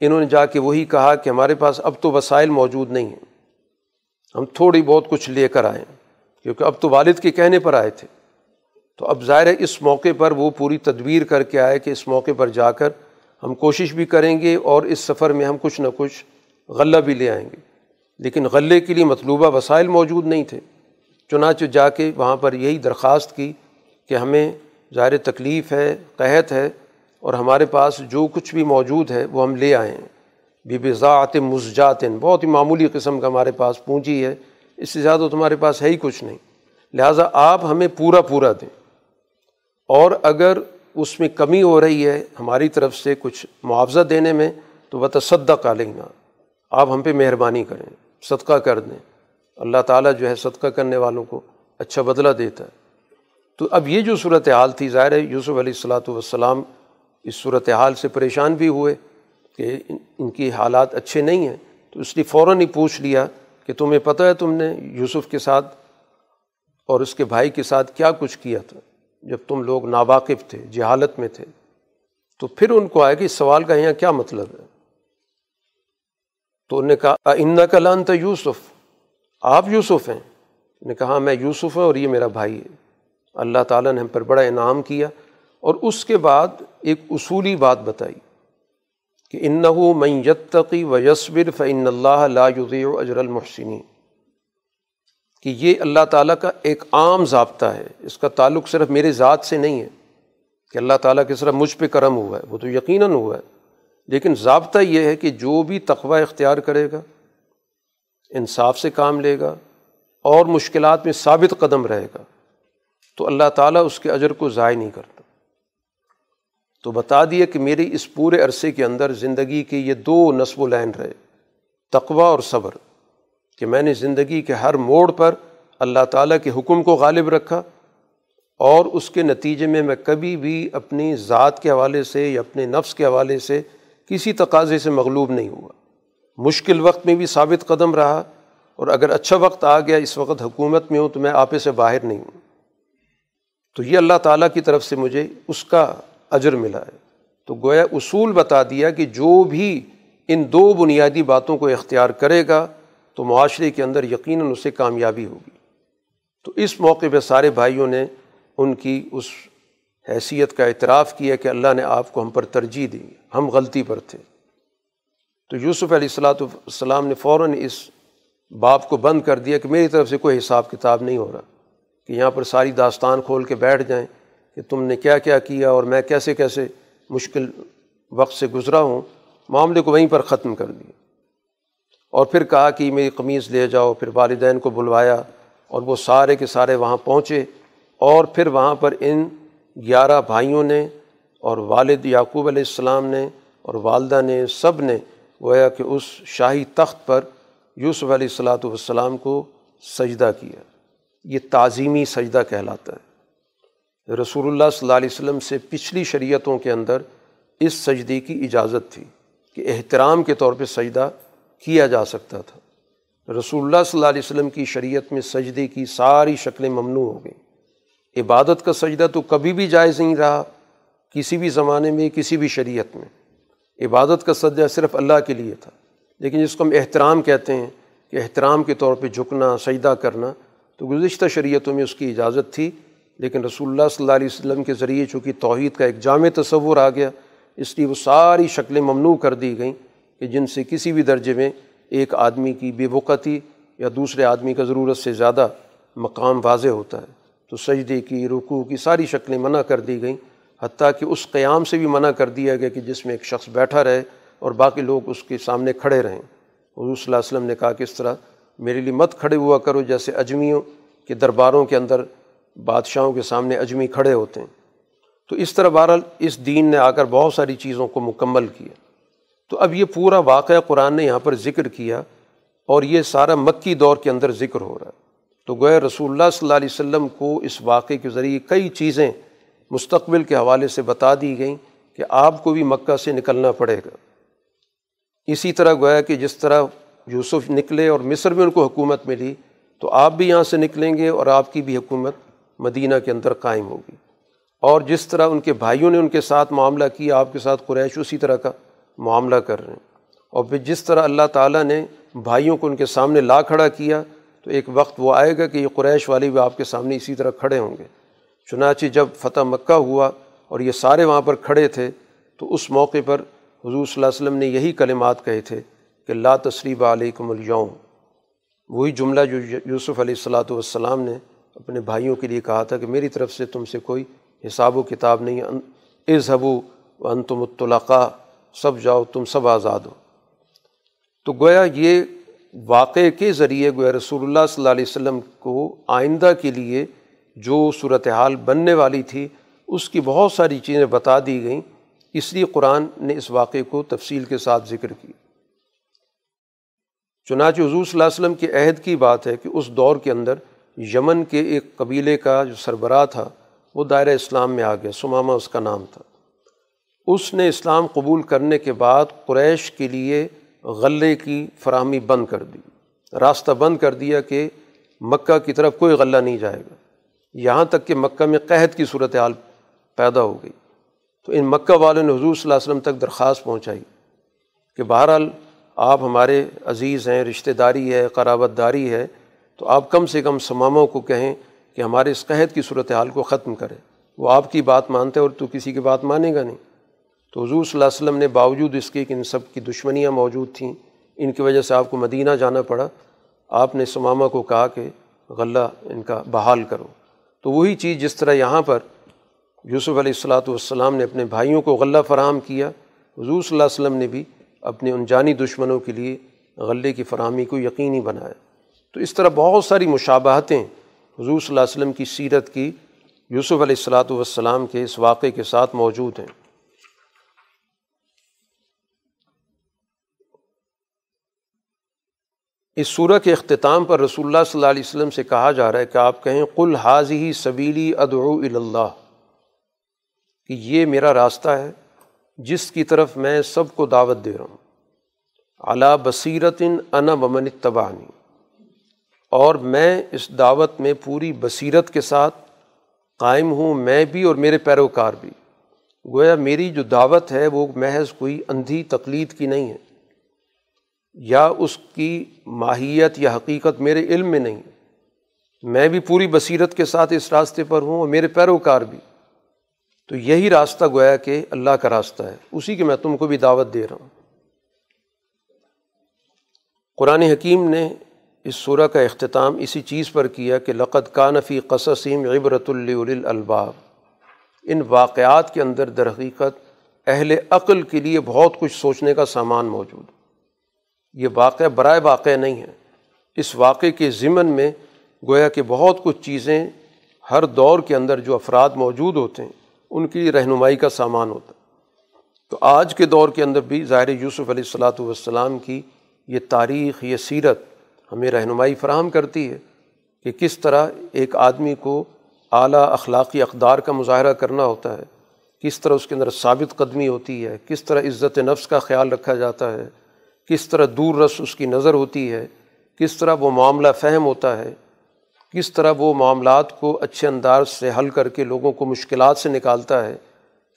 انہوں نے جا کے وہی کہا کہ ہمارے پاس اب تو وسائل موجود نہیں ہیں۔ ہم تھوڑی بہت کچھ لے کر آئیں کیونکہ اب تو والد کے کہنے پر آئے تھے۔ تو اب ظاہر ہے اس موقع پر وہ پوری تدبیر کر کے آئے کہ اس موقع پر جا کر ہم کوشش بھی کریں گے اور اس سفر میں ہم کچھ نہ کچھ غلہ بھی لے آئیں گے۔ لیکن غلے کے لیے مطلوبہ وسائل موجود نہیں تھے۔ چنانچہ جا کے وہاں پر یہی درخواست کی کہ ہمیں ظاہر تکلیف ہے، قحط ہے اور ہمارے پاس جو کچھ بھی موجود ہے وہ ہم لے آئے ہیں۔ بے بذات مزجات، بہت ہی معمولی قسم کا ہمارے پاس پونجی ہے۔ اس سے زیادہ تمہارے پاس ہے ہی کچھ نہیں۔ لہٰذا آپ ہمیں پورا پورا دیں۔ اور اگر اس میں کمی ہو رہی ہے ہماری طرف سے کچھ معاوضہ دینے میں تو وہ تصدق کا لیں گا آپ ہم پہ مہربانی کریں، صدقہ کر دیں۔ اللہ تعالیٰ جو ہے صدقہ کرنے والوں کو اچھا بدلہ دیتا ہے۔ تو اب یہ جو صورت حال تھی، ظاہر ہے یوسف علیہ السلاۃ والسلام اس صورت حال سے پریشان بھی ہوئے کہ ان کی حالات اچھے نہیں ہیں۔ تو اس لیے فوراً ہی پوچھ لیا کہ تمہیں پتہ ہے تم نے یوسف کے ساتھ اور اس کے بھائی کے ساتھ کیا کچھ کیا تھا؟ جب تم لوگ ناواقف تھے، جہالت میں تھے۔ تو پھر ان کو آئے کہ اس سوال کا یہاں کیا مطلب ہے؟ تو انہوں نے کہا ان کا لان تھا یوسف؟ آپ یوسف ہیں؟ نے کہا، میں یوسف ہوں اور یہ میرا بھائی ہے۔ اللہ تعالیٰ نے ہم پر بڑا انعام کیا اور اس کے بعد ایک اصولی بات بتائی کہ ان انصاف سے کام لے گا اور مشکلات میں ثابت قدم رہے گا، تو اللہ تعالیٰ اس کے اجر کو ضائع نہیں کرتا۔ تو بتا دیا کہ میری اس پورے عرصے کے اندر زندگی کے یہ دو نصب و لین رہے تقوا اور صبر، کہ میں نے زندگی کے ہر موڑ پر اللہ تعالیٰ کے حکم کو غالب رکھا اور اس کے نتیجے میں میں کبھی بھی اپنی ذات کے حوالے سے یا اپنے نفس کے حوالے سے کسی تقاضے سے مغلوب نہیں ہوا۔ مشکل وقت میں بھی ثابت قدم رہا اور اگر اچھا وقت آ گیا اس وقت حکومت میں ہوں تو میں آپے سے باہر نہیں ہوں۔ تو یہ اللہ تعالیٰ کی طرف سے مجھے اس کا اجر ملا ہے۔ تو گویا اصول بتا دیا کہ جو بھی ان دو بنیادی باتوں کو اختیار کرے گا تو معاشرے کے اندر یقیناً اسے کامیابی ہوگی۔ تو اس موقع پہ سارے بھائیوں نے ان کی اس حیثیت کا اعتراف کیا کہ اللہ نے آپ کو ہم پر ترجیح دی۔ ہم غلطی پر تھے۔ تو یوسف علیہ السلاۃ السلام نے فوراً اس باپ کو بند کر دیا کہ میری طرف سے کوئی حساب کتاب نہیں ہو رہا، کہ یہاں پر ساری داستان کھول کے بیٹھ جائیں کہ تم نے کیا کیا کیا اور میں کیسے کیسے مشکل وقت سے گزرا ہوں۔ معاملے کو وہیں پر ختم کر دیا۔ اور پھر کہا کہ میری قمیض لے جاؤ، پھر والدین کو بلوایا اور وہ سارے کے سارے وہاں پہنچے۔ اور پھر وہاں پر ان گیارہ بھائیوں نے اور والد یعقوب علیہ السلام نے اور والدہ نے، سب نے گویا کہ اس شاہی تخت پر یوسف علیہ السلاۃ والسلام کو سجدہ کیا۔ یہ تعظیمی سجدہ کہلاتا ہے۔ رسول اللہ صلی اللہ علیہ وسلم سے پچھلی شریعتوں کے اندر اس سجدے کی اجازت تھی کہ احترام کے طور پہ سجدہ کیا جا سکتا تھا۔ رسول اللہ صلی اللہ علیہ وسلم کی شریعت میں سجدے کی ساری شکلیں ممنوع ہو گئیں۔ عبادت کا سجدہ تو کبھی بھی جائز نہیں رہا، کسی بھی زمانے میں، کسی بھی شریعت میں۔ عبادت کا سجدہ صرف اللہ کے لیے تھا۔ لیکن جس کو ہم احترام کہتے ہیں کہ احترام کے طور پہ جھکنا، سجدہ کرنا، تو گزشتہ شریعتوں میں اس کی اجازت تھی۔ لیکن رسول اللہ صلی اللہ علیہ وسلم کے ذریعے چونکہ توحید کا ایک جامع تصور آ گیا، اس لیے وہ ساری شکلیں ممنوع کر دی گئیں کہ جن سے کسی بھی درجے میں ایک آدمی کی بے وقتی یا دوسرے آدمی کا ضرورت سے زیادہ مقام واضح ہوتا ہے۔ تو سجدے کی، رکوع کی ساری شکلیں منع کر دی گئیں۔ حتیٰ کہ اس قیام سے بھی منع کر دیا گیا کہ جس میں ایک شخص بیٹھا رہے اور باقی لوگ اس کے سامنے کھڑے رہیں۔ حضور صلی اللہ علیہ وسلم نے کہا کہ اس طرح میرے لیے مت کھڑے ہوا کرو جیسے اجمیوں کے درباروں کے اندر بادشاہوں کے سامنے اجمی کھڑے ہوتے ہیں۔ تو اس طرح بہرحال اس دین نے آ کر بہت ساری چیزوں کو مکمل کیا۔ تو اب یہ پورا واقعہ قرآن نے یہاں پر ذکر کیا اور یہ سارا مکی دور کے اندر ذکر ہو رہا ہے۔ تو گویا رسول اللہ صلی اللہ علیہ وسلم کو اس واقعے کے ذریعے کئی چیزیں مستقبل کے حوالے سے بتا دی گئیں کہ آپ کو بھی مکہ سے نکلنا پڑے گا۔ اسی طرح گویا کہ جس طرح یوسف نکلے اور مصر میں ان کو حکومت ملی، تو آپ بھی یہاں سے نکلیں گے اور آپ کی بھی حکومت مدینہ کے اندر قائم ہوگی۔ اور جس طرح ان کے بھائیوں نے ان کے ساتھ معاملہ کیا، آپ کے ساتھ قریش اسی طرح کا معاملہ کر رہے ہیں۔ اور پھر جس طرح اللہ تعالیٰ نے بھائیوں کو ان کے سامنے لا کھڑا کیا، تو ایک وقت وہ آئے گا کہ یہ قریش والے بھی آپ کے سامنے اسی طرح کھڑے ہوں گے۔ چنانچہ جب فتح مکہ ہوا اور یہ سارے وہاں پر کھڑے تھے، تو اس موقع پر حضور صلی اللہ علیہ وسلم نے یہی کلمات کہے تھے کہ لا تصریب علیکم الیوم وہی جملہ جو یوسف علیہ الصلاۃ والسلام نے اپنے بھائیوں کے لیے کہا تھا کہ میری طرف سے تم سے کوئی حساب و کتاب نہیں از حبو ان تم اطلاقہ سب جاؤ، تم سب آزاد ہو۔ تو گویا یہ واقعے کے ذریعے گویا رسول اللہ صلی اللہ علیہ وسلم کو آئندہ کے لیے جو صورت حال بننے والی تھی، اس کی بہت ساری چیزیں بتا دی گئیں۔ اس لیے قرآن نے اس واقعے کو تفصیل کے ساتھ ذکر کی چنانچہ حضور صلی اللہ علیہ وسلم کے عہد کی بات ہے کہ اس دور کے اندر یمن کے ایک قبیلے کا جو سربراہ تھا، وہ دائرہ اسلام میں آ گیا، سمامہ اس کا نام تھا۔ اس نے اسلام قبول کرنے کے بعد قریش کے لیے غلے کی فراہمی بند کر دی۔ راستہ بند کر دیا کہ مکہ کی طرف کوئی غلہ نہیں جائے گا۔ یہاں تک کہ مکہ میں قحط کی صورت حال پیدا ہو گئی۔ تو ان مکہ والوں نے حضور صلی اللہ علیہ وسلم تک درخواست پہنچائی کہ بہرحال آپ ہمارے عزیز ہیں، رشتہ داری ہے، قرابت داری ہے، تو آپ کم سے کم سماموں کو کہیں کہ ہمارے اس قحط کی صورت حال کو ختم کرے وہ آپ کی بات مانتے اور تو کسی کی بات مانے گا نہیں۔ تو حضور صلی اللہ علیہ وسلم نے باوجود اس کے کہ ان سب کی دشمنیاں موجود تھیں، ان کی وجہ سے آپ کو مدینہ جانا پڑا۔ آپ نے سمامہ کو کہا کہ غلہ ان کا بحال کرو۔ تو وہی چیز جس طرح یہاں پر یوسف علیہ السلاۃ والسلام نے اپنے بھائیوں کو غلہ فراہم کیا، حضور صلی اللہ علیہ وسلم نے بھی اپنے ان جانی دشمنوں کے لیے غلے کی فراہمی کو یقینی بنایا۔ تو اس طرح بہت ساری مشابہتیں حضور صلی اللہ علیہ وسلم کی سیرت کی یوسف علیہ السلاۃ والسلام کے اس واقعے کے ساتھ موجود ہیں۔ اس صورت کے اختتام پر رسول اللہ صلی اللہ علیہ وسلم سے کہا جا رہا ہے کہ آپ کہیں کل حاضی سبیلی ادعو اللہ کہ یہ میرا راستہ ہے جس کی طرف میں سب کو دعوت دے رہا ہوں۔ اعلیٰ بصیرت انا ومن تبانی اور میں اس دعوت میں پوری بصیرت کے ساتھ قائم ہوں، میں بھی اور میرے پیروکار بھی۔ گویا میری جو دعوت ہے وہ محض کوئی اندھی تقلید کی نہیں ہے۔ یا اس کی ماہیت یا حقیقت میرے علم میں نہیں۔ میں بھی پوری بصیرت کے ساتھ اس راستے پر ہوں اور میرے پیروکار بھی۔ تو یہی راستہ گویا کہ اللہ کا راستہ ہے۔ اسی کے میں تم کو بھی دعوت دے رہا ہوں۔ قرآن حکیم نے اس صورح کا اختتام اسی چیز پر کیا کہ لقت کانفی قصصیم عبرت الباب ان واقعات کے اندر درحقیقت اہل عقل کے لیے بہت کچھ سوچنے کا سامان موجود۔ یہ واقعہ برائے واقع نہیں ہے۔ اس واقعے کے ضمن میں گویا کہ بہت کچھ چیزیں ہر دور کے اندر جو افراد موجود ہوتے ہیں، ان کی رہنمائی کا سامان ہوتا۔ ہے تو آج کے دور کے اندر بھی ظاہر یوسف علیہ الصلاۃ والسلام کی یہ تاریخ، یہ سیرت ہمیں رہنمائی فراہم کرتی ہے کہ کس طرح ایک آدمی کو اعلیٰ اخلاقی اقدار کا مظاہرہ کرنا ہوتا ہے، کس طرح اس کے اندر ثابت قدمی ہوتی ہے، کس طرح عزت نفس کا خیال رکھا جاتا ہے۔ کس طرح دور رس اس کی نظر ہوتی ہے، کس طرح وہ معاملہ فہم ہوتا ہے، کس طرح وہ معاملات کو اچھے انداز سے حل کر کے لوگوں کو مشکلات سے نکالتا ہے،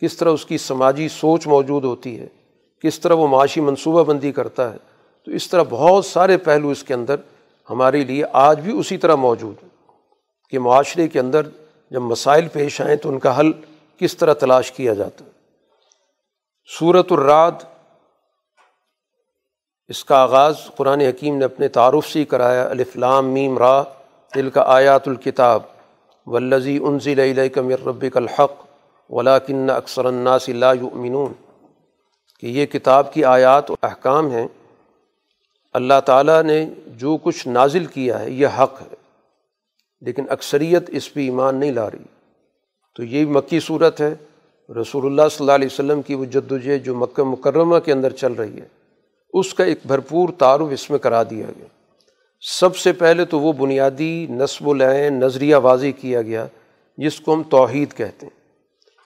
کس طرح اس کی سماجی سوچ موجود ہوتی ہے، کس طرح وہ معاشی منصوبہ بندی کرتا ہے۔ تو اس طرح بہت سارے پہلو اس کے اندر ہمارے لیے آج بھی اسی طرح موجود ہیں کہ معاشرے کے اندر جب مسائل پیش آئیں تو ان کا حل کس طرح تلاش کیا جاتا ہے۔ صورت الراد اس کا آغاز قرآن حکیم نے اپنے تعارف سے کرایا الفلام میم را دل کا آیات الکتاب ولزی انزل مر ربک الحق ولاکن اکثر الناس لا یؤمنون۔ کہ یہ کتاب کی آیات و احکام ہیں، اللہ تعالیٰ نے جو کچھ نازل کیا ہے، یہ حق ہے۔ لیکن اکثریت اس پہ ایمان نہیں لا رہی۔ تو یہ مکی صورت ہے۔ رسول اللہ صلی اللہ علیہ وسلم کی وہ جدوجہد جو مکہ مکرمہ کے اندر چل رہی ہے۔ اس کا ایک بھرپور تعارف اس میں کرا دیا گیا۔ سب سے پہلے تو وہ بنیادی نصب العین نظریہ واضح کیا گیا، جس کو ہم توحید کہتے ہیں۔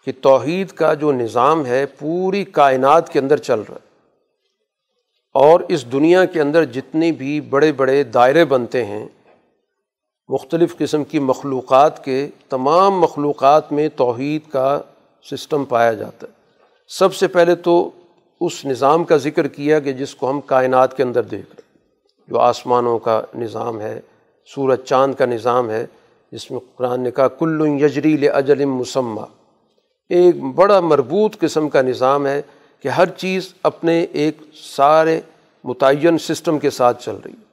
کہ توحید کا جو نظام ہے، پوری کائنات کے اندر چل رہا ہے۔ اور اس دنیا کے اندر جتنے بھی بڑے بڑے دائرے بنتے ہیں، مختلف قسم کی مخلوقات کے تمام مخلوقات میں توحید کا سسٹم پایا جاتا ہے۔ سب سے پہلے تو اس نظام کا ذکر کیا کہ جس کو ہم کائنات کے اندر دیکھ رہے جو آسمانوں کا نظام ہے، سورج چاند کا نظام ہے، جس میں قرآن نے کہا، کل یجریل اجل مسمہ ایک بڑا مربوط قسم کا نظام ہے کہ ہر چیز اپنے ایک سارے متعین سسٹم کے ساتھ چل رہی ہے۔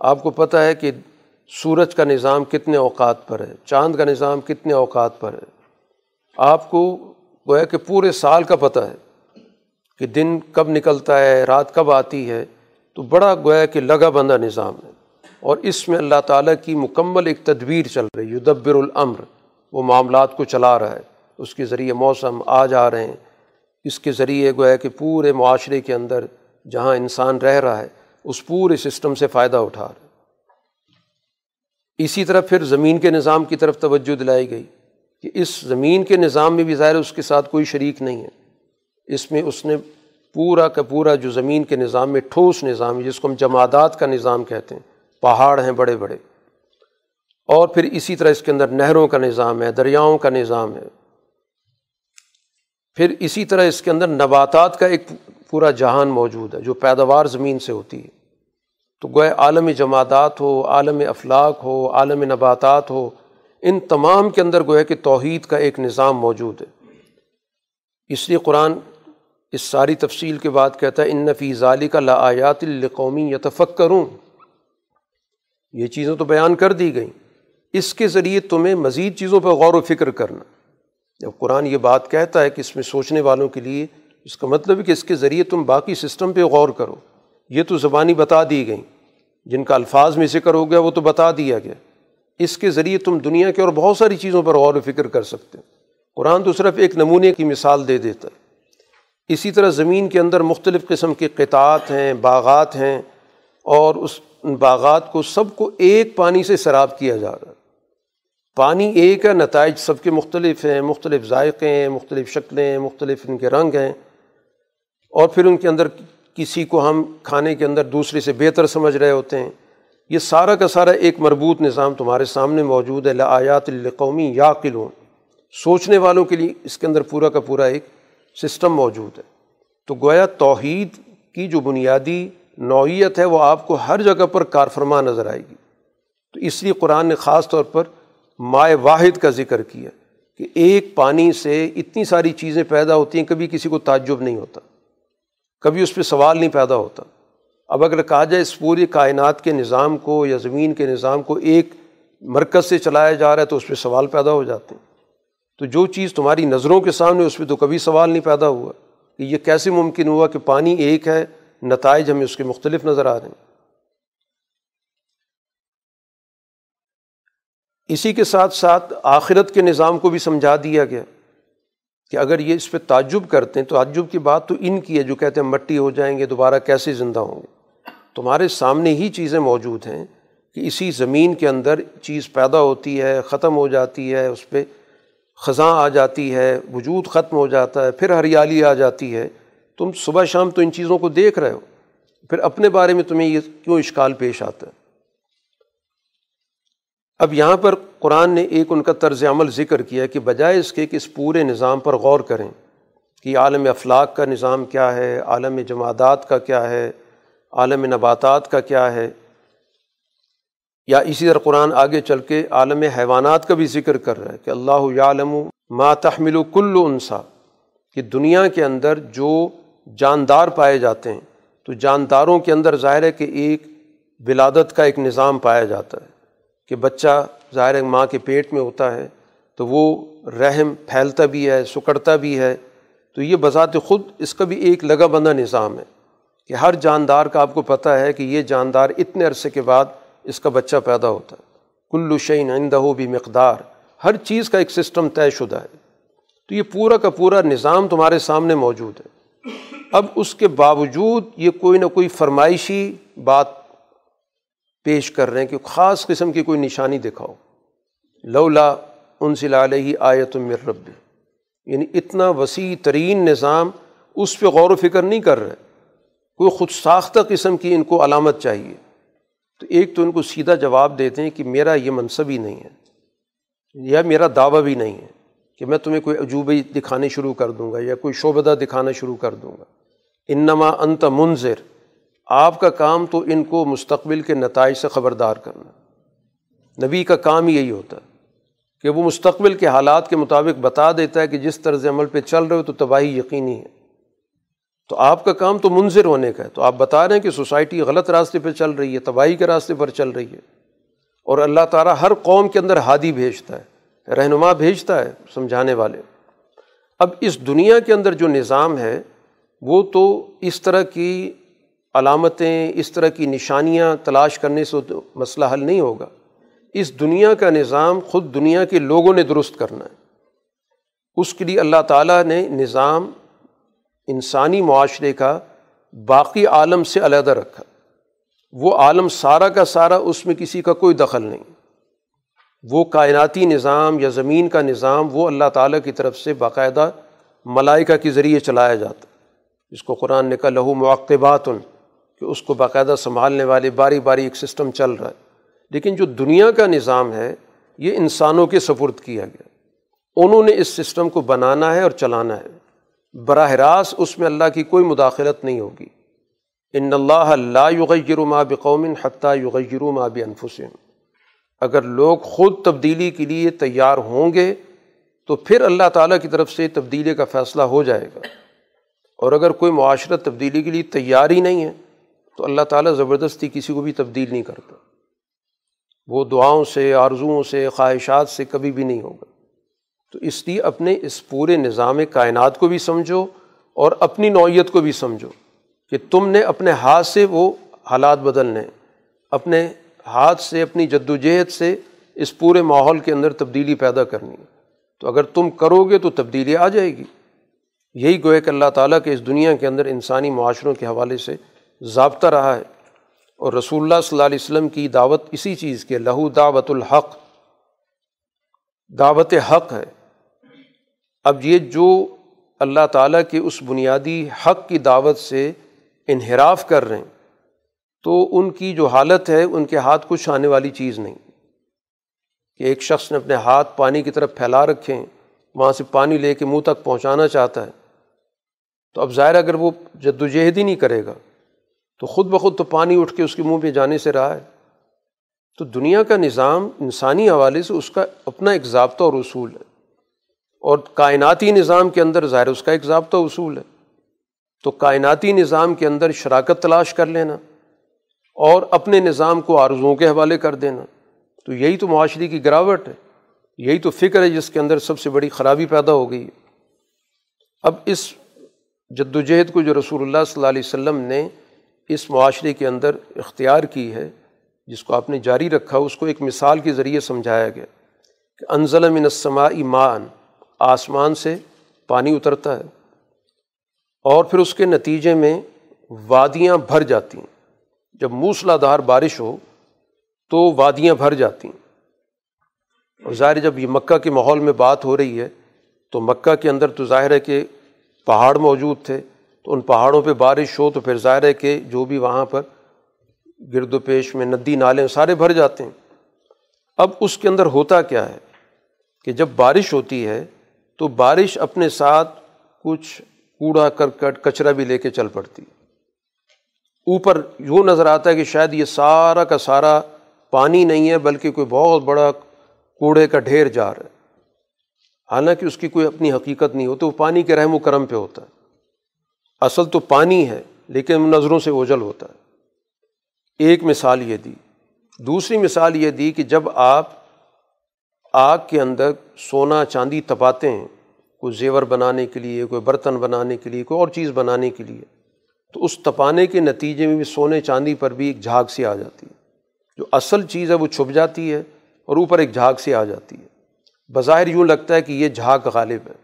آپ کو پتہ ہے کہ سورج کا نظام کتنے اوقات پر ہے، چاند کا نظام کتنے اوقات پر ہے۔ آپ کو گویا کہ پورے سال کا پتہ ہے۔ کہ دن کب نکلتا ہے، رات کب آتی ہے، تو بڑا گویا کہ لگا بندہ نظام ہے۔ اور اس میں اللہ تعالیٰ کی مکمل ایک تدبیر چل رہی ہے۔ یدبر العمر وہ معاملات کو چلا رہا ہے۔ اس کے ذریعے موسم آ جا رہے ہیں۔ اس کے ذریعے گویا کہ پورے معاشرے کے اندر جہاں انسان رہ رہا ہے، اس پورے سسٹم سے فائدہ اٹھا رہا ہے۔ اسی طرح پھر زمین کے نظام کی طرف توجہ دلائی گئی کہ اس زمین کے نظام میں بھی ظاہر اس کے ساتھ کوئی شریک نہیں ہے۔ اس میں اس نے پورا کا پورا جو زمین کے نظام میں ٹھوس نظام ہے، جس کو ہم جمادات کا نظام کہتے ہیں، پہاڑ ہیں بڑے بڑے۔ اور پھر اسی طرح اس کے اندر نہروں کا نظام ہے، دریاؤں کا نظام ہے۔ پھر اسی طرح اس کے اندر نباتات کا ایک پورا جہان موجود ہے، جو پیداوار زمین سے ہوتی ہے۔ تو گوئے عالم جمادات ہو، عالم افلاق ہو، عالم نباتات ہو، ان تمام کے اندر گویا کہ توحید کا ایک نظام موجود ہے۔ اس لیے قرآن اس ساری تفصیل کے بعد کہتا ہے ان نفی ظالی کا لایات القومی یتفق کروں یہ چیزیں تو بیان کر دی گئیں۔ اس کے ذریعے تمہیں مزید چیزوں پہ غور و فکر کرنا۔ جب قرآن یہ بات کہتا ہے کہ اس میں سوچنے والوں کے لیے، اس کا مطلب ہے کہ اس کے ذریعے تم باقی سسٹم پہ غور کرو۔ یہ تو زبانی بتا دی گئیں۔ جن کا الفاظ میں ذکر ہو گیا، وہ تو بتا دیا گیا۔ اس کے ذریعے تم دنیا کے اور بہت ساری چیزوں پر غور و فکر کر سکتے قرآن تو صرف ایک نمونے کی مثال دے دیتا ہے۔ اسی طرح زمین کے اندر مختلف قسم کے قطعات ہیں، باغات ہیں اور اس باغات کو سب کو ایک پانی سے سراب کیا جا رہا ہے۔ پانی ایک ہے، نتائج سب کے مختلف ہیں، مختلف ذائقے ہیں، مختلف شکلیں ہیں، مختلف ان کے رنگ ہیں۔ اور پھر ان کے اندر کسی کو ہم کھانے کے اندر دوسرے سے بہتر سمجھ رہے ہوتے ہیں۔ یہ سارا کا سارا ایک مربوط نظام تمہارے سامنے موجود ہے۔ لایات القومی یا قلوں سوچنے والوں کے لیے اس کے اندر پورا کا پورا ایک سسٹم موجود ہے۔ تو گویا توحید کی جو بنیادی نوعیت ہے وہ آپ کو ہر جگہ پر کار فرما نظر آئے گی۔ تو اس لیے قرآن نے خاص طور پر مائع واحد کا ذکر کیا کہ ایک پانی سے اتنی ساری چیزیں پیدا ہوتی ہیں کبھی کسی کو تعجب نہیں ہوتا، کبھی اس پہ سوال نہیں پیدا ہوتا۔ اب اگر کہا جائے اس پوری کائنات کے نظام کو یا زمین کے نظام کو ایک مرکز سے چلایا جا رہا ہے تو اس پہ سوال پیدا ہو جاتے ہیں۔ تو جو چیز تمہاری نظروں کے سامنے اس پہ تو کبھی سوال نہیں پیدا ہوا کہ یہ کیسے ممکن ہوا کہ پانی ایک ہے، نتائج ہمیں اس کے مختلف نظر آ رہے ہیں۔ اسی کے ساتھ ساتھ آخرت کے نظام کو بھی سمجھا دیا گیا کہ اگر یہ اس پہ تعجب کرتے ہیں تو تعجب کی بات تو ان کی ہے جو کہتے ہیں مٹی ہو جائیں گے، دوبارہ کیسے زندہ ہوں گے؟ تمہارے سامنے ہی چیزیں موجود ہیں کہ اسی زمین کے اندر چیز پیدا ہوتی ہے، ختم ہو جاتی ہے، اس پہ خزاں آ جاتی ہے، وجود ختم ہو جاتا ہے، پھر ہریالی آ جاتی ہے۔ تم صبح شام تو ان چیزوں کو دیکھ رہے ہو۔ پھر اپنے بارے میں تمہیں یہ کیوں اشکال پیش آتا ہے؟ اب یہاں پر قرآن نے ایک ان کا طرز عمل ذکر کیا کہ بجائے اس کے کہ اس پورے نظام پر غور کریں کہ عالم افلاق کا نظام کیا ہے، عالم جمادات کا کیا ہے، عالم نباتات کا کیا ہے۔ یا اسی طرح قرآن آگے چل کے عالم حیوانات کا بھی ذکر کر رہا ہے کہ اللہ عالم ما تحمل و کل انسا، کہ دنیا کے اندر جو جاندار پائے جاتے ہیں، تو جانداروں کے اندر ظاہر ہے کہ ایک ولادت کا ایک نظام پایا جاتا ہے کہ بچہ ظاہر ہے ماں کے پیٹ میں ہوتا ہے، تو وہ رحم پھیلتا بھی ہے، سکڑتا بھی ہے، تو یہ بذات خود اس کا بھی ایک لگا بندہ نظام ہے کہ ہر جاندار کا آپ کو پتہ ہے کہ یہ جاندار اتنے عرصے کے بعد اس کا بچہ پیدا ہوتا ہے۔ کلو شعین آئندہ بھی مقدار ہر چیز کا ایک سسٹم طے شدہ ہے۔ تو یہ پورا کا پورا نظام تمہارے سامنے موجود ہے۔ اب اس کے باوجود یہ کوئی نہ کوئی فرمائشی بات پیش کر رہے ہیں کہ خاص قسم کی کوئی نشانی دکھاؤ۔ لولا ان سے علیہ آیت مر رب یعنی اتنا وسیع ترین نظام اس پہ غور و فکر نہیں کر رہے۔ کوئی خود ساختہ قسم کی ان کو علامت چاہیے۔ تو ایک تو ان کو سیدھا جواب دیتے ہیں کہ میرا یہ منصب ہی نہیں ہے، یا میرا دعویٰ بھی نہیں ہے کہ میں تمہیں کوئی عجوبے دکھانے شروع کر دوں گا یا کوئی شعبدہ دکھانا شروع کر دوں گا۔ انما انت منظر آپ کا کام تو ان کو مستقبل کے نتائج سے خبردار کرنا۔ نبی کا کام یہی ہوتا ہے کہ وہ مستقبل کے حالات کے مطابق بتا دیتا ہے کہ جس طرز عمل پہ چل رہے ہو تو تباہی یقینی ہے۔ تو آپ کا کام تو منظر ہونے کا ہے۔ تو آپ بتا رہے ہیں کہ سوسائٹی غلط راستے پہ چل رہی ہے، تباہی کے راستے پر چل رہی ہے۔ اور اللہ تعالیٰ ہر قوم کے اندر ہادی بھیجتا ہے، رہنما بھیجتا ہے سمجھانے والے۔ اب اس دنیا کے اندر جو نظام ہے، وہ تو اس طرح کی علامتیں، اس طرح کی نشانیاں تلاش کرنے سے مسئلہ حل نہیں ہوگا۔ اس دنیا کا نظام خود دنیا کے لوگوں نے درست کرنا ہے۔ اس کے لیے اللہ تعالیٰ نے نظام انسانی معاشرے کا باقی عالم سے علیحدہ رکھا۔ وہ عالم سارا کا سارا اس میں کسی کا کوئی دخل نہیں۔ وہ کائناتی نظام یا زمین کا نظام وہ اللہ تعالیٰ کی طرف سے باقاعدہ ملائکہ کے ذریعے چلایا جاتا۔ جس کو قرآن نے کہا، لہو مواقبات ان کہ اس کو باقاعدہ سنبھالنے والے باری باری ایک سسٹم چل رہا ہے۔ لیکن جو دنیا کا نظام ہے، یہ انسانوں کے سفرد کیا گیا۔ انہوں نے اس سسٹم کو بنانا ہے اور چلانا ہے۔ براہ راست اس میں اللہ کی کوئی مداخلت نہیں ہوگی۔ ان اللہ لا یغیر ما بقوم حتیٰ یغیر ما اگر لوگ خود تبدیلی کے لیے تیار ہوں گے تو پھر اللہ تعالیٰ کی طرف سے تبدیلی کا فیصلہ ہو جائے گا۔ اور اگر کوئی معاشرت تبدیلی کے لیے تیار ہی نہیں ہے تو اللہ تعالیٰ زبردستی کسی کو بھی تبدیل نہیں کرتا۔ وہ دعاؤں سے، آرزوؤں سے، خواہشات سے کبھی بھی نہیں ہوگا۔ تو اس لیے اپنے اس پورے نظام کائنات کو بھی سمجھو اور اپنی نوعیت کو بھی سمجھو کہ تم نے اپنے ہاتھ سے وہ حالات بدلنے اپنے ہاتھ سے، اپنی جد و جہد سے اس پورے ماحول کے اندر تبدیلی پیدا کرنی ہے۔ تو اگر تم کرو گے تو تبدیلی آ جائے گی۔ یہی گوئے کہ اللہ تعالیٰ کے اس دنیا کے اندر انسانی معاشروں کے حوالے سے ضابطہ رہا ہے۔ اور رسول اللہ صلی اللہ علیہ وسلم کی دعوت اسی چیز کے لہو دعوت الحق۔ دعوت حق ہے۔ اب یہ جو اللہ تعالیٰ کے اس بنیادی حق کی دعوت سے انحراف کر رہے ہیں، تو ان کی جو حالت ہے، ان کے ہاتھ کچھ آنے والی چیز نہیں۔ کہ ایک شخص نے اپنے ہاتھ پانی کی طرف پھیلا رکھے ہیں، وہاں سے پانی لے کے منہ تک پہنچانا چاہتا ہے۔ تو اب ظاہر اگر وہ جد و جہد ہی نہیں کرے گا، تو خود بخود تو پانی اٹھ کے اس کے منہ پہ جانے سے رہا ہے۔ تو دنیا کا نظام انسانی حوالے سے اس کا اپنا ایک ضابطہ اور اصول ہے۔ اور کائناتی نظام کے اندر، ظاہر اس کا ایک ضابطہ اصول ہے، تو کائناتی نظام کے اندر شراکت تلاش کر لینا اور اپنے نظام کو آرزوؤں کے حوالے کر دینا۔ تو یہی تو معاشرے کی گراوٹ ہے، یہی تو فکر ہے جس کے اندر سب سے بڑی خرابی پیدا ہو گئی ہے۔ اب اس جد و جہد کو جو رسول اللہ صلی اللہ علیہ وسلم نے اس معاشرے کے اندر اختیار کی ہے، جس کو آپ نے جاری رکھا، اس کو ایک مثال کے ذریعے سمجھایا گیا کہ انزل من السماء مان آسمان سے پانی اترتا ہے اور پھر اس کے نتیجے میں وادیاں بھر جاتی ہیں۔ جب موسلا دھار بارش ہو تو وادیاں بھر جاتی ہیں۔ اور ظاہر جب یہ مکہ کے ماحول میں بات ہو رہی ہے تو مکہ کے اندر تو ظاہر ہے کہ پہاڑ موجود تھے۔ تو ان پہاڑوں پہ بارش ہو تو پھر ظاہر ہے کہ جو بھی وہاں پر گرد و پیش میں ندی نالے سارے بھر جاتے ہیں۔ اب اس کے اندر ہوتا کیا ہے کہ جب بارش ہوتی ہے تو بارش اپنے ساتھ کچھ کوڑا، کرکٹ، کچرا بھی لے کے چل پڑتی۔ اوپر یوں نظر آتا ہے کہ شاید یہ سارا کا سارا پانی نہیں ہے، بلکہ کوئی بہت بڑا کوڑے کا ڈھیر جا رہا ہے۔ حالانکہ اس کی کوئی اپنی حقیقت نہیں ہوتی وہ پانی کے رحم و کرم پہ ہوتا ہے۔ اصل تو پانی ہے، لیکن نظروں سے اوجل ہوتا ہے۔ ایک مثال یہ دی۔ دوسری مثال یہ دی کہ جب آپ آگ کے اندر سونا چاندی تپاتے ہیں، کوئی زیور بنانے کے لیے، کوئی برتن بنانے کے لیے، کوئی اور چیز بنانے کے لیے۔ تو اس تپانے کے نتیجے میں بھی سونے چاندی پر بھی ایک جھاگ سی آ جاتی ہے۔ جو اصل چیز ہے وہ چھپ جاتی ہے اور اوپر ایک جھاگ سی آ جاتی ہے۔ بظاہر یوں لگتا ہے کہ یہ جھاگ غالب ہے۔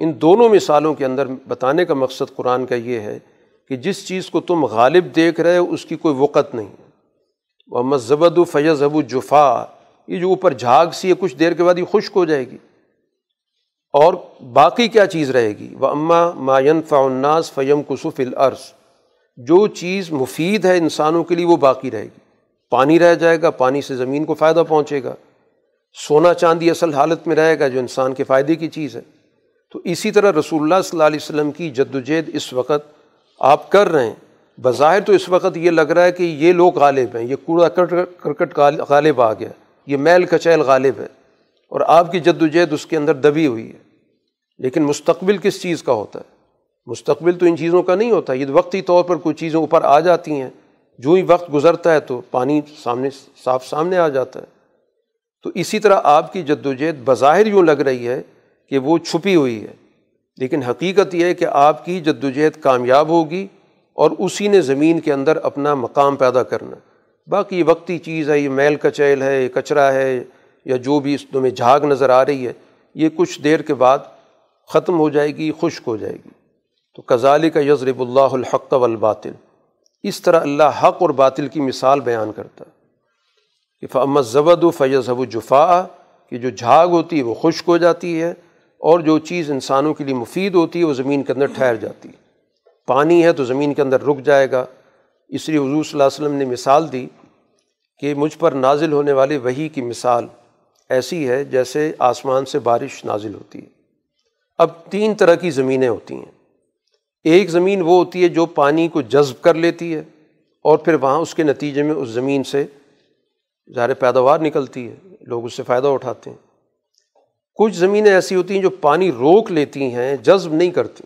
ان دونوں مثالوں کے اندر بتانے کا مقصد قرآن کا یہ ہے کہ جس چیز کو تم غالب دیکھ رہے ہو، اس کی کوئی وقت نہیں وہ مذبد و فیض ابو جفا یہ جو اوپر جھاگ سی ہے، کچھ دیر کے بعد یہ خشک ہو جائے گی۔ اور باقی کیا چیز رہے گی؟ وہ اماں ماین فناس فیم کسف العرض جو چیز مفید ہے انسانوں کے لیے وہ باقی رہے گی۔ پانی رہ جائے گا، پانی سے زمین کو فائدہ پہنچے گا۔ سونا چاندی اصل حالت میں رہے گا جو انسان کے فائدے کی چیز ہے۔ تو اسی طرح رسول اللہ صلی اللہ علیہ وسلم کی جد وجہد اس وقت آپ کر رہے ہیں۔ بظاہر تو اس وقت یہ لگ رہا ہے کہ یہ لوگ غالب ہیں، یہ کوڑا کرکٹ غالب آ گیا۔ یہ میل کچیل غالب ہے اور آپ کی جد وجہد اس کے اندر دبی ہوئی ہے۔ لیکن مستقبل کس چیز کا ہوتا ہے؟ مستقبل تو ان چیزوں کا نہیں ہوتا، یہ وقتی طور پر کچھ چیزیں اوپر آ جاتی ہیں۔ جو ہی وقت گزرتا ہے تو پانی سامنے، صاف سامنے آ جاتا ہے۔ تو اسی طرح آپ کی جد وجہد بظاہر یوں لگ رہی ہے کہ وہ چھپی ہوئی ہے۔ لیکن حقیقت یہ ہے کہ آپ کی جد وجہد کامیاب ہوگی اور اسی نے زمین کے اندر اپنا مقام پیدا کرنا۔ باقی یہ وقتی چیز ہے، یہ میل کچیل ہے، یہ کچرا ہے، یا جو بھی اس تمہیں جھاگ نظر آ رہی ہے، یہ کچھ دیر کے بعد ختم ہو جائے گی، خشک ہو جائے گی۔ تو کزالی کا یزرب اللہ الحق والباطل۔ اس طرح اللہ حق اور باطل کی مثال بیان کرتا۔ ہے کہ فمت زبد و فیض حب جفا کہ جو جھاگ ہوتی ہے وہ خشک ہو جاتی ہے، اور جو چیز انسانوں کے لیے مفید ہوتی ہے وہ زمین کے اندر ٹھہر جاتی ہے۔ پانی ہے تو زمین کے اندر رک جائے گا۔ اس لیے حضور صلی اللہ علیہ وسلم نے مثال دی کہ مجھ پر نازل ہونے والے وہی کی مثال ایسی ہے جیسے آسمان سے بارش نازل ہوتی ہے۔ اب تین طرح کی زمینیں ہوتی ہیں۔ ایک زمین وہ ہوتی ہے جو پانی کو جذب کر لیتی ہے اور پھر وہاں اس کے نتیجے میں اس زمین سے ظاہر پیداوار نکلتی ہے، لوگ اس سے فائدہ اٹھاتے ہیں۔ کچھ زمینیں ایسی ہوتی ہیں جو پانی روک لیتی ہیں، جذب نہیں کرتی۔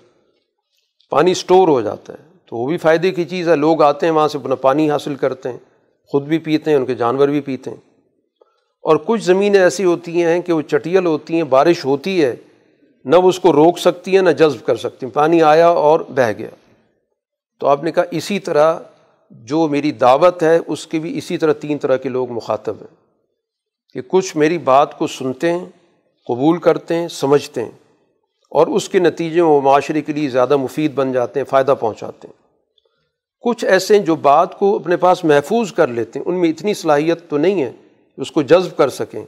پانی اسٹور ہو جاتا ہے۔ تو وہ بھی فائدے کی چیز ہے۔ لوگ آتے ہیں وہاں سے، اپنا پانی حاصل کرتے ہیں، خود بھی پیتے ہیں، ان کے جانور بھی پیتے ہیں۔ اور کچھ زمینیں ایسی ہوتی ہیں کہ وہ چٹیل ہوتی ہیں، بارش ہوتی ہے، نہ وہ اس کو روک سکتی ہیں، نہ جذب کر سکتی ہیں۔ پانی آیا اور بہہ گیا۔ تو آپ نے کہا اسی طرح جو میری دعوت ہے، اس کے بھی اسی طرح تین طرح کے لوگ مخاطب ہیں۔ کہ کچھ میری بات کو سنتے ہیں، قبول کرتے ہیں، سمجھتے ہیں اور اس کے نتیجے میں وہ معاشرے کے لیے زیادہ مفید بن جاتے ہیں، فائدہ پہنچاتے ہیں۔ کچھ ایسے جو بات کو اپنے پاس محفوظ کر لیتے ہیں، ان میں اتنی صلاحیت تو نہیں ہے کہ اس کو جذب کر سکیں،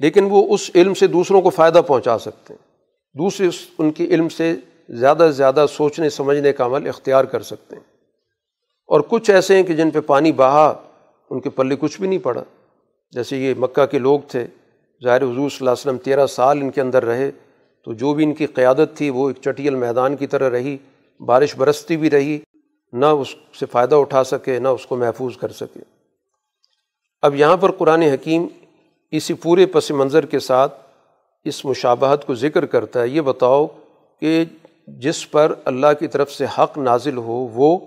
لیکن وہ اس علم سے دوسروں کو فائدہ پہنچا سکتے ہیں۔ دوسرے ان کے علم سے زیادہ سے زیادہ سوچنے، سمجھنے کا عمل اختیار کر سکتے ہیں۔ اور کچھ ایسے ہیں کہ جن پہ پانی بہا، ان کے پلے کچھ بھی نہیں پڑا۔ جیسے یہ مکہ کے لوگ تھے، ظاہر حضور صلی اللہ علیہ وسلم تیرہ سال ان کے اندر رہے، تو جو بھی ان کی قیادت تھی، وہ ایک چٹیل میدان کی طرح رہی، بارش برستی بھی رہی۔ نہ اس سے فائدہ اٹھا سکے، نہ اس کو محفوظ کر سکے۔ اب یہاں پر قرآن حکیم اسی پورے پس منظر کے ساتھ اس مشابہت کو ذکر کرتا ہے۔ یہ بتاؤ کہ جس پر اللہ کی طرف سے حق نازل ہو، وہ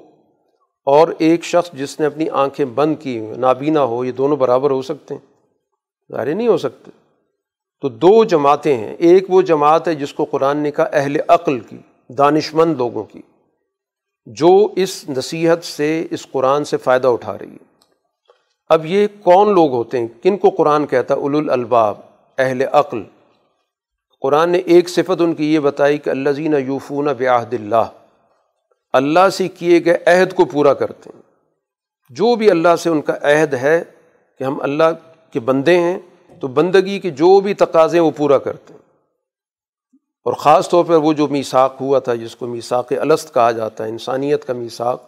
اور ایک شخص جس نے اپنی آنکھیں بند کی، نابینا ہو، یہ دونوں برابر ہو سکتے ہیں۔ ظاہر نہیں ہو سکتے۔ تو دو جماعتیں ہیں۔ ایک وہ جماعت ہے جس کو قرآن نے کہا اہل عقل کی دانش مند لوگوں کی۔ جو اس نصیحت سے، اس قرآن سے فائدہ اٹھا رہی ہے۔ اب یہ کون لوگ ہوتے ہیں؟ کن کو قرآن کہتا ہے؟ الالباب، اہل عقل۔ قرآن نے ایک صفت ان کی یہ بتائی کہ اللہ زین یوفون بیاہد اللہ۔ اللہ سے کیے گئے عہد کو پورا کرتے ہیں۔ جو بھی اللہ سے ان کا عہد ہے کہ ہم اللہ کے بندے ہیں، تو بندگی کے جو بھی تقاضے وہ پورا کرتے ہیں۔ اور خاص طور پر وہ جو میساک ہوا تھا، جس کو میساک الست کہا جاتا ہے، انسانیت کا میساک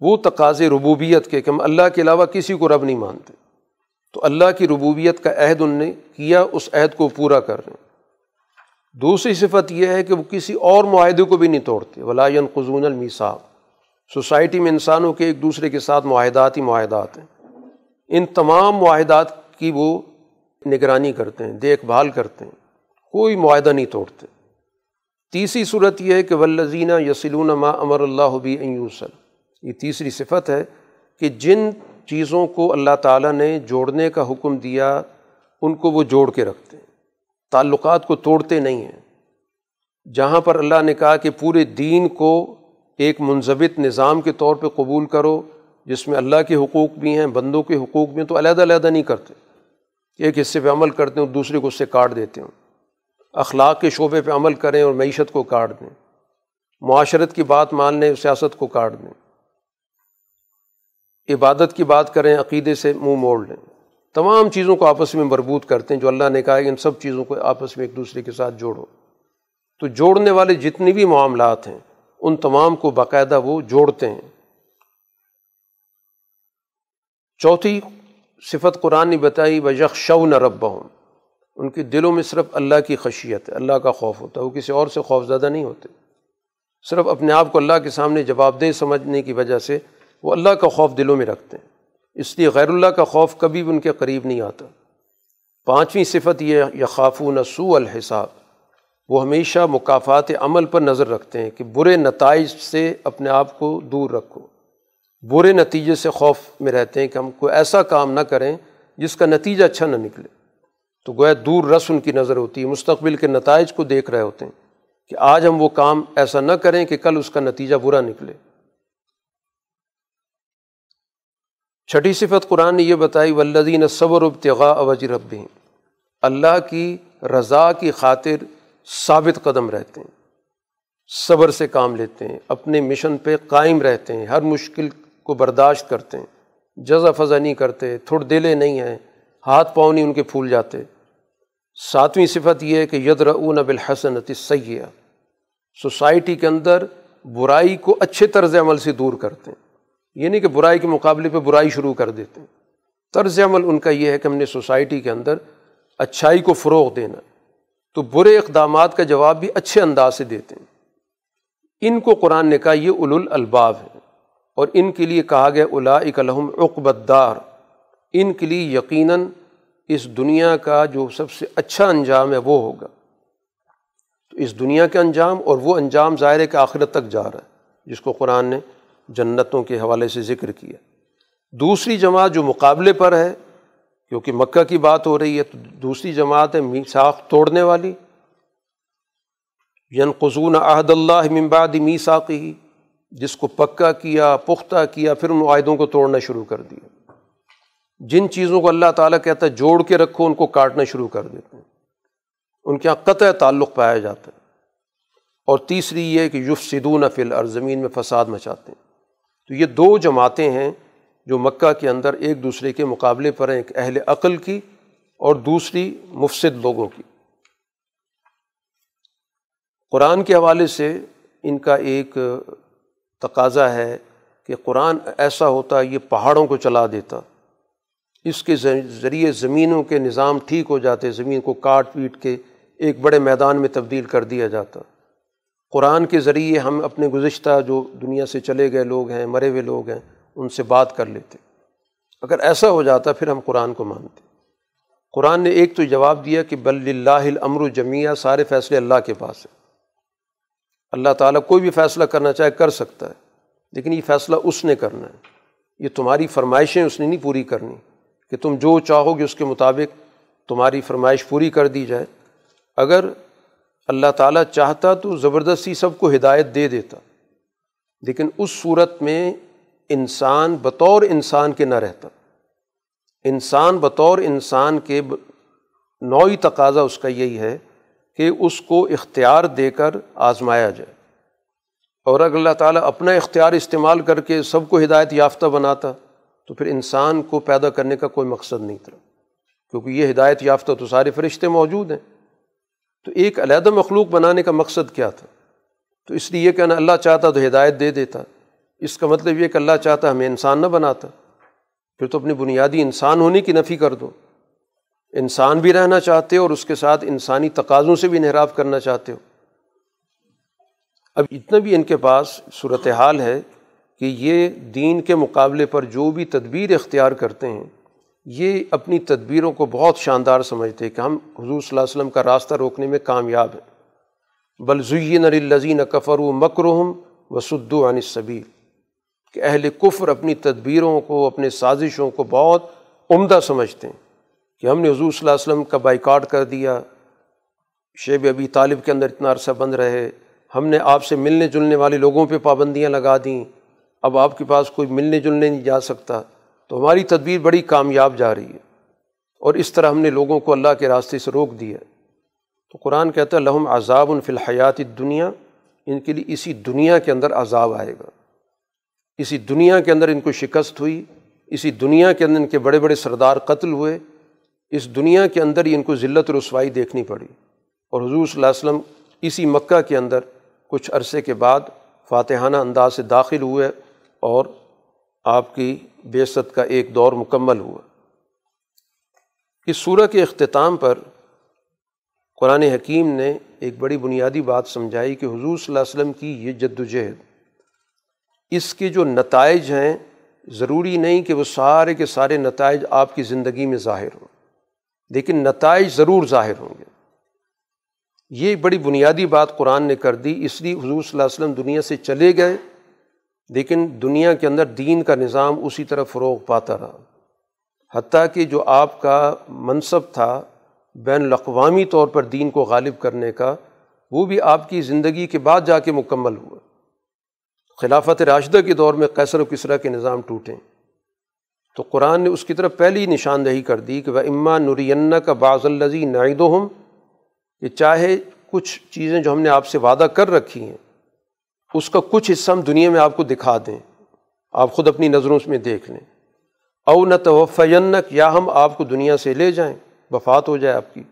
وہ تقاضے ربوبیت کے کہ ہم اللہ کے علاوہ کسی کو رب نہیں مانتے۔ تو اللہ کی ربوبیت کا عہد ان نے کیا، اس عہد کو پورا کر رہے ہیں۔ دوسری صفت یہ ہے کہ وہ کسی اور معاہدے کو بھی نہیں توڑتے۔ ولائن قزون المیسا سوسائٹی میں انسانوں کے ایک دوسرے کے ساتھ معاہدات ہی معاہدات ہیں۔ ان تمام معاہدات کی وہ نگرانی کرتے ہیں، دیکھ بھال کرتے ہیں۔ کوئی معاہدہ نہیں توڑتے۔ تیسری صورت یہ ہے کہ ولزینہ یسلون ما امر اللہ بھی یوسل یہ تیسری صفت ہے کہ جن چیزوں کو اللہ تعالیٰ نے جوڑنے کا حکم دیا، ان کو وہ جوڑ کے رکھتے ہیں۔ تعلقات کو توڑتے نہیں ہیں۔ جہاں پر اللہ نے کہا کہ پورے دین کو ایک منظمت نظام کے طور پہ قبول کرو، جس میں اللہ کے حقوق بھی ہیں، بندوں کے حقوق بھی ہیں، تو علیحدہ علیحدہ نہیں کرتے۔ ایک حصے پہ عمل کرتے ہوں دوسرے کو اس سے کاٹ دیتے ہوں اخلاق کے شعبے پہ عمل کریں اور معیشت کو کاٹ دیں۔ معاشرت کی بات مان لیں سیاست کو کاٹ دیں۔ عبادت کی بات کریں، عقیدے سے منہ موڑ لیں۔ تمام چیزوں کو آپس میں مربوط کرتے ہیں۔ جو اللہ نے کہا ہے، ان سب چیزوں کو آپس میں ایک دوسرے کے ساتھ جوڑو۔ تو جوڑنے والے جتنے بھی معاملات ہیں، ان تمام کو باقاعدہ وہ جوڑتے ہیں۔ چوتھی صفت قرآن نے بتائی و یکشو نہ رب ہوں ان کے دلوں میں صرف اللہ کی خشیت ہے، اللہ کا خوف ہوتا ہے، وہ کسی اور سے خوف زیادہ نہیں ہوتے۔ صرف اپنے آپ کو اللہ کے سامنے جواب دہ سمجھنے کی وجہ سے وہ اللہ کا خوف دلوں میں رکھتے ہیں۔ اس لیے غیر اللہ کا خوف کبھی بھی ان کے قریب نہیں آتا۔ پانچویں صفت یہ یخاف سو الحساب۔ وہ ہمیشہ مقافات عمل پر نظر رکھتے ہیں کہ برے نتائج سے اپنے آپ کو دور رکھو۔ برے نتیجے سے خوف میں رہتے ہیں کہ ہم کوئی ایسا کام نہ کریں جس کا نتیجہ اچھا نہ نکلے۔ تو گویا دور رس ان کی نظر ہوتی ہے، مستقبل کے نتائج کو دیکھ رہے ہوتے ہیں کہ آج ہم وہ کام ایسا نہ کریں کہ کل اس کا نتیجہ برا نکلے۔ چھٹی صفت قرآن نے یہ بتائی ولدین صبر ابتغا اوج رب اللہ کی رضا کی خاطر ثابت قدم رہتے ہیں، صبر سے کام لیتے ہیں، اپنے مشن پہ قائم رہتے ہیں، ہر مشکل کو برداشت کرتے ہیں، جزا فضا نہیں کرتے، تھوڑ دلے نہیں ہیں، ہاتھ پاؤں نہیں ان کے پھول جاتے۔ ساتویں صفت یہ ہے کہ ید رعون بالحسنت سیاح سوسائٹی کے اندر برائی کو اچھے طرز عمل سے دور کرتے ہیں۔ یہ نہیں کہ برائی کے مقابلے پہ برائی شروع کر دیتے ہیں۔ طرز عمل ان کا یہ ہے کہ ہم نے سوسائٹی کے اندر اچھائی کو فروغ دینا۔ تو برے اقدامات کا جواب بھی اچھے انداز سے دیتے ہیں۔ ان کو قرآن نے کہا یہ اول الباب ہے۔ اور ان کے لیے کہا گیا الا اکلحم عقبت دار۔ ان کے لیے یقیناً اس دنیا کا جو سب سے اچھا انجام ہے وہ ہوگا۔ تو اس دنیا کے انجام اور وہ انجام ظاہر کے آخرت تک جا رہا ہے، جس کو قرآن نے جنتوں کے حوالے سے ذکر کیا۔ دوسری جماعت جو مقابلے پر ہے، کیونکہ مکہ کی بات ہو رہی ہے، تو دوسری جماعت ہے میساخ توڑنے والی۔ ین قزون عہد اللہ ممباد میساقی، جس کو پکا کیا، پختہ کیا، پھر ان معاہدوں کو توڑنا شروع کر دیا۔ جن چیزوں کو اللہ تعالیٰ کہتا ہے جوڑ کے رکھو، ان کو کاٹنا شروع کر دیتے ہیں۔ ان کے یہاں قطع تعلق پایا جاتا ہے۔ اور تیسری یہ کہ یوف سدون فل اور زمین میں فساد مچاتے ہیں۔ تو یہ دو جماعتیں ہیں جو مکہ کے اندر ایک دوسرے کے مقابلے پر ہیں، ایک اہل عقل کی اور دوسری مفصد لوگوں کی۔ قرآن کے حوالے سے ان کا ایک تقاضا ہے کہ قرآن ایسا ہوتا یہ پہاڑوں کو چلا دیتا۔ اس کے ذریعے زمینوں کے نظام ٹھیک ہو جاتے، زمین کو کاٹ پیٹ کے ایک بڑے میدان میں تبدیل کر دیا جاتا۔ قرآن کے ذریعے ہم اپنے گزشتہ جو دنیا سے چلے گئے لوگ ہیں، مرے ہوئے لوگ ہیں، ان سے بات کر لیتے۔ اگر ایسا ہو جاتا، پھر ہم قرآن کو مانتے۔ قرآن نے ایک تو جواب دیا کہ بل اللہ الامر جمیہ سارے فیصلے اللہ کے پاس ہیں۔ اللہ تعالیٰ کوئی بھی فیصلہ کرنا چاہے کر سکتا ہے، لیکن یہ فیصلہ اس نے کرنا ہے۔ یہ تمہاری فرمائشیں، اس نے نہیں پوری کرنی۔ کہ تم جو چاہو گے اس کے مطابق تمہاری فرمائش پوری کر دی جائے۔ اگر اللہ تعالیٰ چاہتا تو زبردستی سب کو ہدایت دے دیتا۔ لیکن اس صورت میں انسان بطور انسان کے نہ رہتا۔ انسان بطور انسان کے نوعی تقاضا اس کا یہی ہے کہ اس کو اختیار دے کر آزمایا جائے۔ اور اگر اللہ تعالیٰ اپنا اختیار استعمال کر کے سب کو ہدایت یافتہ بناتا تو پھر انسان کو پیدا کرنے کا کوئی مقصد نہیں تھا۔ کیونکہ یہ ہدایت یافتہ تو سارے فرشتے موجود ہیں۔ تو ایک علیحدہ مخلوق بنانے کا مقصد کیا تھا؟ تو اس لیے یہ کہنا اللہ چاہتا تو ہدایت دے دیتا۔ اس کا مطلب یہ کہ اللہ چاہتا ہمیں انسان نہ بناتا۔ پھر تو اپنی بنیادی انسان ہونے کی نفی کر دو۔ انسان بھی رہنا چاہتے ہو اور اس کے ساتھ انسانی تقاضوں سے بھی انحراف کرنا چاہتے ہو۔ اب اتنا بھی ان کے پاس صورت حال ہے کہ یہ دین کے مقابلے پر جو بھی تدبیر اختیار کرتے ہیں، یہ اپنی تدبیروں کو بہت شاندار سمجھتے ہیں کہ ہم حضور صلی اللہ علیہ وسلم کا راستہ روکنے میں کامیاب ہیں۔ بلزین الزین کفر و مکرحم و عن الصبیر کہ اہل کفر اپنی تدبیروں کو، اپنے سازشوں کو بہت عمدہ سمجھتے ہیں۔ کہ ہم نے حضور صلی اللہ علیہ وسلم کا بائیکاٹ کر دیا شیب ابی طالب کے اندر اتنا عرصہ بند رہے، ہم نے آپ سے ملنے جلنے والے لوگوں پہ پابندیاں لگا دیں۔ اب آپ کے پاس کوئی ملنے جلنے نہیں جا سکتا، تو ہماری تدبیر بڑی کامیاب جا رہی ہے۔ اور اس طرح ہم نے لوگوں کو اللہ کے راستے سے روک دیا تو قرآن کہتا ہے لہم عذاب الفی الحیات دنیا ان کے لیے اسی دنیا کے اندر عذاب آئے گا۔ اسی دنیا کے اندر ان کو شکست ہوئی، اسی دنیا کے اندر ان کے بڑے بڑے سردار قتل ہوئے، اس دنیا کے اندر ہی ان کو ذلت رسوائی دیکھنی پڑی۔ اور حضور صلی اللہ علیہ وسلم اسی مکہ کے اندر کچھ عرصے کے بعد فاتحانہ انداز سے داخل ہوئے۔ اور آپ کی بیست کا ایک دور مکمل ہوا۔ اس صورح کے اختتام پر قرآن حکیم نے ایک بڑی بنیادی بات سمجھائی کہ حضور صلی اللہ علیہ وسلم کی یہ جد و جہد اس کے جو نتائج ہیں، ضروری نہیں کہ وہ سارے کے سارے نتائج آپ کی زندگی میں ظاہر ہوں، لیکن نتائج ضرور ظاہر ہوں گے۔ یہ بڑی بنیادی بات قرآن نے کر دی، اس لیے حضور صلی اللہ علیہ وسلم دنیا سے چلے گئے۔ لیکن دنیا کے اندر دین کا نظام اسی طرح فروغ پاتا رہا۔ حتیٰ کہ جو آپ کا منصب تھا بین الاقوامی طور پر دین کو غالب کرنے کا، وہ بھی آپ کی زندگی کے بعد جا کے مکمل ہوا۔ خلافت راشدہ کے دور میں قیصر و کسرا کے نظام ٹوٹیں تو قرآن نے اس کی طرف پہلی نشاندہی کر دی کہ وہ اما نورینہ کا بعض الزی نائد و کہ چاہے کچھ چیزیں جو ہم نے آپ سے وعدہ کر رکھی ہیں اس کا کچھ حصہ ہم دنیا میں آپ کو دکھا دیں۔ آپ خود اپنی نظروں میں دیکھ لیں۔ او نہ توفینک یا ہم آپ کو دنیا سے لے جائیں۔ وفات ہو جائے آپ کی۔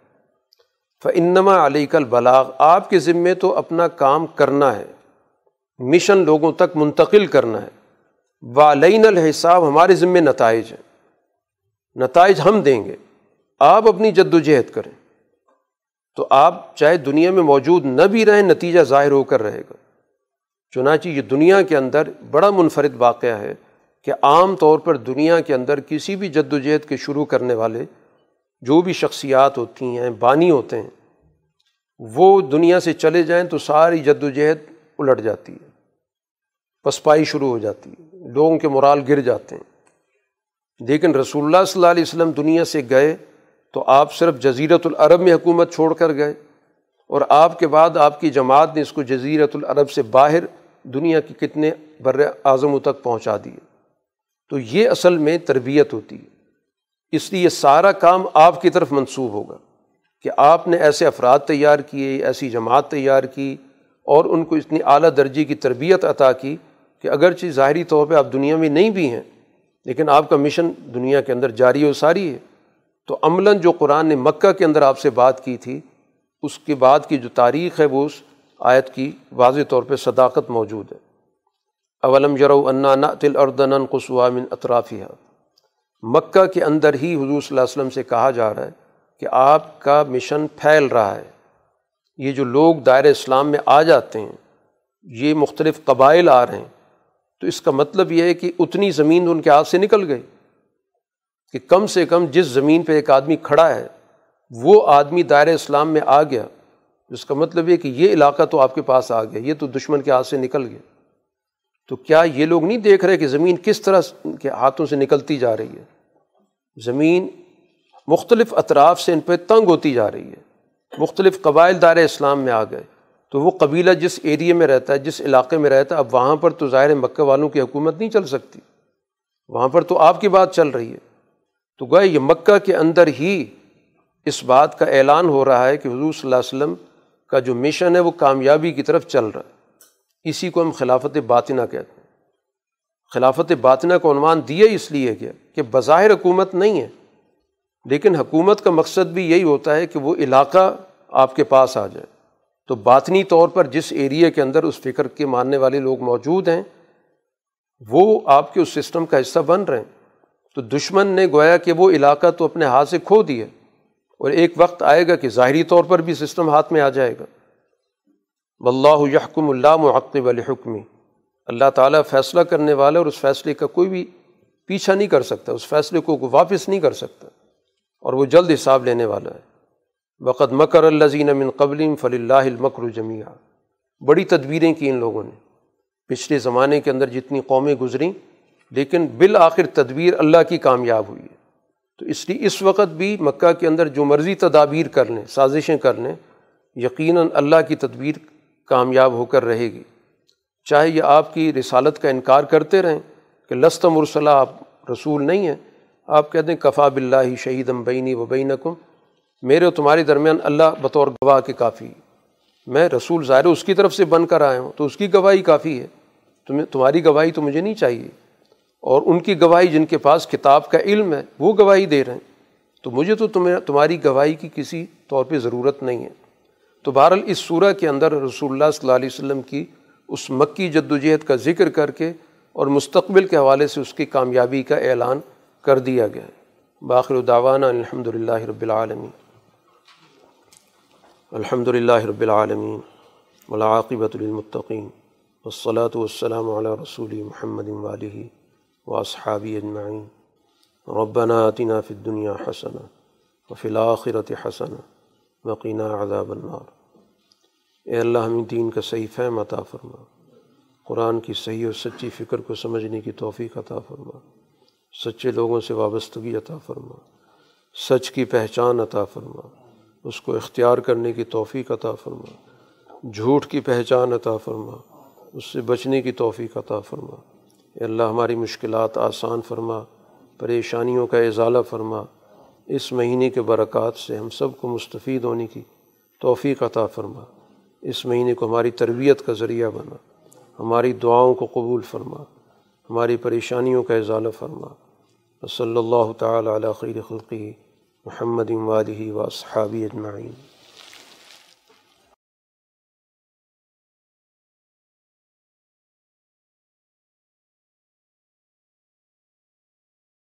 فنما علی کل بلاغ آپ کے ذمے تو اپنا کام کرنا ہے۔ مشن لوگوں تک منتقل کرنا ہے۔ والین الحساب، ہمارے ذمے نتائج ہیں۔ نتائج ہم دیں گے۔ آپ اپنی جد و جہد کریں۔ تو آپ چاہے دنیا میں موجود نہ بھی رہیں، نتیجہ ظاہر ہو کر رہے گا۔ چنانچہ یہ دنیا کے اندر بڑا منفرد واقعہ ہے کہ عام طور پر دنیا کے اندر کسی بھی جد و جہد کے شروع کرنے والے جو بھی شخصیات ہوتی ہیں، بانی ہوتے ہیں، وہ دنیا سے چلے جائیں تو ساری جد و جہد الٹ جاتی ہے، پسپائی شروع ہو جاتی ہے، لوگوں کے مرال گر جاتے ہیں۔ لیکن رسول اللہ صلی اللہ علیہ وسلم دنیا سے گئے تو آپ صرف جزیرت العرب میں حکومت چھوڑ کر گئے اور آپ کے بعد آپ کی جماعت نے اس کو جزیرت العرب سے باہر دنیا کے کتنے بر اعظموں تک پہنچا دیے تو یہ اصل میں تربیت ہوتی ہے۔ اس لیے سارا کام آپ کی طرف منسوب ہوگا کہ آپ نے ایسے افراد تیار کیے، ایسی جماعت تیار کی اور ان کو اتنی اعلیٰ درجے کی تربیت عطا کی کہ اگرچہ ظاہری طور پہ آپ دنیا میں نہیں بھی ہیں، لیکن آپ کا مشن دنیا کے اندر جاری و ساری ہے۔ تو عملاً جو قرآن نے مکہ کے اندر آپ سے بات کی تھی، اس کے بعد کی جو تاریخ ہے وہ اس آیت کی واضح طور پہ صداقت موجود ہے۔ اولم یرو انا تل اردن قسوامن اطرافیہ مکہ کے اندر ہی حضور صلی اللہ علیہ وسلم سے کہا جا رہا ہے کہ آپ کا مشن پھیل رہا ہے۔ یہ جو لوگ دائر اسلام میں آ جاتے ہیں، یہ مختلف قبائل آ رہے ہیں۔ تو اس کا مطلب یہ ہے کہ اتنی زمین ان کے ہاتھ سے نکل گئی کہ کم سے کم جس زمین پہ ایک آدمی کھڑا ہے، وہ آدمی دائر اسلام میں آ گیا۔ اس کا مطلب یہ کہ یہ علاقہ تو آپ کے پاس آ گیا، یہ تو دشمن کے ہاتھ سے نکل گیا۔ تو کیا یہ لوگ نہیں دیکھ رہے کہ زمین کس طرح کے ہاتھوں سے نکلتی جا رہی ہے؟ زمین مختلف اطراف سے ان پہ تنگ ہوتی جا رہی ہے۔ مختلف قبائل دار اسلام میں آ گئے۔ تو وہ قبیلہ جس ایریے میں رہتا ہے، جس علاقے میں رہتا ہے، اب وہاں پر تو ظاہر مکہ والوں کی حکومت نہیں چل سکتی۔ وہاں پر تو آپ کی بات چل رہی ہے۔ تو گوئے یہ مکہ کے اندر ہی اس بات کا اعلان ہو رہا ہے کہ حضور صلی اللہ علیہ وسلم کا جو مشن ہے وہ کامیابی کی طرف چل رہا ہے۔ اسی کو ہم خلافت باطنہ کہتے ہیں۔ خلافت باطنہ کو عنوان دیا اس لیے کیا کہ بظاہر حکومت نہیں ہے، لیکن حکومت کا مقصد بھی یہی ہوتا ہے کہ وہ علاقہ آپ کے پاس آ جائے۔ تو باطنی طور پر جس ایریے کے اندر اس فکر کے ماننے والے لوگ موجود ہیں، وہ آپ کے اس سسٹم کا حصہ بن رہے ہیں۔ تو دشمن نے گویا کہ وہ علاقہ تو اپنے ہاتھ سے کھو دیا۔ اور ایک وقت آئے گا کہ ظاہری طور پر بھی سسٹم ہاتھ میں آ جائے گا۔ واللہ یحکم اللہ محقب الحکمی اللہ تعالیٰ فیصلہ کرنے والا اور اس فیصلے کا کوئی بھی پیچھا نہیں کر سکتا، اس فیصلے کو واپس نہیں کر سکتا اور وہ جلد حساب لینے والا ہے۔ وقت مکر الزین من قبل فلی اللہ المکر جمیہ بڑی تدبیریں کی ان لوگوں نے۔ پچھلے زمانے کے اندر جتنی قومیں گزریں، لیکن بالآخر تدبیر اللہ کی کامیاب ہوئی ہے۔ تو اس لیے اس وقت بھی مکہ کے اندر جو مرضی تدابیر کر لیں، سازشیں کر لیں، یقیناً اللہ کی تدبیر کامیاب ہو کر رہے گی۔ چاہے یہ آپ کی رسالت کا انکار کرتے رہیں کہ لست مرسلہ آپ رسول نہیں ہیں، آپ کہتے ہیں کفا بلّہ شہید ام بینی و بینکم، میرے اور تمہارے درمیان اللہ بطور گواہ کے کافی میں رسول ظاہر اس کی طرف سے بن کر آیا ہوں، تو اس کی گواہی کافی ہے۔ تمہیں، تمہاری گواہی تو مجھے نہیں چاہیے۔ اور ان کی گواہی جن کے پاس کتاب کا علم ہے، وہ گواہی دے رہے ہیں۔ تو مجھے تو تمہیں، تمہاری گواہی کی کسی طور پہ ضرورت نہیں ہے۔ تو بہرحال اس صورح کے اندر رسول اللہ صلی اللہ علیہ وسلم کی اس مکی جد و جہد کا ذکر کر کے اور مستقبل کے حوالے سے اس کی کامیابی کا اعلان کر دیا گیا ہے۔ باخر الداوانہ الحمد للہ رب العالمین۔ الحمد للہ رب العالمین۔ ولاقبۃ المطقین والصلاة والسلام علی رسول محمد والی و اصحابی اجمعین ربنا آتنا فی الدنیا حسنا وفی الآخرت حسنا وقینا عذاب النار. اے اللہ، ہمیں دین کا صحیح فہم عطا فرما۔ قرآن کی صحیح اور سچی فکر کو سمجھنے کی توفیق عطا فرما۔ سچے لوگوں سے وابستگی عطا فرما۔ سچ کی پہچان عطا فرما۔ اس کو اختیار کرنے کی توفیق عطا فرما۔ جھوٹ کی پہچان عطا فرما۔ اس سے بچنے کی توفیق عطا فرما۔ اللہ ہماری مشکلات آسان فرما، پریشانیوں کا ازالہ فرما۔ اس مہینے کے برکات سے ہم سب کو مستفید ہونے کی توفیق عطا فرما۔ اس مہینے کو ہماری تربیت کا ذریعہ بنا۔ ہماری دعاؤں کو قبول فرما۔ ہماری پریشانیوں کا ازالہ فرما۔ صلی اللہ تعالیٰ علیہ خیر خلقی محمد والی و صحابی اجمعین۔